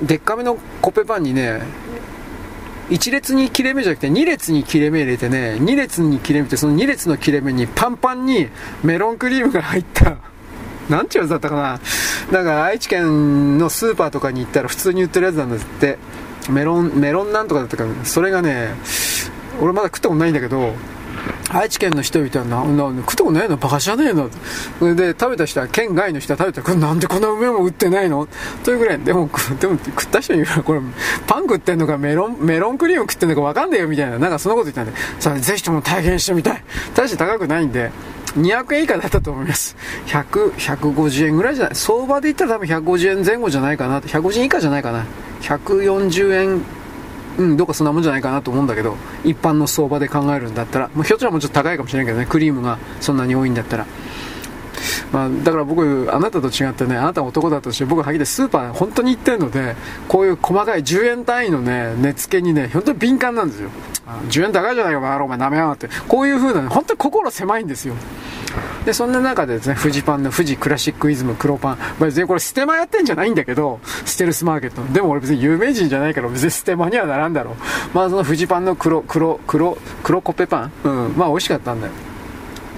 でっかめのコペパンにね、1列に切れ目じゃなくて2列に切れ目入れてね、2列に切れ目ってその2列の切れ目にパンパンにメロンクリームが入った、なんちゅうやつだったかな。なんか愛知県のスーパーとかに行ったら普通に売ってるやつなんだって。メロン、メロンなんとかだったかそれがね、俺まだ食ったことないんだけど、愛知県の人々はな、な、食ったことないの？バカじゃねえの？それで、食べた人は、県外の人は食べたら、なんでこんな梅も売ってないの？というぐらい、でも、でも食った人に言う、これ、パン食ってんのか、メロン、メロンクリーム食ってんのかわかんねえよ、みたいな、なんかそんなこと言ったんで、それぜひとも体験してみたい。大して高くないんで、200円以下だったと思います。100、150円ぐらいじゃない。相場で言ったら多分150円前後じゃないかな。150円以下じゃないかな。140円うん、どっかそんなもんじゃないかなと思うんだけど、一般の相場で考えるんだったら、まあ、ひょっとしたらもうちょっと高いかもしれないけどね、クリームがそんなに多いんだったら。まあ、だから僕、あなたと違ってね、あなたは男だとして、僕ははぎでスーパー本当に行ってるので、こういう細かい10円単位のね、値付けにね、本当に敏感なんですよ。10円高いじゃないか、お前、舐めやがって。こういう風な、ね、本当に心狭いんですよ。で、そんな中でですね、フジパンの富士クラシックイズム黒パン。別にこれステマやってんじゃないんだけど、ステルスマーケット。でも俺別に有名人じゃないから別にステマにはならんだろう。まあそのフジパンの黒、黒、黒、黒コペパン。うん、まあ美味しかったんだよ。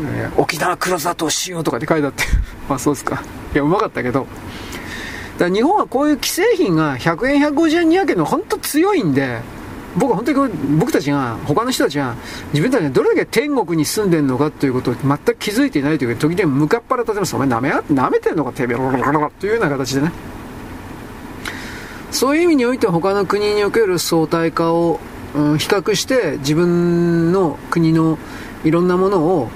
えー、沖縄黒砂糖塩とかって書いてあって。まあそうですか。いや、うまかったけど。だ日本はこういう既製品が100円、150円、200円の本当強いんで、僕は本当に僕たちが、他の人たちが、自分たちがどれだけ天国に住んでるのかということを全く気づいていないというか、時々向かっ腹立てます。お前舐め舐めてんのか、てめえ、というような形でね。そういう意味において他の国における相対化を、うん、比較して自分の国のいろんなものを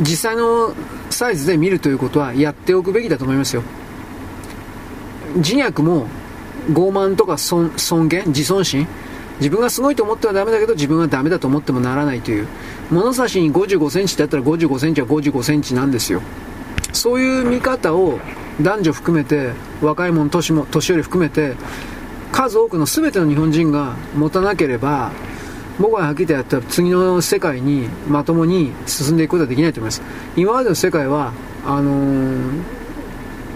実際のサイズで見るということはやっておくべきだと思いますよ。自虐も傲慢とか尊厳、自尊心、自分がすごいと思ってはダメだけど自分はダメだと思ってもならないという、物差しに55センチってあったら55センチは55センチなんですよ。そういう見方を男女含めて、若い者、年も、年寄り含めて、数多くの全ての日本人が持たなければ、僕ははっきり言ったら次の世界にまともに進んでいくことはできないと思います。今までの世界は、あのー、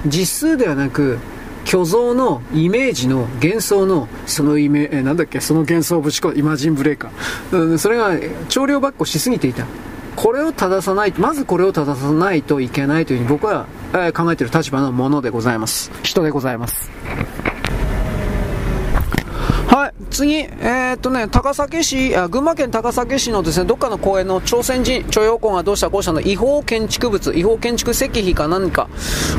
実数ではなく、虚像のイメージの幻想のそのイメえなんだっけその幻想をぶち込イマジンブレーカー、うん、それが調量ばっこしすぎていた。これを正さないまずこれを正さないといけないというふうに僕は、え、考えている立場のものでございます。人でございます。はい、次、えー、っとね、高崎市あ、群馬県高崎市のですね、どっかの公園の朝鮮人、徴用工がどうしたこうしたの違法建築物、違法建築石碑か何か、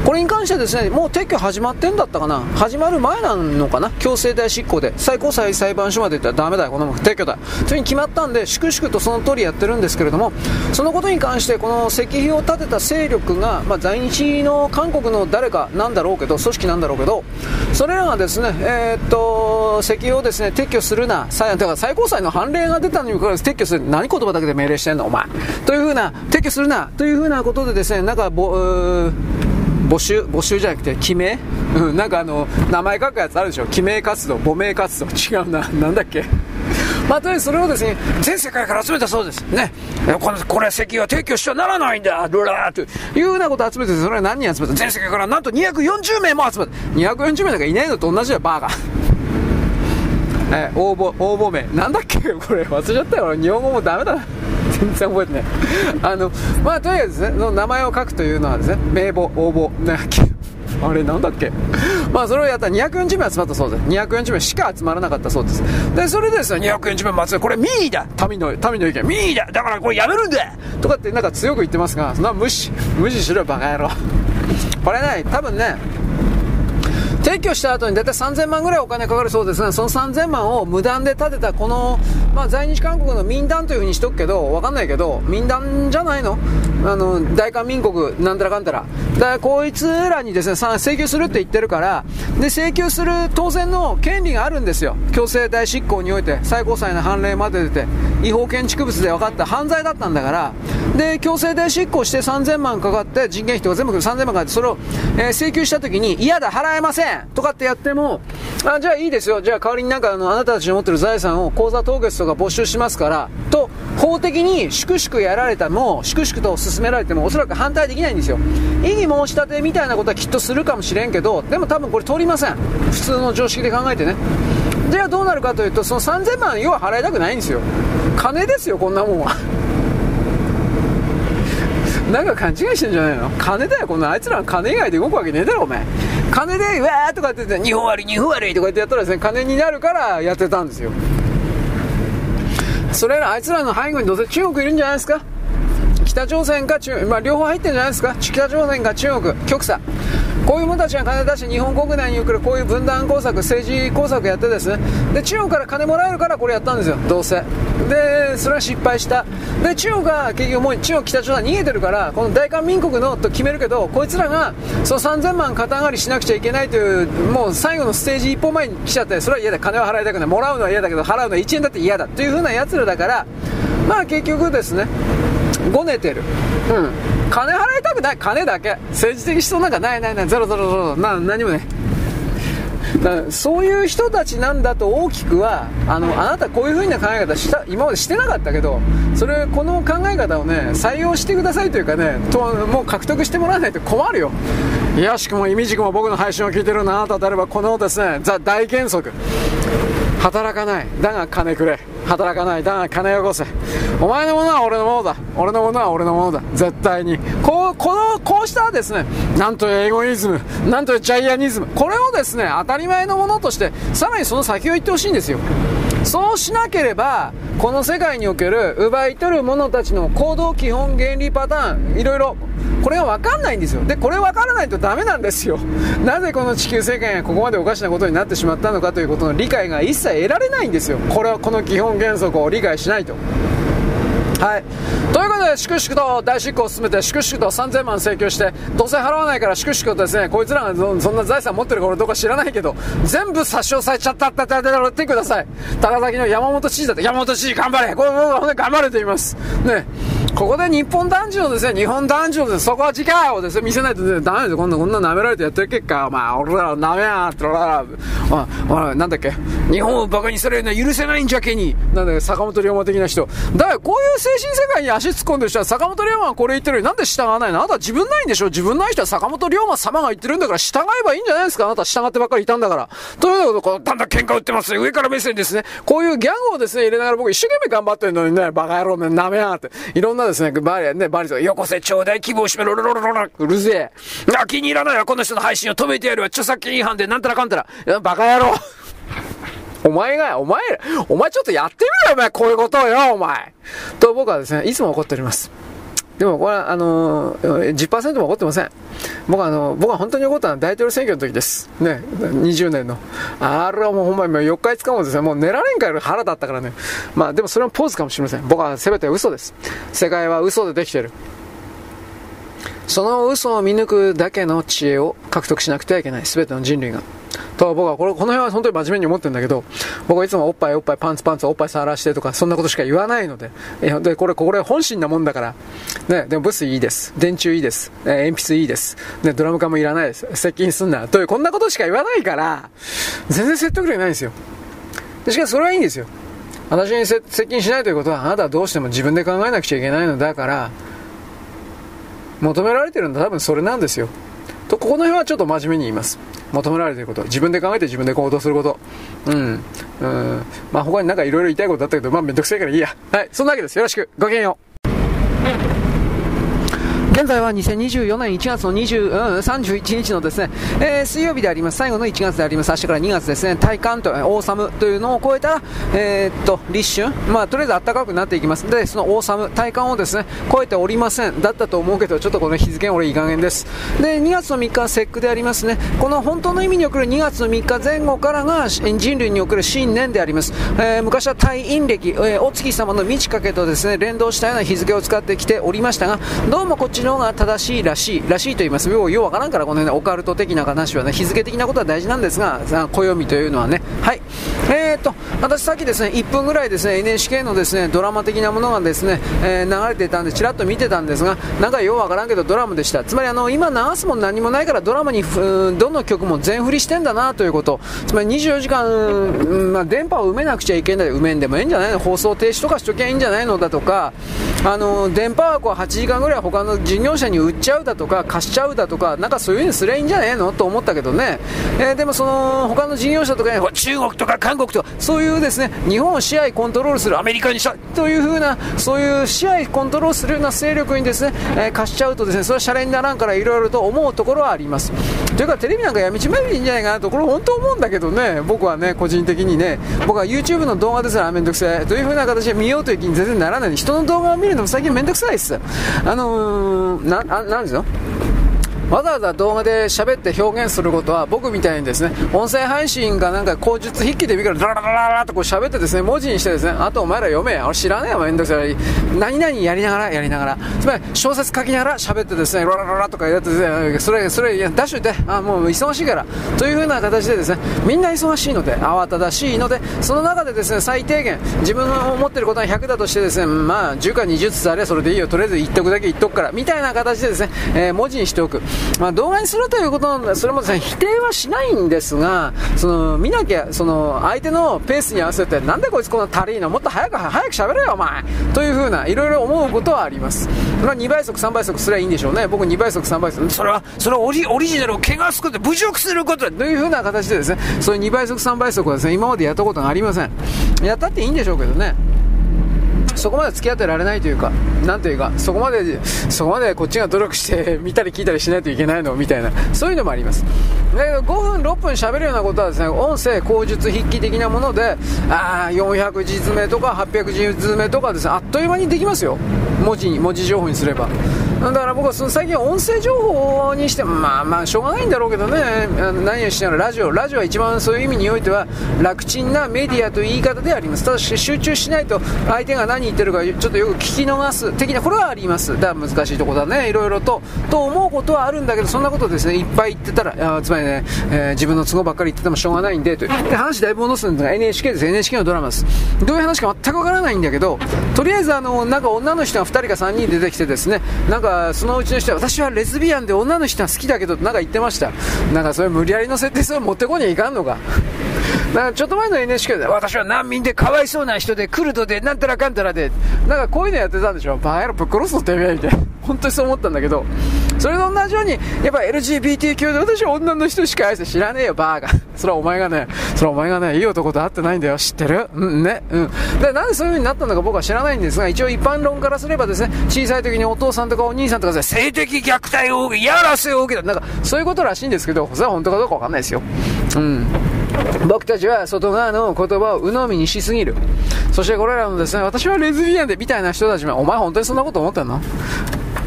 これに関してですね、もう撤去始まってんだったかな、始まる前なのかな、強制代執行で、最高裁裁判所まで言ったらダメだよ、この撤去だ。というに決まったんで、粛々とその通りやってるんですけれども、そのことに関して、この石碑を建てた勢力が、まあ、在日の韓国の誰かなんだろうけど、組織なんだろうけど、それらがですね、えー、っと、石碑をですね、撤去するな、だから最高裁の判例が出たのにもかかわらず撤去する、何言葉だけで命令してんの、お前。というふうな、撤去するな、というふうなことでですね、なんか、ぼ、募集、募集じゃなくて、記名？うん、なんかあの、名前書くやつあるでしょ？記名活動、母名活動、違うな、なんだっけ？まあ、とりあえずそれをですね、全世界から集めたそうです。ね。このこれ石油は提供してはならないんだ、ドラーというようなことを集めて、それは何人集めた？全世界からなんと240名も集めた。240名なんかいないのと同じだよ、バーガー。えー、応募、応募名。なんだっけ？これ忘れちゃったよ。日本語もダメだな。全然覚えてない。あの、まあ、とりあえずね、の名前を書くというのはですね、名簿、応募、ね、あれなんだっけ？まあそれをやったら240名集まったそうです。240名しか集まらなかったそうです。で、それでですね、240名も集めこれミーだ民の、民の意見、ミーだだからこれやめるんだとかってなんか強く言ってますが、そんな無視、無視しろバカ野郎。これね、多分ね、撤去した後に大体3000万ぐらいお金かかるそうですが、その3000万を無断で建てたこの、まあ、在日韓国の民団というふうにしとくけど、わかんないけど、民団じゃないの？あの、大韓民国、なんたらかんたら。だからこいつらにですね、請求するって言ってるから、で、請求する当然の権利があるんですよ。強制代執行において、最高裁の判例まで出て、違法建築物で分かった犯罪だったんだから、で、強制代執行して3000万かかって、人件費とか全部3000万かかって、それを、えー、請求した時に、嫌だ、払えませんとかってやっても、あ、じゃあいいですよ。じゃあ代わりになんかあの、あなたたちの持ってる財産を口座凍結とか没収しますから、と、法的に粛々やられたも、粛々と進められても、おそらく反対できないんですよ。異議申し立てみたいなことはきっとするかもしれんけど、でも多分これ通りません。普通の常識で考えてね。じゃあどうなるかというと、その3000万、要は払いたくないんですよ。金ですよ、こんなもんは。なんか勘違いしてんじゃないの？金だよ、このあいつらは金以外で動くわけねえだろ、お前。金で、うわーとかって言って、日本悪い、日本悪いとか言ってやったらですね、金になるからやってたんですよ。それら、あいつらの背後にどうせ中国いるんじゃないですか？北朝鮮か中、まあ、両方入ってるんじゃないですか？北朝鮮か中国、極左。こういう者たちが金出して日本国内に送るこういう分断工作、政治工作やってですね、で、中国から金もらえるからこれやったんですよ、どうせ。で、それは失敗した。で、中国が結局もう中国、北朝鮮は逃げてるから、この大韓民国のと決めるけど、こいつらが、その3000万肩上がりしなくちゃいけないという、もう最後のステージ一歩前に来ちゃって、それは嫌だ、金は払いたくない、もらうのは嫌だけど、払うのは1円だって嫌だ、というふうな奴らだから、まあ結局ですね、ごねてる。うん。金払いたくない。金だけ。政治的思想なんかないないない。ゼロゼロゼロ。な、何もね。だそういう人たちなんだと大きくはあのあなたこういう風な考え方した今までしてなかったけどそれこの考え方をね採用してくださいというかねともう獲得してもらわないと困るよいやしくもいみじくも僕の配信を聞いてるあなたであればこのですねザ大原則働かない。だが金くれ。働かない。だが金よこせ。お前のものは俺のものだ。俺のものは俺のものだ。絶対に。こうこのこうしたですね。なんというエゴイズム。なんというジャイアニズム。これをですね当たり前のものとしてさらにその先を言ってほしいんですよ。そうしなければこの世界における奪い取る者たちの行動基本原理パターンいろいろ。これが分かんないんですよ。でこれ分からないとダメなんですよ。なぜこの地球世界がここまでおかしなことになってしまったのかということの理解が一切得られないんですよ。これはこの基本原則を理解しないと。はい。ということで、粛々と大執行を進めて、粛々と3000万請求して、どうせ払わないから粛々とですね、こいつらがそんな財産持ってるかどうか知らないけど、全部殺傷されちゃったって言ってください。高崎の山本知事だって、山本知事頑張れこれ、もう頑張れと言います。ね。ここで日本男児のですね、日本男児のですね、そこは次回をですね、見せないとね、ダメですよ。こんな、こんな舐められてやってる結果、まあ、俺ら舐めやーって、俺ら、あ、ほら、なんだっけ、日本を馬鹿にされるのは許せないんじゃけに、なんだっけ坂本龍馬的な人。だから、こういう精神世界に足突っ込んでる人は、坂本龍馬はこれ言ってるのになんで従わないのあなた自分ないんでしょ自分ない人は坂本龍馬様が言ってるんだから従えばいいんじゃないですかあなた従ってばっかりいたんだから。ということで、この、だんだん喧嘩売ってますね上から目線ですね。こういうギャグをですね、入れながら僕一生懸命頑張ってるのにね、バカ野郎ね、舐めやがって。いろんなですね、バリね、バリとか、よこせ、ちょうだい、希望しめろ、ろろろろろ、うるせえ。あ、気に入らないわ、この人の配信を止めてやるわ、著作権違反で、なんたらかんたら。いや、バカ野郎。お前が、お前、お前ちょっとやってみろよ、お前、こういうことをよ、お前。と僕はですね、いつも怒っております。でもこれは、あのー、10%も怒ってません。僕は、あのー、僕は本当に怒ったのは大統領選挙の時です。ね、20年の。あれはもうほんまに4日5日もですね、もう寝られんかよ腹だったからね。まあでもそれはポーズかもしれません。僕は全て嘘です。世界は嘘でできてる。その嘘を見抜くだけの知恵を獲得しなくてはいけない。全ての人類が。と僕はこれ、この辺は本当に真面目に思ってるんだけど、僕はいつもおっぱいおっぱいパンツパンツおっぱい触らしてとか、そんなことしか言わないので、えで、これ、これ本心なもんだから、ね、でもブスいいです。電柱いいです。え鉛筆いいです。ね、ドラム缶もいらないです。接近すんな。という、こんなことしか言わないから、全然説得力ないんですよ。でしかしそれはいいんですよ。私に接近しないということは、あなたはどうしても自分で考えなくちゃいけないのだから、求められてるのは多分それなんですよ。と、ここの辺はちょっと真面目に言います。求められていること。自分で考えて自分で行動すること。うん。うん。まあ他になんかいろいろ言いたいことだったけど、まあめんどくせえからいいや。はい。そんなわけです。よろしく。ごきげんよう。現在は2024年1月の20、うん、31日のですね、えー、水曜日であります。最後の1月であります。明日から2月ですね、体感と、オーサムというのを超えたら、えー、っと、立春、まあ、とりあえず暖かくなっていきます。で、そのオーサム、体感をですね、超えておりません。だったと思うけど、ちょっとこの日付俺いい加減です。で、2月の3日は節句でありますね。この本当の意味における2月の3日前後からが人類における新年であります。えー、昔は太陰暦、えー、お月様の満ち欠けとですね、連動したような日付を使ってきておりましたが、どうもこっちの方が正しいらしい、らしいと言います。よう、ようわからんから、この辺オカルト的な話はね、日付的なことは大事なんですが、暦というのはね。はい。えー、っと、私さっきですね、1分ぐらいですね、NHK のですね、ドラマ的なものがですね、えー、流れていたんで、ちらっと見てたんですが、なんかようわからんけど、ドラマでした。つまり、あの、今流すも何もないから、ドラマに、どの曲も全振りしてんだなということ。つまり24時間、うん、まあ、電波を埋めなくちゃいけない。埋めんでもいいんじゃないの？放送停止とかしときゃいいんじゃないの？だとか、あの、電波枠を8時間ぐらい他の事業者に売っちゃうだとか、貸しちゃうだとか、なんかそういう風にすりゃいいんじゃねえのと思ったけどね、えー、でもその他の事業者とか、ね、中国とか韓国とか、そういうですね日本を支配コントロールするアメリカにしたという風な、そういう支配コントロールするような勢力にですね、えー、貸しちゃうとですねそれはシャレにならんからいろいろと思うところはあります。というかテレビなんかやめちまえばいいんじゃないかなと、これ本当思うんだけどね、僕はね、個人的にね、僕は YouTube の動画ですらめんどくさいという風な形で見ようという気に全然ならない。人の動画を見るのも最近めんどくさいです。あのー、な、なんですよ。わざわざ動画で喋って表現することは僕みたいにですね音声配信がなんか口述筆記で見からダラダラダラとこう喋ってですね文字にしてですねあとお前ら読め俺知らねえよめんどくさい。何々やりながらやりながら。つまり小説書きながら喋ってですねララララとかやってですねそれそれ出しといて。あもう忙しいから。という風な形でですねみんな忙しいので慌ただしいのでその中でですね最低限自分の思ってることは100だとしてですねまあ10か20つあればそれでいいよ。とりあえず言っとくだけ言っとくから。みたいな形でですね、えー、文字にしておく。まあ、動画にするということなんで、それもですね、否定はしないんですが、その、見なきゃ、その、相手のペースに合わせて、なんでこいつこんな足りいのもっと早く、早く喋れよ、お前というふうな、いろいろ思うことはあります。まあ、2倍速、3倍速すればいいんでしょうね。僕2倍速、3倍速。それは、それはオリオリジナルを怪我すこと侮辱することというふうな形でですね、そういう2倍速、3倍速はですね、今までやったことがありません。やったっていいんでしょうけどね。そこまで付き合ってられないというか、なんというか、そこまで、そこまでこっちが努力して 見たり聞いたりしないといけないのみたいな、そういうのもあります。だけど5分、6分喋るようなことはですね、音声、口述、筆記的なもので、ああ、400字詰めとか800字詰めとかですね、あっという間にできますよ。文字に、文字情報にすれば。だから僕はその最近音声情報にしても、まあまあしょうがないんだろうけどね、何をしながらラジオ、ラジオは一番そういう意味においては楽ちんなメディアという言い方であります。ただし集中しないと相手が何言ってるかちょっとよく聞き逃す的な、これはあります。だから難しいとこだね、いろいろと。と思うことはあるんだけど、そんなことですね、いっぱい言ってたら、あつまりね、えー、自分の都合ばっかり言っててもしょうがないんで、という。で、話だいぶ戻すんですが、NHK です。NHK のドラマです。どういう話か全くわからないんだけど、とりあえずあの、なんか女の人が2人か3人出てきてですね、なんかそのうちの人は私はレズビアンで女の人は好きだけどなんか言ってましたなんかそれ無理やりの設定それ持ってこにはいかんのかなんかちょっと前の NHK で私は難民でかわいそうな人でクルドでなんたらかんたらでなんかこういうのやってたんでしょ？バーヤロぶっ殺すのてめえみたいな。本当にそう思ったんだけど。それと同じようにやっぱ LGBTQ で私は女の人しか愛して知らねえよバーが。それはお前がねそれはお前がねいい男と会ってないんだよ。知ってる？うんね。うん。でなんでそういう風になったのか僕は知らないんですが一応一般論からすればですね小さい時にお父さんとかお兄さんとかで性的虐待を受けやらせを受けたなんかそういうことらしいんですけどそれは本当かどうかわかんないですよ。うん。僕たちは外側の言葉を鵜呑みにしすぎる。そしてこれらのですね、私はレズビアンでみたいな人たちも、お前本当にそんなこと思ってんの？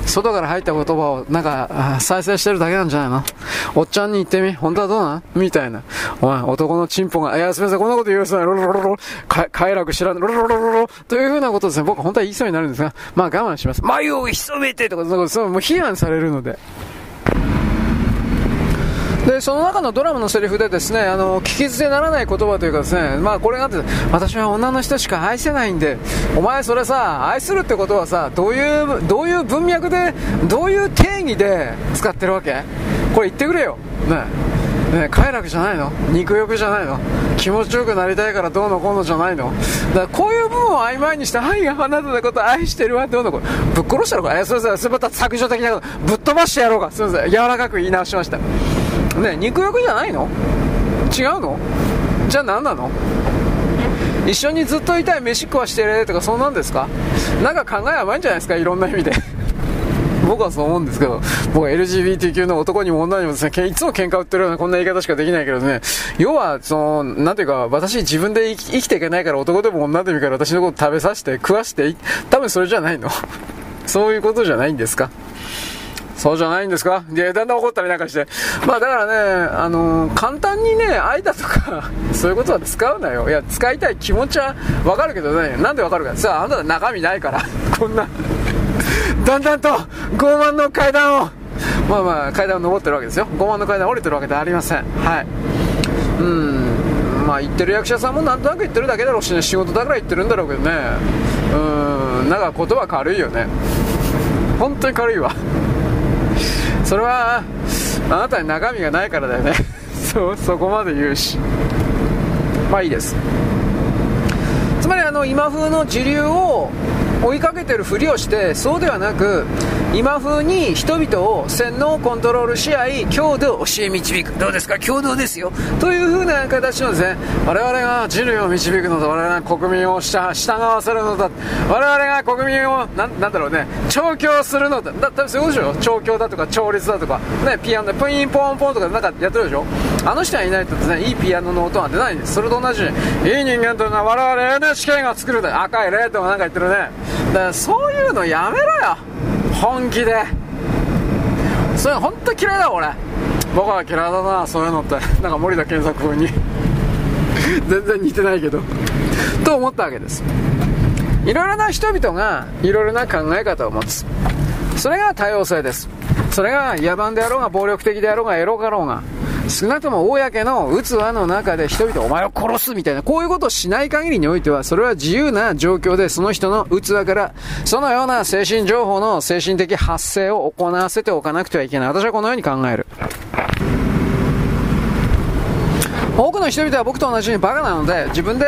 外から入った言葉をなんか再生してるだけなんじゃないの？おっちゃんに言ってみ？本当はどうなんみたいな。お前、男のチンポが、いや、すみません、こんなこと言うさ、ロロロロロ、快楽知らん、ロロロロロロ、というふうなことですね、僕本当は言いそうになるんですが、まあ我慢します。眉を潜めてとか、そう、もう批判されるので。でその中のドラマのセリフでですねあの聞き捨てならない言葉というかですね、まあ、これが私は女の人しか愛せないんでお前それさ愛するってことはさどういうどういう文脈でどういう定義で使ってるわけ？これ言ってくれよ。ね。ね、快楽じゃないの？肉欲じゃないの？気持ちよくなりたいからどうのこうのじゃないの？だからこういう部分を曖昧にして「はいあなたのこと愛してるわ」どうのこうぶっ殺したろか？えすいませんすまた削除的なことぶっ飛ばしてやろうか？すいません柔らかく言い直しました。ね肉欲じゃないの？違うの？じゃあ何なの？一緒にずっといたい飯食わしてるとかそんなんですか？なんか考え甘いんじゃないですか？いろんな意味で。僕はそう思うんですけど、僕は LGBTQ の男にも女にもですね、いつも喧嘩売ってるようなこんな言い方しかできないけどね、要は、その、なんていうか、私自分で生きていけないから男でも女でもいいから私のこと食べさせて、食わして、多分それじゃないの？そういうことじゃないんですか？そうじゃないんですか？いや、だんだん怒ったりなんかして。まあだからね、あのー、簡単にね、愛だとか、そういうことは使うなよ。いや、使いたい気持ちはわかるけどね、なんでわかるか。さあ、あなた中身ないから。こんなだんだんと傲慢の階段を、まあまあ階段を登ってるわけですよ。傲慢の階段降りてるわけではありません。はい。うん、まあ言ってる役者さんもなんとなく言ってるだけだろうしね、仕事だから言ってるんだろうけどね。うん、なんか言葉軽いよね。本当に軽いわ。それは、あなたに中身がないからだよね。そ、そこまで言うし。まあいいです。つまりあの今風の時流を追いかけてるふりをしてそうではなく今風に人々を洗脳コントロールし合い強度を教え導く。どうですか？共同ですよ。というふうな形のですね我々が人類を導くのだ我々が国民を従わせるのだ。我々が国民をなんだろうね調教するのだ。だ多分そうでしょ？調教だとか調律だとか。ねピアノでプインポンポンとかなんかやってるでしょ？あの人がいないとねいいピアノの音が出ないんです。それと同じ。いい人間というのは我々 NHK が作るんだ。赤いレッドがなんか言ってるね。だからそういうのやめろよ。本気で。それ本当嫌いだ俺。僕は嫌いだなそういうのって。なんか森田健作風に。全然似てないけど。と思ったわけです。いろいろな人々がいろいろな考え方を持つ。それが多様性です。それが野蛮であろうが暴力的であろうがエロかろうが。少なくとも公の器の中で人々お前を殺すみたいな、こういうことをしない限りにおいては、それは自由な状況でその人の器から、そのような精神情報の精神的発生を行わせておかなくてはいけない。私はこのように考える。多くの人々は僕と同じようにバカなので、自分で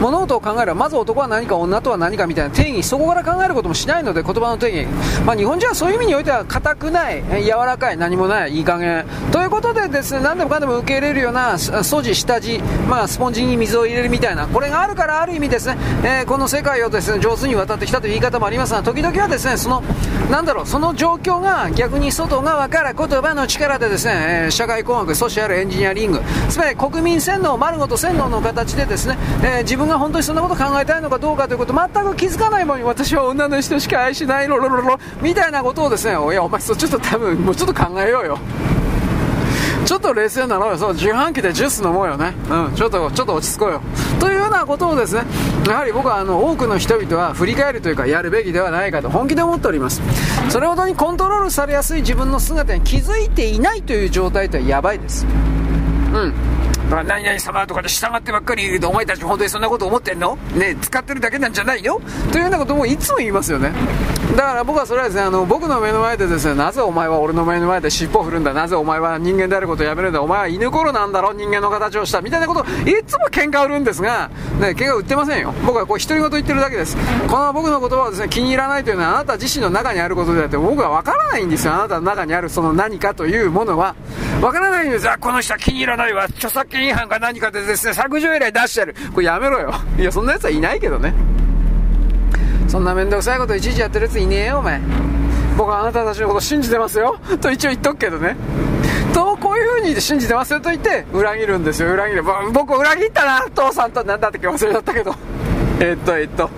物事を考えれば、まず男は何か、女とは何かみたいな定義、そこから考えることもしないので、言葉の定義。まあ、日本人はそういう意味においては、硬くない、柔らかい、何もない、いい加減。ということでですね、何でもかんでも受け入れるような、素地、下地、まあ、スポンジに水を入れるみたいな、これがあるから、ある意味ですね、えー、この世界をですね、上手に渡ってきたという言い方もありますが、時々はですね、その、なんだろう、その状況が逆に外側から言葉の力でですね、えー、社会工学、ソシャルエンジニアリング、つまり国民民洗脳、丸ごと洗脳の形でですね、えー、自分が本当にそんなこと考えたいのかどうかということ全く気づかないものに私は女の人しか愛しないロロロロみたいなことをですねいやお前そちょっと多分もうちょっと考えようよちょっと冷静なのよ、そう自販機でジュース飲もうよね、うん、ちょっとちょっと落ち着こうよ。というようなことをですね、やはり僕はあの多くの人々は振り返るというか、やるべきではないかと本気で思っております。それほどにコントロールされやすい自分の姿に気づいていないという状態とはやばいです。うん。何々様とかで従ってばっかり言うとお前たち本当にそんなこと思ってんの？ね使ってるだけなんじゃないよというようなこともいつも言いますよね。だから僕はそれはですねあの僕の目の前でですねなぜお前は俺の目の前で尻尾を振るんだ？なぜお前は人間であることをやめるんだ？お前は犬頃なんだろ？人間の形をした。みたいなことをいつも喧嘩売るんですがね喧嘩売ってませんよ。僕はこう独り言言ってるだけです。この僕の言葉をですね気に入らないというのはあなた自身の中にあることであって僕は分からないんですよ。あなたの中にあるその何かというものは。分からないんです。あこの人は気に入らないわ。著作権違反か何かでですね、削除依頼出してる。これやめろよ。いや、そんな奴はいないけどね。そんな面倒くさいこといちいちやってる奴いねえよ、お前。僕はあなたたちのこと信じてますよ。と一応言っとくけどね。と、こういう風に信じてますよと言って、裏切るんですよ、裏切る。僕裏切ったな、父さんと、なんだったっけ忘れちゃったけど。えっと、えっと、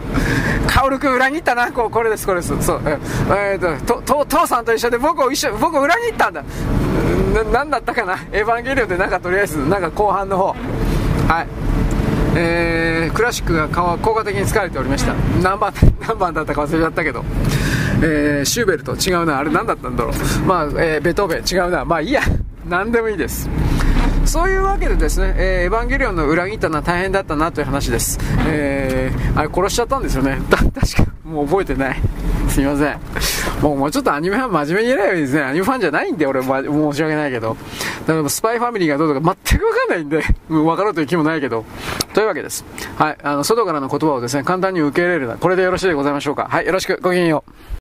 薫君裏切ったな、こう、これです、これです。そう。えー、っと、と、父さんと一緒で僕を一緒、僕を裏切ったんだ。な、なんだったかな。エヴァンゲリオンでなんかとりあえず、なんか後半の方。はい。えー、クラシックが効果的に使われておりました。何番、何番だったか忘れちゃったけど。えー、シューベルト違うな。あれ何だったんだろう。まあ、えー、ベトーベン違うな。まあいいや。何でもいいです。そういうわけでですね、えー、エヴァンゲリオンの裏切ったのは大変だったなという話です。えー、あれ殺しちゃったんですよね。だ、確か、もう覚えてない。すいません。もうもうちょっとアニメファン真面目にやればいいですね。アニメファンじゃないんで、俺、ま、申し訳ないけど。だからスパイファミリーがどうとか全くわかんないんで、わかろうという気もないけど。というわけです。はい。あの、外からの言葉をですね、簡単に受け入れるな。これでよろしいでございましょうか。はい。よろしく。ごきげんよう。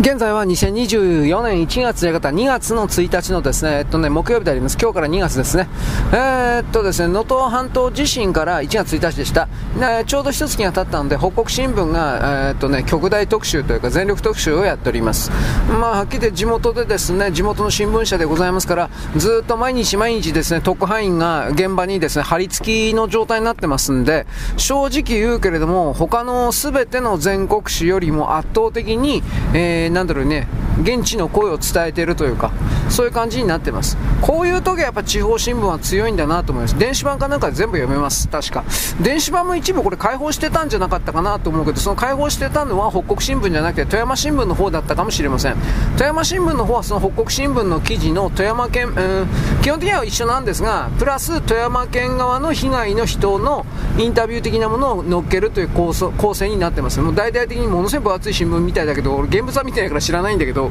現在は2024年1月や方、2月の1日のですね、えっとね、木曜日であります。今日から2月ですね。えー、っとですね、能登半島地震から1月1日でした。ね、ちょうど一月が経ったので、北国新聞が、えー、っとね、極大特集というか全力特集をやっております。まあ、はっきり言って地元でですね、地元の新聞社でございますから、ずっと毎日毎日ですね、特派員が現場にですね、張り付きの状態になってますんで、正直言うけれども、他の全ての全国紙よりも圧倒的に、えーなんだろうね、現地の声を伝えているというか、そういう感じになってます。こういう時はやっぱ地方新聞は強いんだなと思います。電子版かなんか全部読めます、確か。電子版も一部これ開放してたんじゃなかったかなと思うけど、その開放してたのは北国新聞じゃなくて富山新聞の方だったかもしれません。富山新聞の方はその北国新聞の記事の富山県、うん、基本的には一緒なんですが、プラス富山県側の被害の人のインタビュー的なものを載っけるという構構成になってます。もう大々的にものすごい分厚い新聞みたいだけど、俺現物は見てないから知らないんだけど、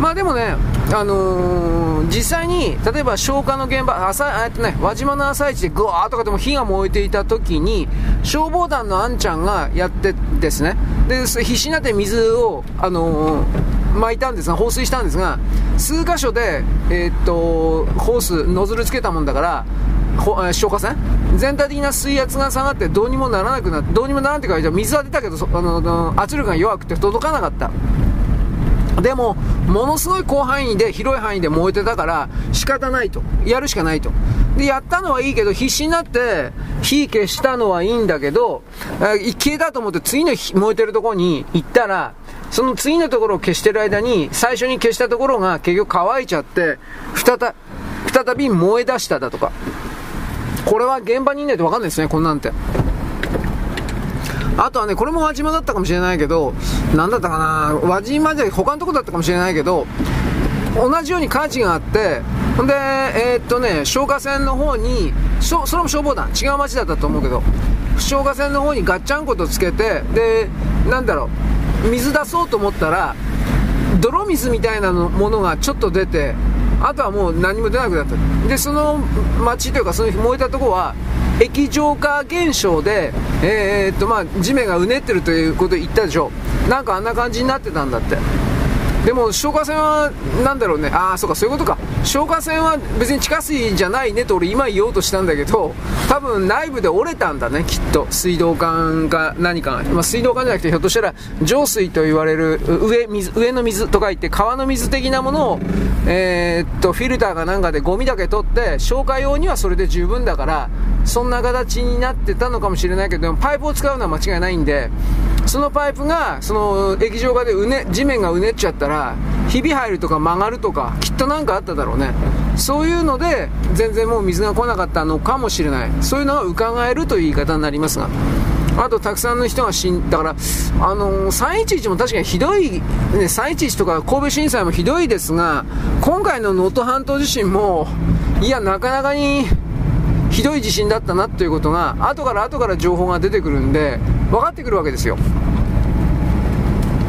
まあでもね、あのー、実際に、例えば消火の現場、朝、えっとね、輪島の朝市でぐわーとかでも火が燃えていた時に、消防団のあんちゃんがやってですね、で、必死になって水を、あのー、巻いたんですが、放水したんですが、数箇所で、えー、っと、ホース、ノズルつけたもんだから、消火栓？全体的な水圧が下がってどうにもならなくなって、どうにもならんっていうか、水は出たけど、あの圧力が弱くて届かなかった。でも、ものすごい広範囲で、広い範囲で燃えてたから、仕方ないと。やるしかないと。で、やったのはいいけど、必死になって、火消したのはいいんだけど、消えたと思って次の燃えてるところに行ったら、その次のところを消してる間に、最初に消したところが結局乾いちゃって、再再び燃え出しただとか。これは現場にいないとわかんないですね、こんなんて。あとはね、これも輪島だったかもしれないけど、なんだったかな、輪島で他のとこだったかもしれないけど、同じように火事があって、ほんで、えー、っとね、消火栓の方に、それも消防団、違う町だったと思うけど、消火栓の方にガッチャンコとつけて、で、なんだろう、水出そうと思ったら、泥水みたいなものがちょっと出て、あとはもう何も出なくなった。で、その町というか、その燃えたとこは、液状化現象で、えー、っとまあ、地面がうねってるということを言ったでしょ。なんかあんな感じになってたんだって。でも消火栓はなんだろうね。ああそうかそういうことか。消火栓は別に地下水じゃないねと俺今言おうとしたんだけど多分内部で折れたんだねきっと。水道管か何か、まあ、水道管じゃなくてひょっとしたら浄水と言われる上水上の水とか言って川の水的なものをえー、っとフィルターかなんかでゴミだけ取って消火用にはそれで十分だからそんな形になってたのかもしれないけどパイプを使うのは間違いないんでそのパイプがその液状化でうね地面がうねっちゃったらひび入るとか曲がるとかきっと何かあっただろうね。そういうので全然もう水が来なかったのかもしれない。そういうのは伺えるという言い方になりますが。あとたくさんの人が死んだから、あのー、311も確かにひどい、ね、311とか神戸震災もひどいですが、今回の能登半島地震も、いや、なかなかにひどい地震だったなということが、後から後から情報が出てくるんで、分かってくるわけですよ。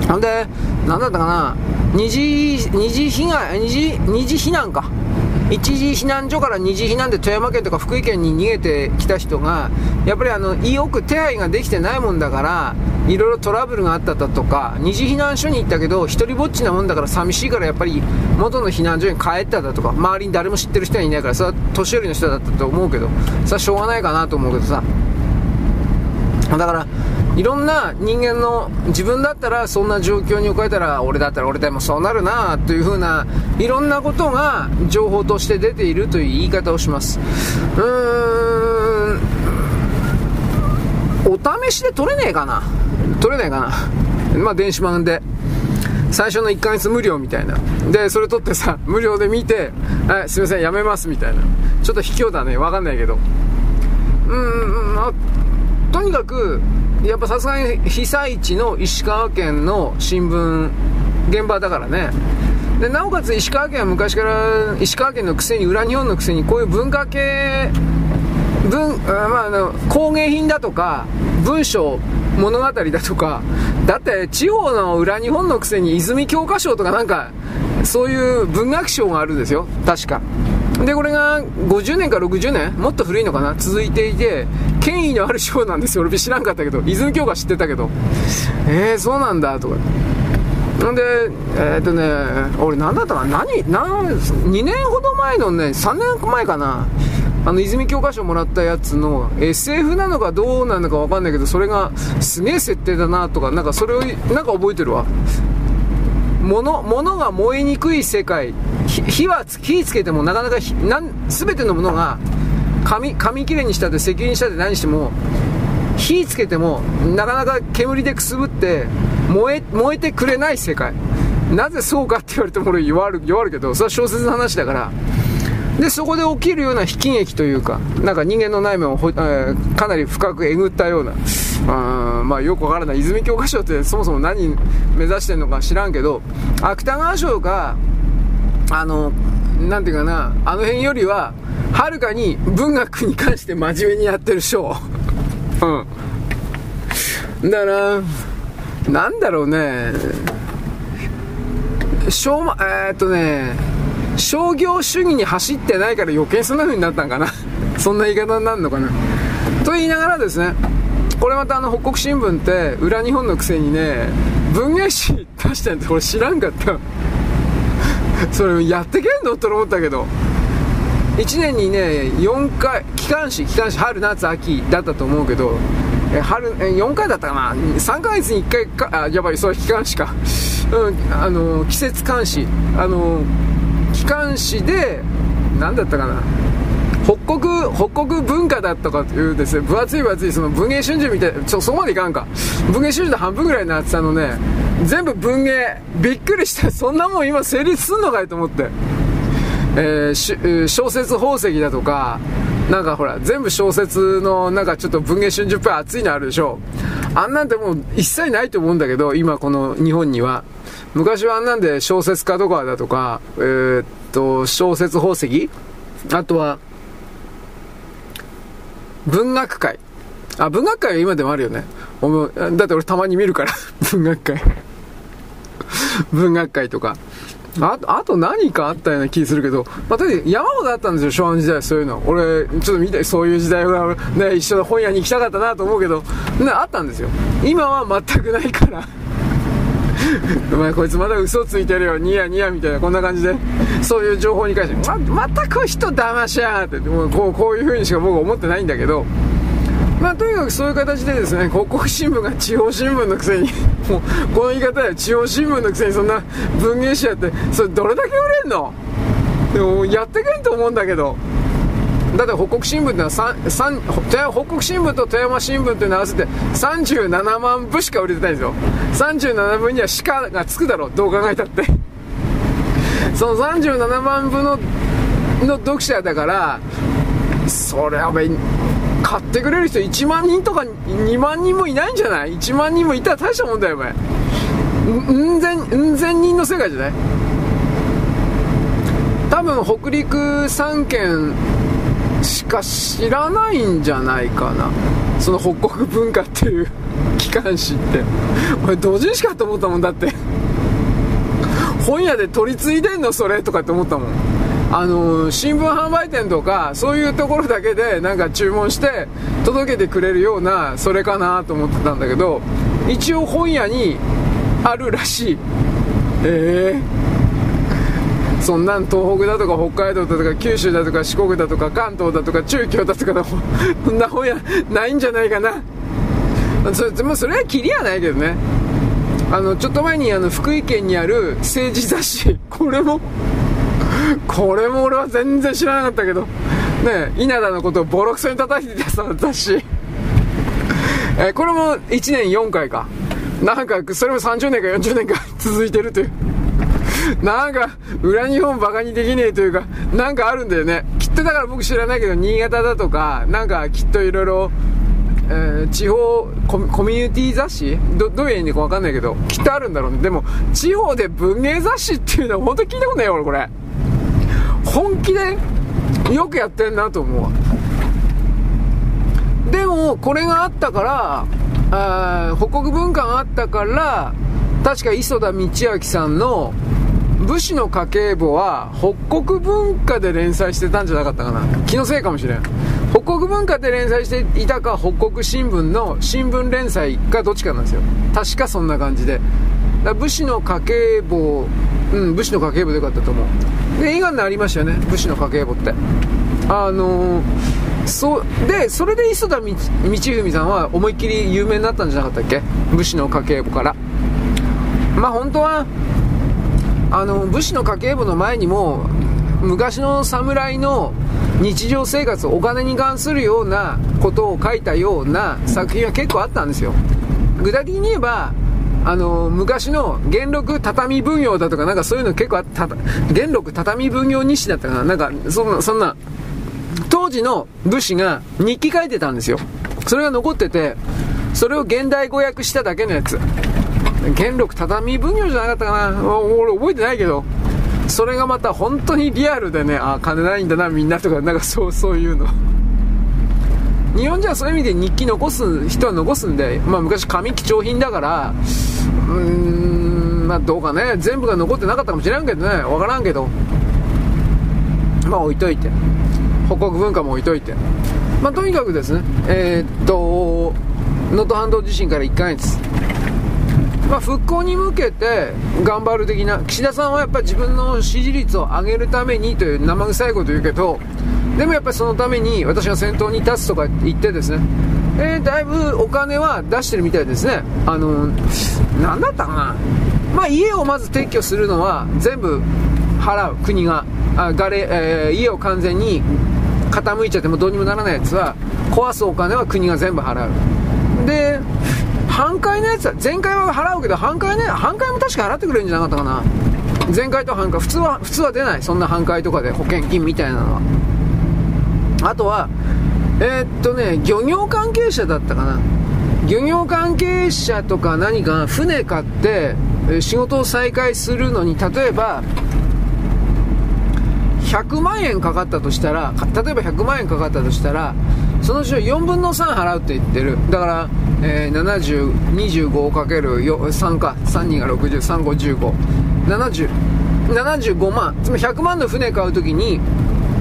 ほんで、なんだったかな、二次、二次被害、二次、二次避難か。一時避難所から二次避難で富山県とか福井県に逃げてきた人が、やっぱりあの、よく手配ができてないもんだから、いろいろトラブルがあっただとか、二次避難所に行ったけど、一人ぼっちなもんだから寂しいからやっぱり元の避難所に帰っただとか、周りに誰も知ってる人はいないから、それは年寄りの人だったと思うけど、それはしょうがないかなと思うけどさ。だから、いろんな人間の自分だったらそんな状況に置かれたら俺だったら俺でもそうなるなというふうないろんなことが情報として出ているという言い方をします。うーん。お試しで取れねえかな。取れないかな。まあ電子版で。最初の1ヶ月無料みたいな。でそれ取ってさ無料で見てはいすいませんやめますみたいな。ちょっと卑怯だね。わかんないけど。うん。あとにかくやっぱさすがに被災地の石川県の新聞現場だからねでなおかつ石川県は昔から石川県のくせに裏日本のくせにこういう文化系文、まあ、あの工芸品だとか文章物語だとか、だって地方の裏日本のくせに泉教科書とかなんか、そういう文学賞があるんですよ、確か。で、これが50年か60年もっと古いのかな続いていて、権威のある賞なんですよ。俺知らんかったけど、泉教科知ってたけど。えー、そうなんだ、とかな。んで、えー、っとね、俺何だったかな何、何、2年ほど前のね、3年前かな。あの、泉教科書もらったやつの SF なのかどうなのかわかんないけど、それがすげえ設定だなとか、なんかそれを、なんか覚えてるわ。物、物が燃えにくい世界。火は、火つけてもなかなか、なん、すべてのものが、紙、紙切れにしたって、石油にしたって何しても、火つけても、なかなか煙でくすぶって、燃え、燃えてくれない世界。なぜそうかって言われても俺弱る、弱るけど、それは小説の話だから。で、そこで起きるような悲喜劇というか、なんか人間の内面をほ、えー、かなり深くえぐったような、あまあよくわからない。泉教科書ってそもそも何目指してるのか知らんけど、芥川賞が、あの、なんていうかな、あの辺よりは、はるかに文学に関して真面目にやってる賞。うん。だから、なんだろうね、しょうま、えー、っとね、商業主義に走ってないから余計そんな風になったんかな。そんな言い方になるのかな。と言いながらですね、これまたあの北国新聞って裏日本のくせにね、文芸誌出してんって俺知らんかった。それやってけんの？と思ったけど。1年にね、4回、機関誌、機関誌、春、夏、秋だったと思うけど、え春え4回だったかな？3ヶ月に1回かあやばいそれ機関誌か。うんあの季節監視あの機関誌で何だったかな？北国、北国文化だとかっていうですね、分厚い分厚いその文芸春秋みたいな、ちょ、そこまでいかんか。文芸春秋の半分ぐらいになってたのね、全部文芸、びっくりして、そんなもん今成立すんのかいと思って。えー、小説宝石だとか、なんかほら、全部小説のなんかちょっと文芸春秋っぽい熱いのあるでしょ。あんなんてもう一切ないと思うんだけど、今この日本には。昔はあんなんで小説家とかだとか、えー、っと、小説宝石？あとは、文学界。あ、文学界は今でもあるよね。だって俺たまに見るから、文学界。文学界とか。あと、あと何かあったような気するけど、まあ、とにかく山ほどあったんですよ、昭和の時代、そういうの。俺、ちょっと見て、そういう時代が、ね、一緒の本屋に行きたかったなと思うけど、ね、あったんですよ。今は全くないから。お前こいつまだ嘘ついてるよ、ニヤニヤみたいな、こんな感じで、そういう情報に関して、ま、またこう人騙しやがって、もうこうこういう風にしか僕思ってないんだけど、まあ、とにかくそういう形でですね、国国新聞が地方新聞のくせに、もう、この言い方や地方新聞のくせにそんな文芸誌やって、それどれだけ売れんの？でも、やってけんと思うんだけど。だって北国新聞ってのは北国新聞と富山新聞っていうの合わせて37万部しか売れてないんですよ。37分には鹿がつくだろう。どう考えたって。その37万部のの読者だからそれは買ってくれる人1万人とか2万人もいないんじゃない ?1 万人もいたら大したもんだよお前。うん千うん千人の世界じゃない？多分北陸3県しか知らないんじゃないかな。その北国文化っていう機関誌って。俺同人誌かと思ったもんだって。本屋で取り継いでんのそれとかって思ったもん。あの新聞販売店とかそういうところだけでなんか注文して届けてくれるようなそれかなと思ってたんだけど一応本屋にあるらしい。ええー、そんなん東北だとか北海道だとか九州だとか四国だとか関東だとか中京だとかそんな本屋ないんじゃないかな。それもそれはきりやないけどね。あのちょっと前にあの福井県にある政治雑誌。これも これも俺は全然知らなかったけど、ね、稲田のことをボロクソに叩いてたさ、雑誌。えこれも1年4回か。なんか、それも30年か40年か 続いてるという。なんか、裏日本バカにできねえというか、なんかあるんだよね。きっとだから僕知らないけど、新潟だとか、なんかきっといろいろ、え、地方コミュニティ雑誌？どどういう意味かわかんないけど、きっとあるんだろうね。でも、地方で文芸雑誌っていうのは本当に聞いたことないよ、俺これ。本気でよくやってんなと思うわ。でもこれがあったからあ北国文化があったから確か磯田道明さんの武士の家計簿は北国文化で連載してたんじゃなかったかな。気のせいかもしれん。北国文化で連載していたか北国新聞の新聞連載かどっちかなんですよ。確かそんな感じで。武士の家計簿うん武士の家計簿でよかったと思う。で映画になりましたよね武士の家計簿って。あのー、そうでそれで磯田道文さんは思いっきり有名になったんじゃなかったっけ？武士の家計簿から。まあ本当はあの武士の家計簿の前にも昔の侍の日常生活お金に関するようなことを書いたような作品は結構あったんですよ。具体的に言えばあの昔の元禄畳奉行だとかなんかそういうの結構あった。元禄畳奉行日誌だったかななんかそんなそんな当時の武士が日記書いてたんですよ。それが残っててそれを現代語訳しただけのやつ。元禄畳奉行じゃなかったかな。俺覚えてないけど。それがまた本当にリアルでねあ金ないんだなみんなとかなんかそうそういうの。日本じゃそういう意味で日記残す人は残すんで、まあ、昔紙貴重品だからうーんまあどうかね。全部が残ってなかったかもしれんけどね。わからんけど。まあ置いといて。北国文化も置いといて。まあとにかくですね。えーっと能登半島地震から1ヶ月。まあ、復興に向けて頑張る的な。岸田さんはやっぱり自分の支持率を上げるためにという生臭いこと言うけどでもやっぱりそのために私が先頭に立つとか言ってですね、えー、だいぶお金は出してるみたいですね。あの何だったかな。まあ家をまず撤去するのは全部払う国があがれ、えー家を完全に傾いちゃってもどうにもならないやつは壊すお金は国が全部払う。で半壊のやつは前回は払うけど半壊ね半壊も確か払ってくれるんじゃなかったかな。前回と半壊普通は普通は出ない。そんな半壊とかで保険金みたいなのは。あとはえーっとね漁業関係者だったかな。漁業関係者とか何か船買って仕事を再開するのに例えば100万円かかったとしたら例えば100万円かかったとしたらそのうちの4分の3払うって言ってる。だから、えー、70、25かける3か。32が60351570 75万。つまり100万の船買うときに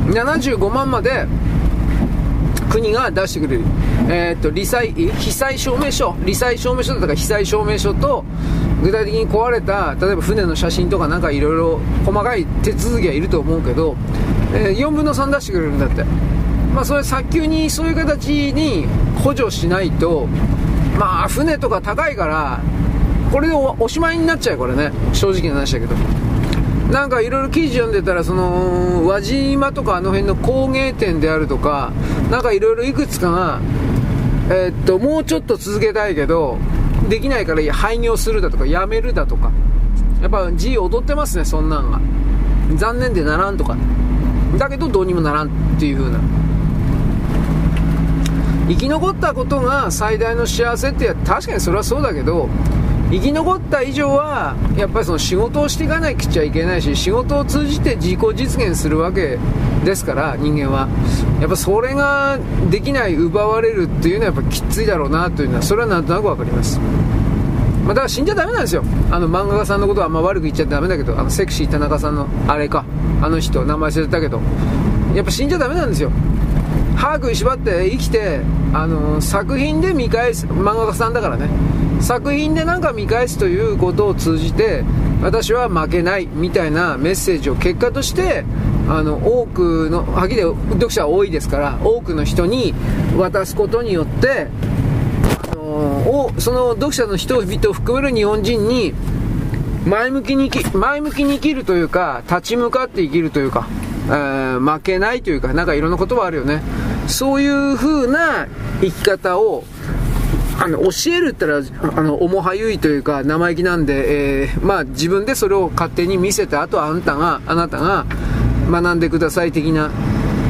75万まで国が出してくれる、えーっと理災被災証明書。理災証明書だったか被災証明書と具体的に壊れた例えば船の写真とかなんかいろいろ細かい手続きはいると思うけど、え4分の3出してくれるんだって。まあそれ早急にそういう形に補助しないとまあ船とか高いからこれでおしまいになっちゃうこれね。正直な話だけど。なんかいろいろ記事読んでたらその輪島とかあの辺の工芸店であるとかなんかいろいろいくつかがえーっともうちょっと続けたいけどできないから廃業するだとかやめるだとか。やっぱ G 踊ってますねそんなんが。残念でならんとか。だけどどうにもならんっていう風な。生き残ったことが最大の幸せって確かにそれはそうだけど生き残った以上はやっぱりその仕事をしていかなきゃいけないし仕事を通じて自己実現するわけですから人間は。やっぱそれができない奪われるっていうのはやっぱきついだろうなというのはそれはなんとなく分かります。まあ、だから死んじゃダメなんですよ。あの漫画家さんのことはあんま悪く言っちゃダメだけどあのセクシー田中さんのあれかあの人名前忘れたけど。やっぱ死んじゃダメなんですよ。歯食いしばって生きてあの作品で見返す漫画家さんだからね。作品で何か見返すということを通じて私は負けないみたいなメッセージを結果としてあの多くのはっき読者は多いですから多くの人に渡すことによってあのおその読者の人々を含める日本人に前向きに前向きに生きるというか立ち向かって生きるというか、えー負けないというかなんかいろんな言葉あるよね。そういう風な生き方をあの教えるって言ったらあの重はゆいというか生意気なんで、えーまあ、自分でそれを勝手に見せてあとはあんたがあなたが学んでください的な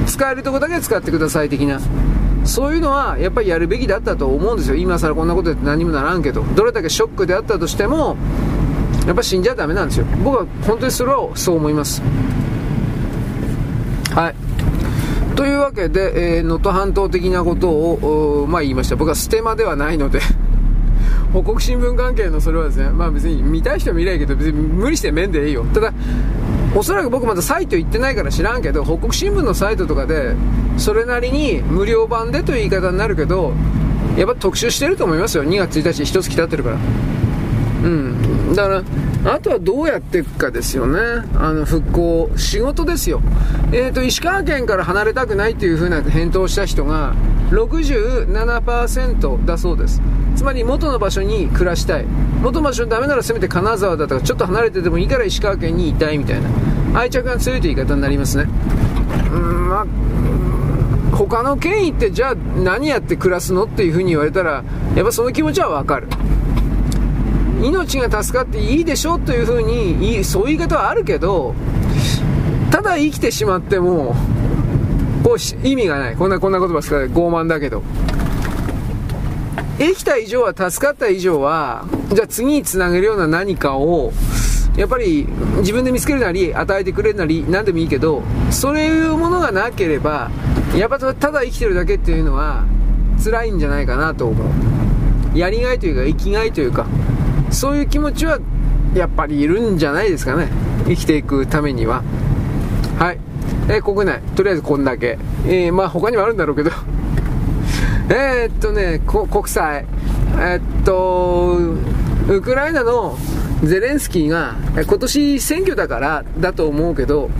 使えるとこだけ使ってください的なそういうのはやっぱりやるべきだったと思うんですよ。今更こんなことやって何もならんけど。どれだけショックであったとしてもやっぱ死んじゃダメなんですよ。僕は本当にそれはそう思います。はい。というわけで、えー能登半島的なことを、まあ、言いました僕はステマではないので 報告新聞関係のそれはですね、まあ別に見たい人は見りゃいけど、別に無理して面でいいよ。ただ、おそらく僕まだサイト行ってないから知らんけど、報告新聞のサイトとかで、それなりに無料版でという言い方になるけど、やっぱ特集してると思いますよ。2月1日一月経ってるから。うん。だから、あとはどうやっていくかですよね。あの、復興。仕事ですよ。え、ー、と、石川県から離れたくないというふうな返答をした人が、67%だそうです。つまり元の場所に暮らしたい。元の場所ダメならせめて金沢だとか、ちょっと離れててもいいから石川県にいたいみたいな。愛着が強いという言い方になりますね。うん、まあ、他の県行ってじゃあ何やって暮らすのっていうふうに言われたら、やっぱその気持ちはわかる。命が助かっていいでしょというふうに、そういう言い方はあるけど、ただ生きてしまっても、こう意味がない。こんな、こんな言葉ですか傲慢だけど。生きた以上は助かった以上は、じゃあ次につなげるような何かを、やっぱり自分で見つけるなり、与えてくれるなり、何でもいいけど、そういうものがなければ、やっぱただ生きてるだけっていうのは、辛いんじゃないかなと思う。やりがいというか、生きがいというか、そういう気持ちは、やっぱりいるんじゃないですかね。生きていくためには。はい。えー、国内、とりあえずこんだけ。えー、まあ他にもあるんだろうけど。え、っとね、国際。えー、っと、ウクライナのゼレンスキーが、今年選挙だからだと思うけど、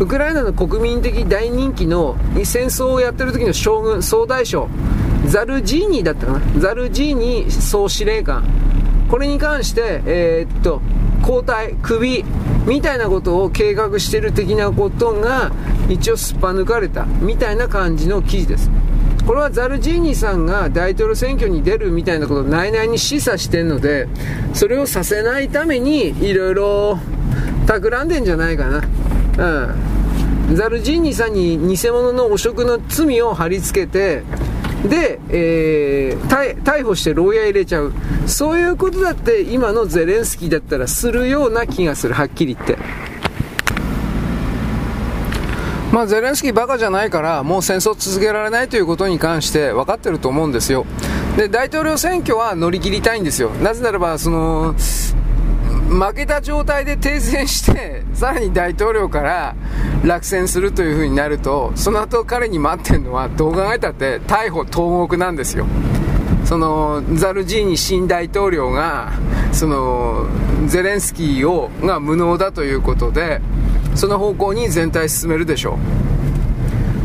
ウクライナの国民的大人気の戦争をやってる時の将軍、総大将、ザルジーニだったかなザルジーニ総司令官。これに関して、えー、っと、交代、首、みたいなことを計画してる的なことが、一応すっぱ抜かれた、みたいな感じの記事です。これはザルジーニさんが大統領選挙に出るみたいなことを内々に示唆してるので、それをさせないために、いろいろ企んでんじゃないかな。うん。ザルジーニさんに偽物の汚職の罪を貼り付けて、で、えー、逮捕して牢屋入れちゃう。そういうことだって今のゼレンスキーだったらするような気がする、はっきり言って。まあ、ゼレンスキーバカじゃないから、もう戦争続けられないということに関して分かってると思うんですよ。で、大統領選挙は乗り切りたいんですよ。なぜならば、その、負けた状態で停戦して、さらに大統領から落選するという風になると、その後彼に待ってるのは、どう考えたって逮捕投獄なんですよ。そのザルジーニ新大統領がそのゼレンスキーをが無能だということでその方向に全体進めるでしょ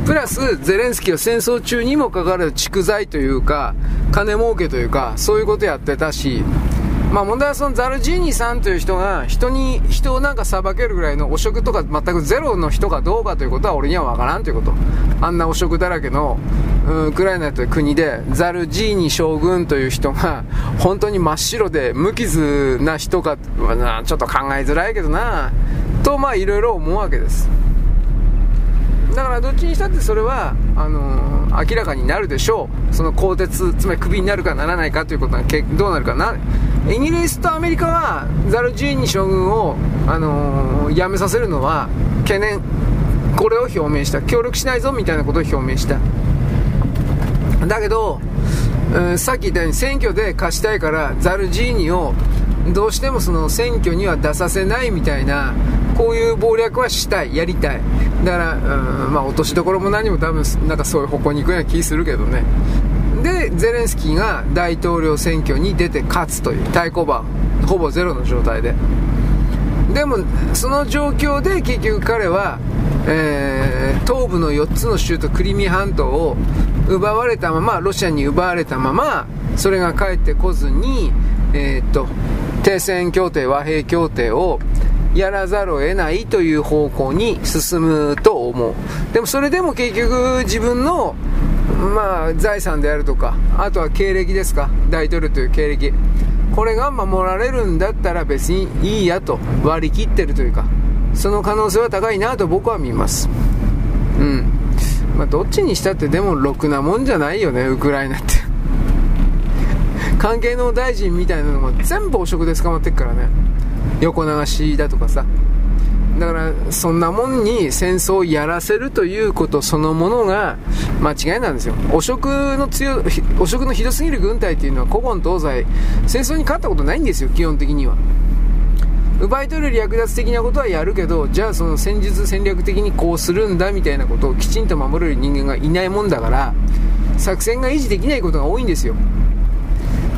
うプラスゼレンスキーは戦争中にもかかわらず蓄財というか金儲けというかそういうことやってたしまあ問題はそのザルジーニさんという人が人に、人をなんか裁けるぐらいの汚職とか全くゼロの人かどうかということは俺にはわからんということ。あんな汚職だらけの、ウクライナという国でザルジーニ将軍という人が本当に真っ白で無傷な人か、ちょっと考えづらいけどなとまあいろいろ思うわけですだからどっちにしたってそれはあのー、明らかになるでしょう。その鋼鉄つまりクビになるかならないかということはどうなるかな？イギリスとアメリカはザルジーニ将軍を、あのー、辞めさせるのは懸念。これを表明した。協力しないぞみたいなことを表明した。だけど、うん、さっき言ったように選挙で勝ちたいからザルジーニをどうしてもその選挙には出させないみたいなこういう謀略はしたい。やりたい。だから、うん、まあ落としどころも何も多分なんかそういう方向に行くような気するけどね。でゼレンスキーが大統領選挙に出て勝つという対抗馬ほぼゼロの状態で。でもその状況で結局彼は、えー、東部の4つの州とクリミア半島を奪われたままロシアに奪われたままそれが帰ってこずに、えー、っと停戦協定和平協定をやらざるを得ないという方向に進むと思うでもそれでも結局自分のまあ、財産であるとか、あとは経歴ですか、大統領という経歴。これが守られるんだったら別にいいやと割り切ってるというか、その可能性は高いなと僕は見ます。うん。まあ、どっちにしたってでもろくなもんじゃないよね、ウクライナって。関係の大臣みたいなのも全部汚職で捕まってっからね。横流しだとかさ。だからそんなもんに戦争をやらせるということそのものが間違いなんですよ汚職の強汚職のひどすぎる軍隊っていうのは古今東西戦争に勝ったことないんですよ基本的には奪い取る略奪的なことはやるけどじゃあその戦術戦略的にこうするんだみたいなことをきちんと守れる人間がいないもんだから作戦が維持できないことが多いんですよ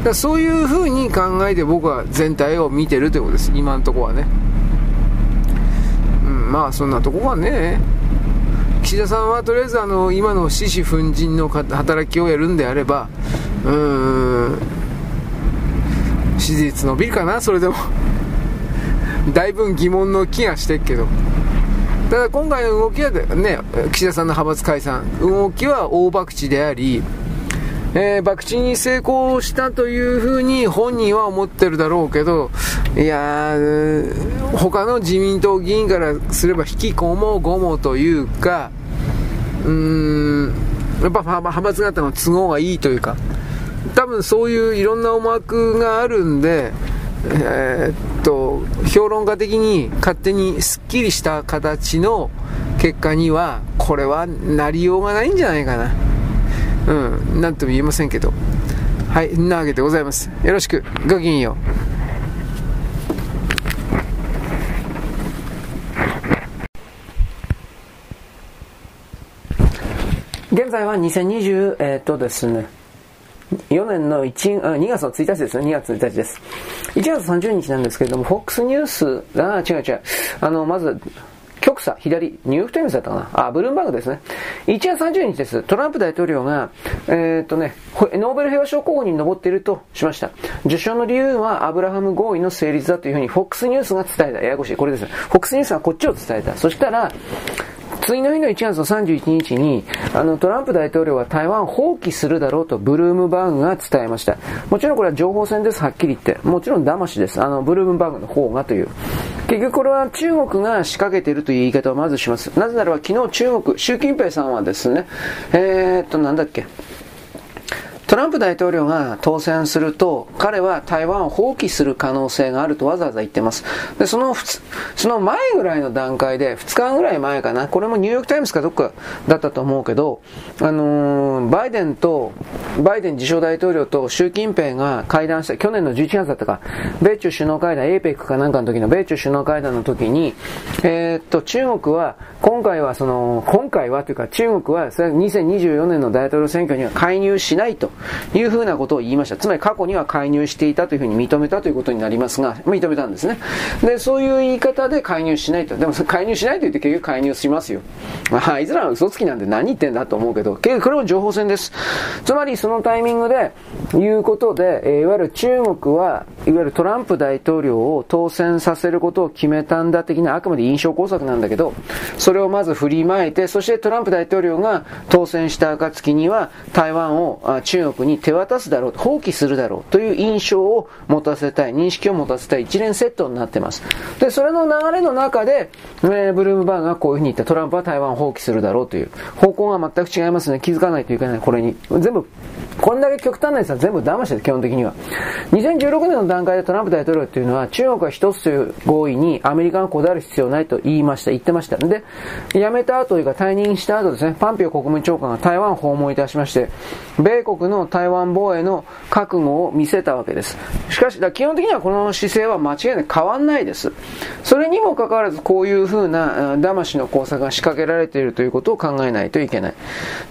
だそういう風に考えて僕は全体を見てるということです。今のところはね。うんまあそんなとこはね。岸田さんはとりあえずあの今の獅子奮陣の働きをやるんであればうーん支持率伸びるかなそれでも。だいぶ疑問の気がしてっけど。ただ今回の動きはね岸田さんの派閥解散。動きは大博打でありえー、博打に成功したというふうに本人は思ってるだろうけど、いやー、他の自民党議員からすれば引きこもごもというか、うーん、やっぱ派閥型の都合がいいというか、多分そういういろんな思惑があるんで、えー、っと、評論家的に勝手にすっきりした形の結果には、これはなりようがないんじゃないかな。うん、なんとも言えませんけど。はい、なわけでございます。よろしく、ごきげんよう。現在は2020、えー、っとですね、4年の1 2月の1日ですね、2月1日です。1月30日なんですけれども、FOX ニュース、あ、違う違う、あの、まず、極左、左、ニューヨークタイムズだったかなあ、ブルームバーグですね。1月30日です。トランプ大統領が、えー、っとね、ノーベル平和賞候補に上っているとしました。受賞の理由はアブラハム合意の成立だというふうに FOX ニュースが伝えた。ややこしい。これです。FOX ニュースがこっちを伝えた。そしたら、次の日の1月の31日に、あの、トランプ大統領は台湾を放棄するだろうとブルームバーグが伝えました。もちろんこれは情報戦です、はっきり言って。もちろん騙しです。あの、ブルームバーグの方がという。結局これは中国が仕掛けているという言い方をまずします。なぜならば昨日中国、習近平さんはですね、えー、っと、なんだっけ？トランプ大統領が当選すると、彼は台湾を放棄する可能性があるとわざわざ言ってます。で、その、その前ぐらいの段階で、2日ぐらい前かな、これもニューヨークタイムズかどっかだったと思うけど、あのー、バイデンと、バイデン自称大統領と習近平が会談した、去年の11月だったか、米中首脳会談、APEC かなんかの時の米中首脳会談の時に、えー、っと、中国は、今回はその、今回はというか中国は、2024年の大統領選挙には介入しないと。いうふうなことを言いました。つまり過去には介入していたというふうに認めたということになりますが、認めたんですね。で、そういう言い方で介入しないと。でも介入しないと言って結局介入しますよ。まあ、いずれは嘘つきなんで何言ってんだと思うけど、結局これも情報戦です。つまりそのタイミングで言うことで、えー、いわゆる中国は、いわゆるトランプ大統領を当選させることを決めたんだ的なあくまで印象工作なんだけど、それをまず振りまいて、そしてトランプ大統領が当選した暁には台湾をあ中国に手渡すだろう、放棄するだろうという印象を持たせたい、認識を持たせたい一連セットになってます。で、それの流れの中で、えー、ブルームバーグがこういうふうに言った、トランプは台湾を放棄するだろうという方向が全く違いますね。気づかないといけない、これに。全部、こんだけ極端なやつは全部騙してる、基本的には。2016年の段階でトランプ大統領っていうのは、中国は一つという合意にアメリカがこだわる必要ないと言いました、言ってました。で、辞めた後というか退任した後ですね、パンピオ国務長官が台湾訪問いたしまして、米国の台湾防衛の覚悟を見せたわけです。しかし、基本的にはこの姿勢は間違いなく変わんないです。それにもかかわらず、こういう風な騙しの工作が仕掛けられているということを考えないといけない。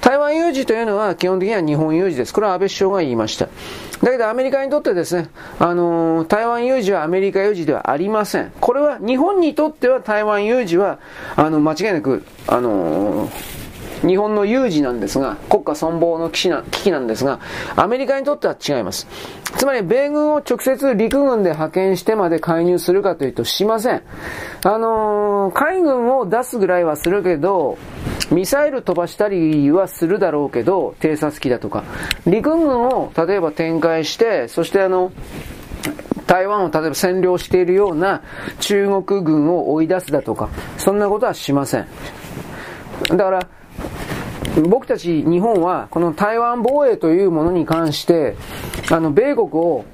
台湾有事というのは基本的には日本有事です。これは安倍首相が言いました。だけどアメリカにとってですね、あのー、台湾有事はアメリカ有事ではありません。これは日本にとっては台湾有事は、あの、間違いなく、あのー日本の有事なんですが、国家存亡の危機なんですが、アメリカにとっては違います。つまり、米軍を直接陸軍で派遣してまで介入するかというとしません。あのー、海軍を出すぐらいはするけど、ミサイル飛ばしたりはするだろうけど、偵察機だとか、陸軍を例えば展開して、そしてあの、台湾を例えば占領しているような中国軍を追い出すだとか、そんなことはしません。だから、僕たち日本はこの台湾防衛というものに関して、あの、米国を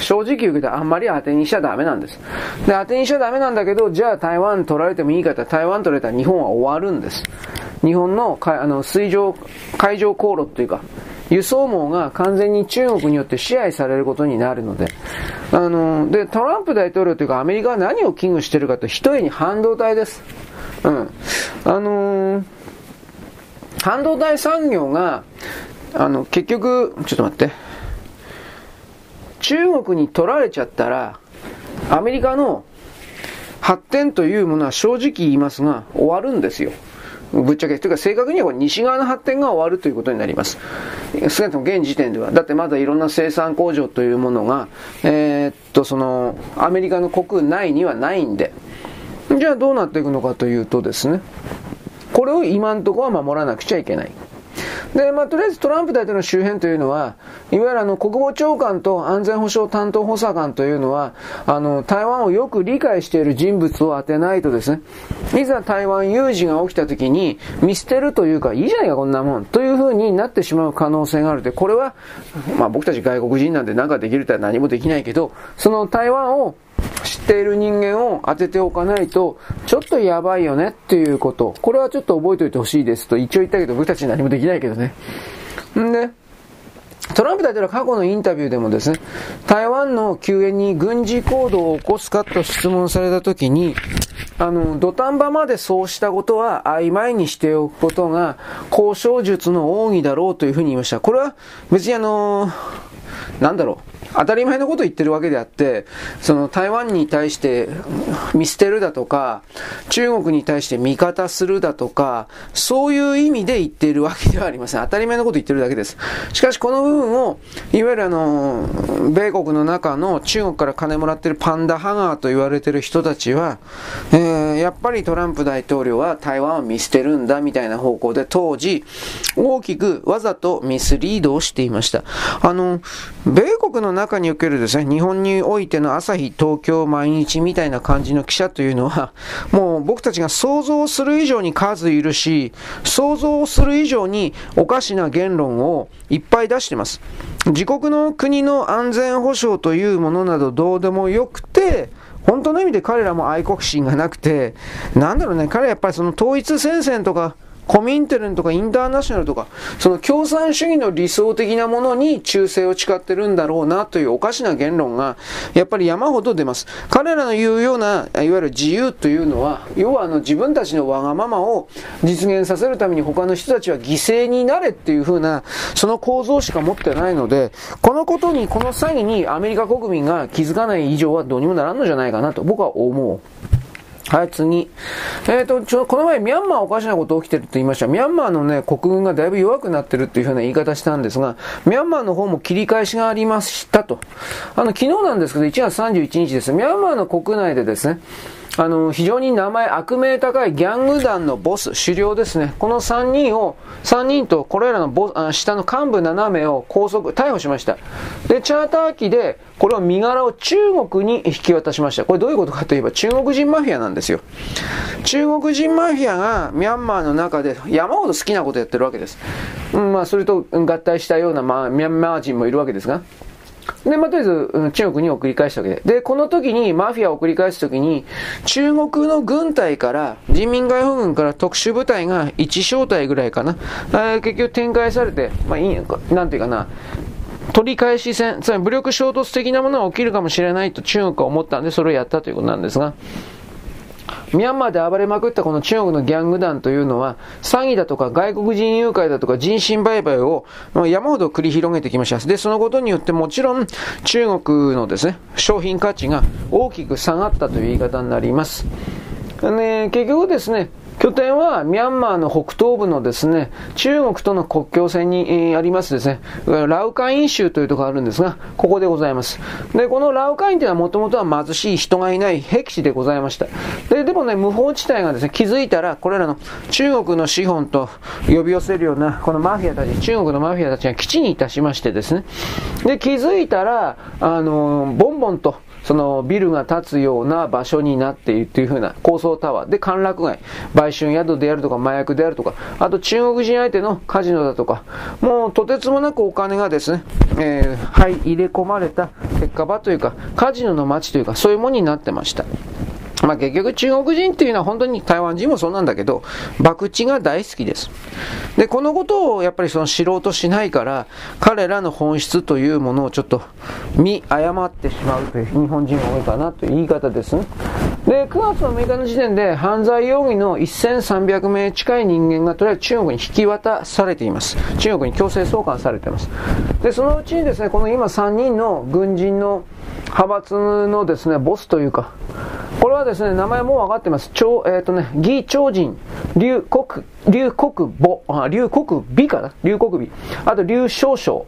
正直言うけどあんまり当てにしちゃダメなんです。で、当てにしちゃダメなんだけど、じゃあ台湾取られてもいいかって台湾取れたら日本は終わるんです。日本のあの水上、海上航路っていうか、輸送網が完全に中国によって支配されることになるので、あの、で、トランプ大統領というかアメリカは何を危惧してるかと、一重に半導体です。うん。あのー、半導体産業が、あの、結局、ちょっと待って。中国に取られちゃったら、アメリカの発展というものは正直言いますが、終わるんですよ。ぶっちゃけ。というか正確にはこれ西側の発展が終わるということになります。少なくとも現時点では。だってまだいろんな生産工場というものが、えー、っと、その、アメリカの国内にはないんで。じゃあどうなっていくのかというとですね、これを今んところは守らなくちゃいけない。で、まあ、とりあえずトランプ大統領の周辺というのは、いわゆるあの、国防長官と安全保障担当補佐官というのは、あの、台湾をよく理解している人物を当てないとですね、いざ台湾有事が起きた時に、見捨てるというか、いいじゃないかこんなもん、というふうになってしまう可能性があるで、これは、まあ僕たち外国人なんで何かできるとは何もできないけど、その台湾を知っている人間を当てておかないと、ちょっとやばいよねっていうこと。これはちょっと覚えておいてほしいですと一応言ったけど、僕たち何もできないけどね。んで、トランプ大統領は過去のインタビューでもですね、台湾の救援に軍事行動を起こすかと質問されたときに、あの、土壇場までそうしたことは曖昧にしておくことが交渉術の奥義だろうというふうに言いました。これは別にあの、なんだろう。当たり前のことを言ってるわけであって、その台湾に対して見捨てるだとか、中国に対して味方するだとか、そういう意味で言っているわけではありません。当たり前のことを言ってるだけです。しかしこの部分を、いわゆるあの、米国の中の中国から金もらってるパンダハガーと言われてる人たちは、え、やっぱりトランプ大統領は台湾を見捨てるんだみたいな方向で当時、大きくわざとミスリードをしていました。あの、米国の中におけるですね、日本においての朝日、東京、毎日みたいな感じの記者というのは、もう僕たちが想像する以上に数いるし、想像する以上におかしな言論をいっぱい出してます。自国の国の安全保障というものなどどうでもよくて、本当の意味で彼らも愛国心がなくて、なんだろうね、彼はやっぱりその統一戦線とか、コミンテルンとかインターナショナルとか、その共産主義の理想的なものに忠誠を誓ってるんだろうなというおかしな言論が、やっぱり山ほど出ます。彼らの言うような、いわゆる自由というのは、要はあの自分たちのわがままを実現させるために他の人たちは犠牲になれっていう風な、その構造しか持ってないので、このことに、この詐欺にアメリカ国民が気づかない以上はどうにもならんのじゃないかなと僕は思う。はい、次。えっ、ー、と、ちょ、この前、ミャンマーおかしなこと起きてると言いました。ミャンマーのね、国軍がだいぶ弱くなってるっていうふうな言い方したんですが、ミャンマーの方も切り返しがありましたと。あの、昨日なんですけど、1月31日です。ミャンマーの国内でですね、あの、非常に名前、悪名高いギャング団のボス、首領ですね。この3人を、3人とこれらのボあ下の幹部7名を拘束、逮捕しました。で、チャーター機で、これを身柄を中国に引き渡しました。これどういうことかといえば中国人マフィアなんですよ。中国人マフィアがミャンマーの中で山ほど好きなことやってるわけです。うん、まあ、それと合体したような、まあ、ミャンマー人もいるわけですが。で、まあ、とりあえず、中国に送り返したわけで。で、この時に、マフィアを送り返す時に、中国の軍隊から、人民解放軍から特殊部隊が1小隊ぐらいかな、え結局展開されて、まあ、いい、なんていうかな、取り返し戦、つまり武力衝突的なものが起きるかもしれないと中国は思ったんで、それをやったということなんですが、ミャンマーで暴れまくったこの中国のギャング団というのは、詐欺だとか外国人誘拐だとか人身売買を山ほど繰り広げてきました。で、そのことによってもちろん中国のですね、商品価値が大きく下がったという言い方になります。ね、結局ですね、拠点はミャンマーの北東部のですね、中国との国境線に、ありますですね、ラウカイン州というところがあるんですが、ここでございます。で、このラウカインというのはもともとは貧しい人がいない僻地でございました。で、でもね、無法地帯がですね、気づいたら、これらの中国の資本と呼び寄せるような、このマフィアたち、中国のマフィアたちが基地にいたしましてですね、で、気づいたら、あの、ボンボンと、そのビルが建つような場所になっているというふうな高層タワーで歓楽街、売春宿であるとか麻薬であるとか、あと中国人相手のカジノだとか、もうとてつもなくお金がですね、えー、はい、入れ込まれた結果場というか、カジノの街というか、そういうものになってました。まあ結局中国人っていうのは本当に台湾人もそうなんだけど、博打が大好きです。で、このことをやっぱりその知ろうとしないから、彼らの本質というものをちょっと見誤ってしまうという日本人が多いかなという言い方ですね。で、9月の6日の時点で犯罪容疑の1300名近い人間がとりあえず中国に引き渡されています。中国に強制送還されています。で、そのうちにですね、この今3人の軍人の派閥のですね、ボスというか、これはですね、名前もう分かってます。超、えっ、ー、とね、義超人、劉国、劉国母、あ、劉国美かな？劉国美。あと、劉少将。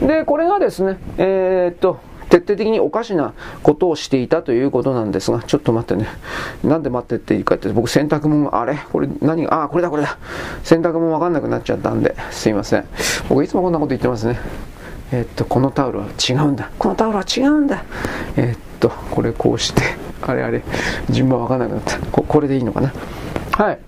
で、これがですね、えっ、ー、と、徹底的におかしなことをしていたということなんですが、ちょっと待ってね。なんで待ってっていいかって、僕洗濯物、あれ？これ何、あ、これだこれだ。洗濯物わかんなくなっちゃったんで、すいません。僕いつもこんなこと言ってますね。えっと、このタオルは違うんだ。このタオルは違うんだ。えっと、これこうして、あれあれ、順番わかんなくなった。ここれでいいのかな？はい。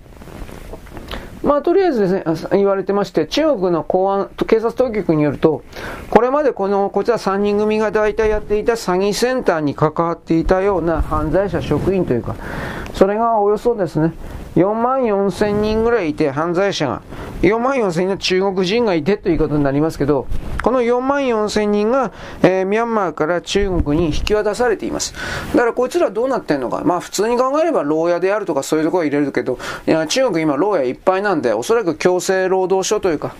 まあ、とりあえずですね、言われてまして、中国の公安、警察当局によると、これまでこの、こちら3人組が大体やっていた詐欺センターに関わっていたような犯罪者職員というか、それがおよそですね、4万4千人ぐらいいて、犯罪者が。4万4千人の中国人がいてということになりますけど、この4万4千人が、えー、ミャンマーから中国に引き渡されています。だからこいつらどうなってんのか。まあ普通に考えれば牢屋であるとかそういうところは入れるけど、いや中国今牢屋いっぱいなんで、おそらく強制労働所というか、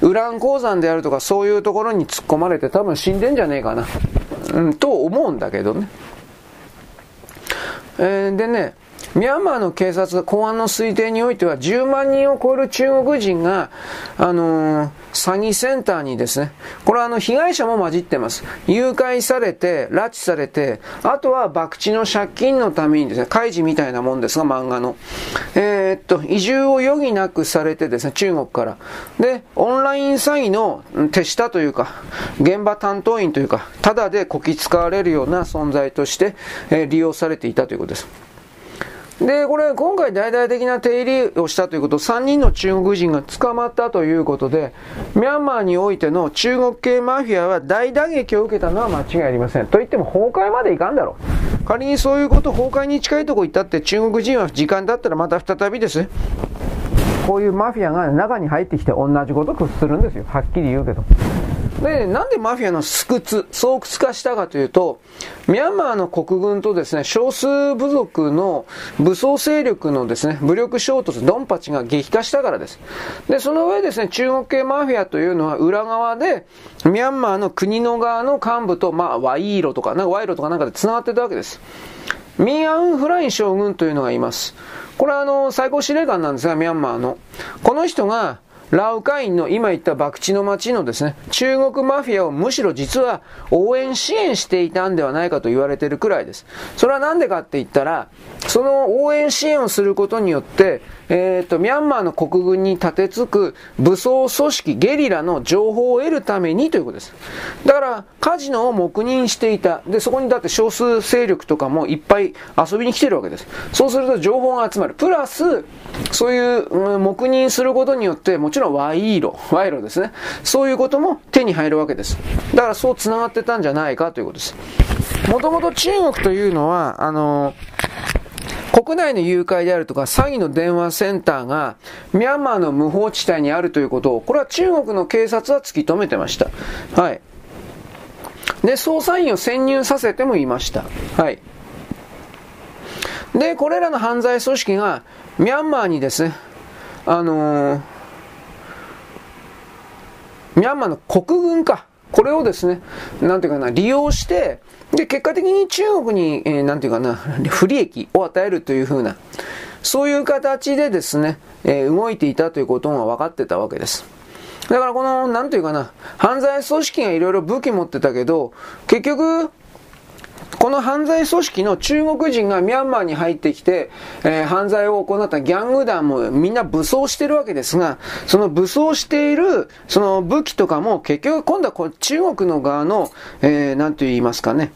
ウラン鉱山であるとかそういうところに突っ込まれて多分死んでんじゃねえかな。うん、と思うんだけどね。えー、でね、ミャンマーの警察、公安の推定においては10万人を超える中国人が、あのー、詐欺センターにですね、これはあの被害者も混じってます。誘拐されて、拉致されて、あとは博打の借金のためにですね、開示みたいなもんですが、漫画の。えー、っと、移住を余儀なくされてですね、中国から。で、オンライン詐欺の手下というか、現場担当員というか、ただでこき使われるような存在として、えー、利用されていたということです。で、これ、今回大々的な手入れをしたということ、3人の中国人が捕まったということで、ミャンマーにおいての中国系マフィアは大打撃を受けたのは間違いありません。と言っても崩壊までいかんだろう。仮にそういうこと、崩壊に近いとこ行ったって中国人は時間だったらまた再びです。こういうマフィアが中に入ってきて同じことをするんですよ。はっきり言うけど。で、なんでマフィアの巣窟、巣窟化したかというと、ミャンマーの国軍とですね、少数部族の武装勢力のですね、武力衝突、ドンパチが激化したからです。で、その上ですね、中国系マフィアというのは裏側で、ミャンマーの国の側の幹部と、まあ、ワイーロとか、なんかワイロとかなんかで繋がってたわけです。ミン・アウン・フライン将軍というのがいます。これはあの、最高司令官なんですが、ミャンマーの。この人が、ラウカインの今言った博打の町のですね、中国マフィアをむしろ実は応援支援していたんではないかと言われているくらいです。それはなんでかって言ったら、その応援支援をすることによって、えっ、ー、と、ミャンマーの国軍に立てつく武装組織、ゲリラの情報を得るためにということです。だから、カジノを黙認していた。で、そこにだって少数勢力とかもいっぱい遊びに来てるわけです。そうすると情報が集まる。プラス、そういう、うん、黙認することによって、もちろん賄賂、賄賂ですね。そういうことも手に入るわけです。だからそう繋がってたんじゃないかということです。もともと中国というのは、あの国内の誘拐であるとか詐欺の電話センターがミャンマーの無法地帯にあるということを、これは中国の警察は突き止めてました。はい。で、捜査員を潜入させてもいました。はい。で、これらの犯罪組織がミャンマーにですね、あのー、ミャンマーの国軍か。これをですね、なんていうかな、利用して、で、結果的に中国に、えー、なんていうかな、不利益を与えるというふうな、そういう形でですね、えー、動いていたということが分かってたわけです。だからこの、なんていうかな、犯罪組織がいろいろ武器持ってたけど、結局、この犯罪組織の中国人がミャンマーに入ってきて、えー、犯罪を行ったギャング団もみんな武装してるわけですが、その武装している、その武器とかも結局今度はこ中国の側の、えー、なんと言いますかね、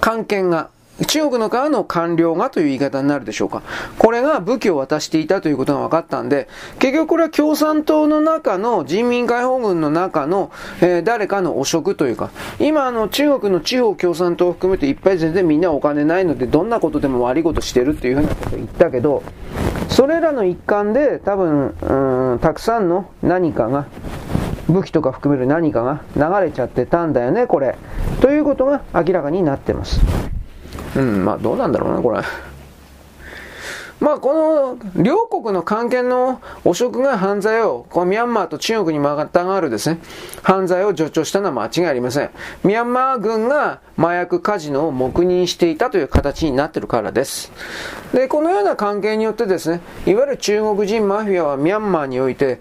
関係が中国の側の官僚がという言い方になるでしょうか。これが武器を渡していたということが分かったんで、結局これは共産党の中の人民解放軍の中の、えー、誰かの汚職というか、今あの中国の地方共産党を含めていっぱい全然みんなお金ないのでどんなことでも悪いことしてるっていうふうなことを言ったけど、それらの一環で多分、うん、たくさんの何かが武器とか含める何かが流れちゃってたんだよね、これ。ということが明らかになってます。うん、まあどうなんだろうな、これ。まあこの両国の関係の汚職が犯罪を、このミャンマーと中国にまたがるですね、犯罪を助長したのは間違いありません。ミャンマー軍が麻薬カジノを黙認していたという形になっているからです。で、このような関係によってですね、いわゆる中国人マフィアはミャンマーにおいて、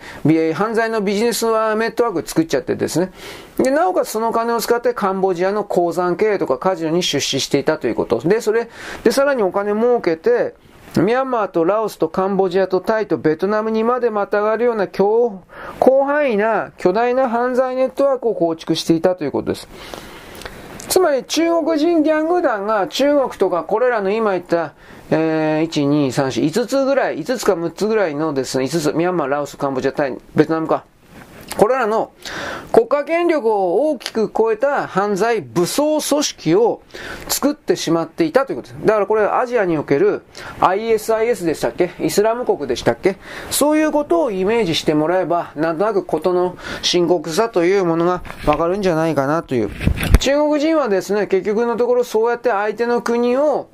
犯罪のビジネスネットワーク作っちゃってですね、で、なおかつその金を使ってカンボジアの鉱山経営とかカジノに出資していたということ。で、それ、で、さらにお金儲けて、ミャンマーとラオスとカンボジアとタイとベトナムにまでまたがるような広範囲な巨大な犯罪ネットワークを構築していたということです。つまり中国人ギャング団が中国とかこれらの今言った、えー、1、2、3、4、5つぐらい、5つか6つぐらいのですね、5つ、ミャンマー、ラオス、カンボジア、タイ、ベトナムか。これらの国家権力を大きく超えた犯罪武装組織を作ってしまっていたということです。だからこれアジアにおける ISIS でしたっけ？イスラム国でしたっけ？そういうことをイメージしてもらえば、なんとなくことの深刻さというものがわかるんじゃないかなという。中国人はですね、結局のところそうやって相手の国を、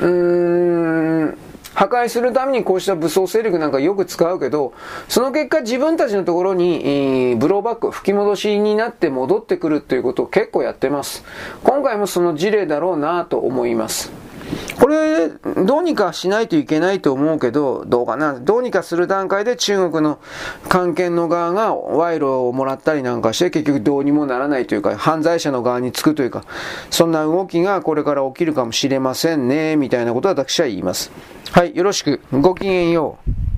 うーん、破壊するためにこうした武装勢力なんかよく使うけど、その結果自分たちのところに、えー、ブローバック、吹き戻しになって戻ってくるということを結構やってます。今回もその事例だろうなと思います。これ、どうにかしないといけないと思うけど、どうかな？どうにかする段階で中国の関係の側が賄賂をもらったりなんかして結局どうにもならないというか、犯罪者の側につくというか、そんな動きがこれから起きるかもしれませんね、みたいなことは私は言います。はい、よろしく。ごきげんよう。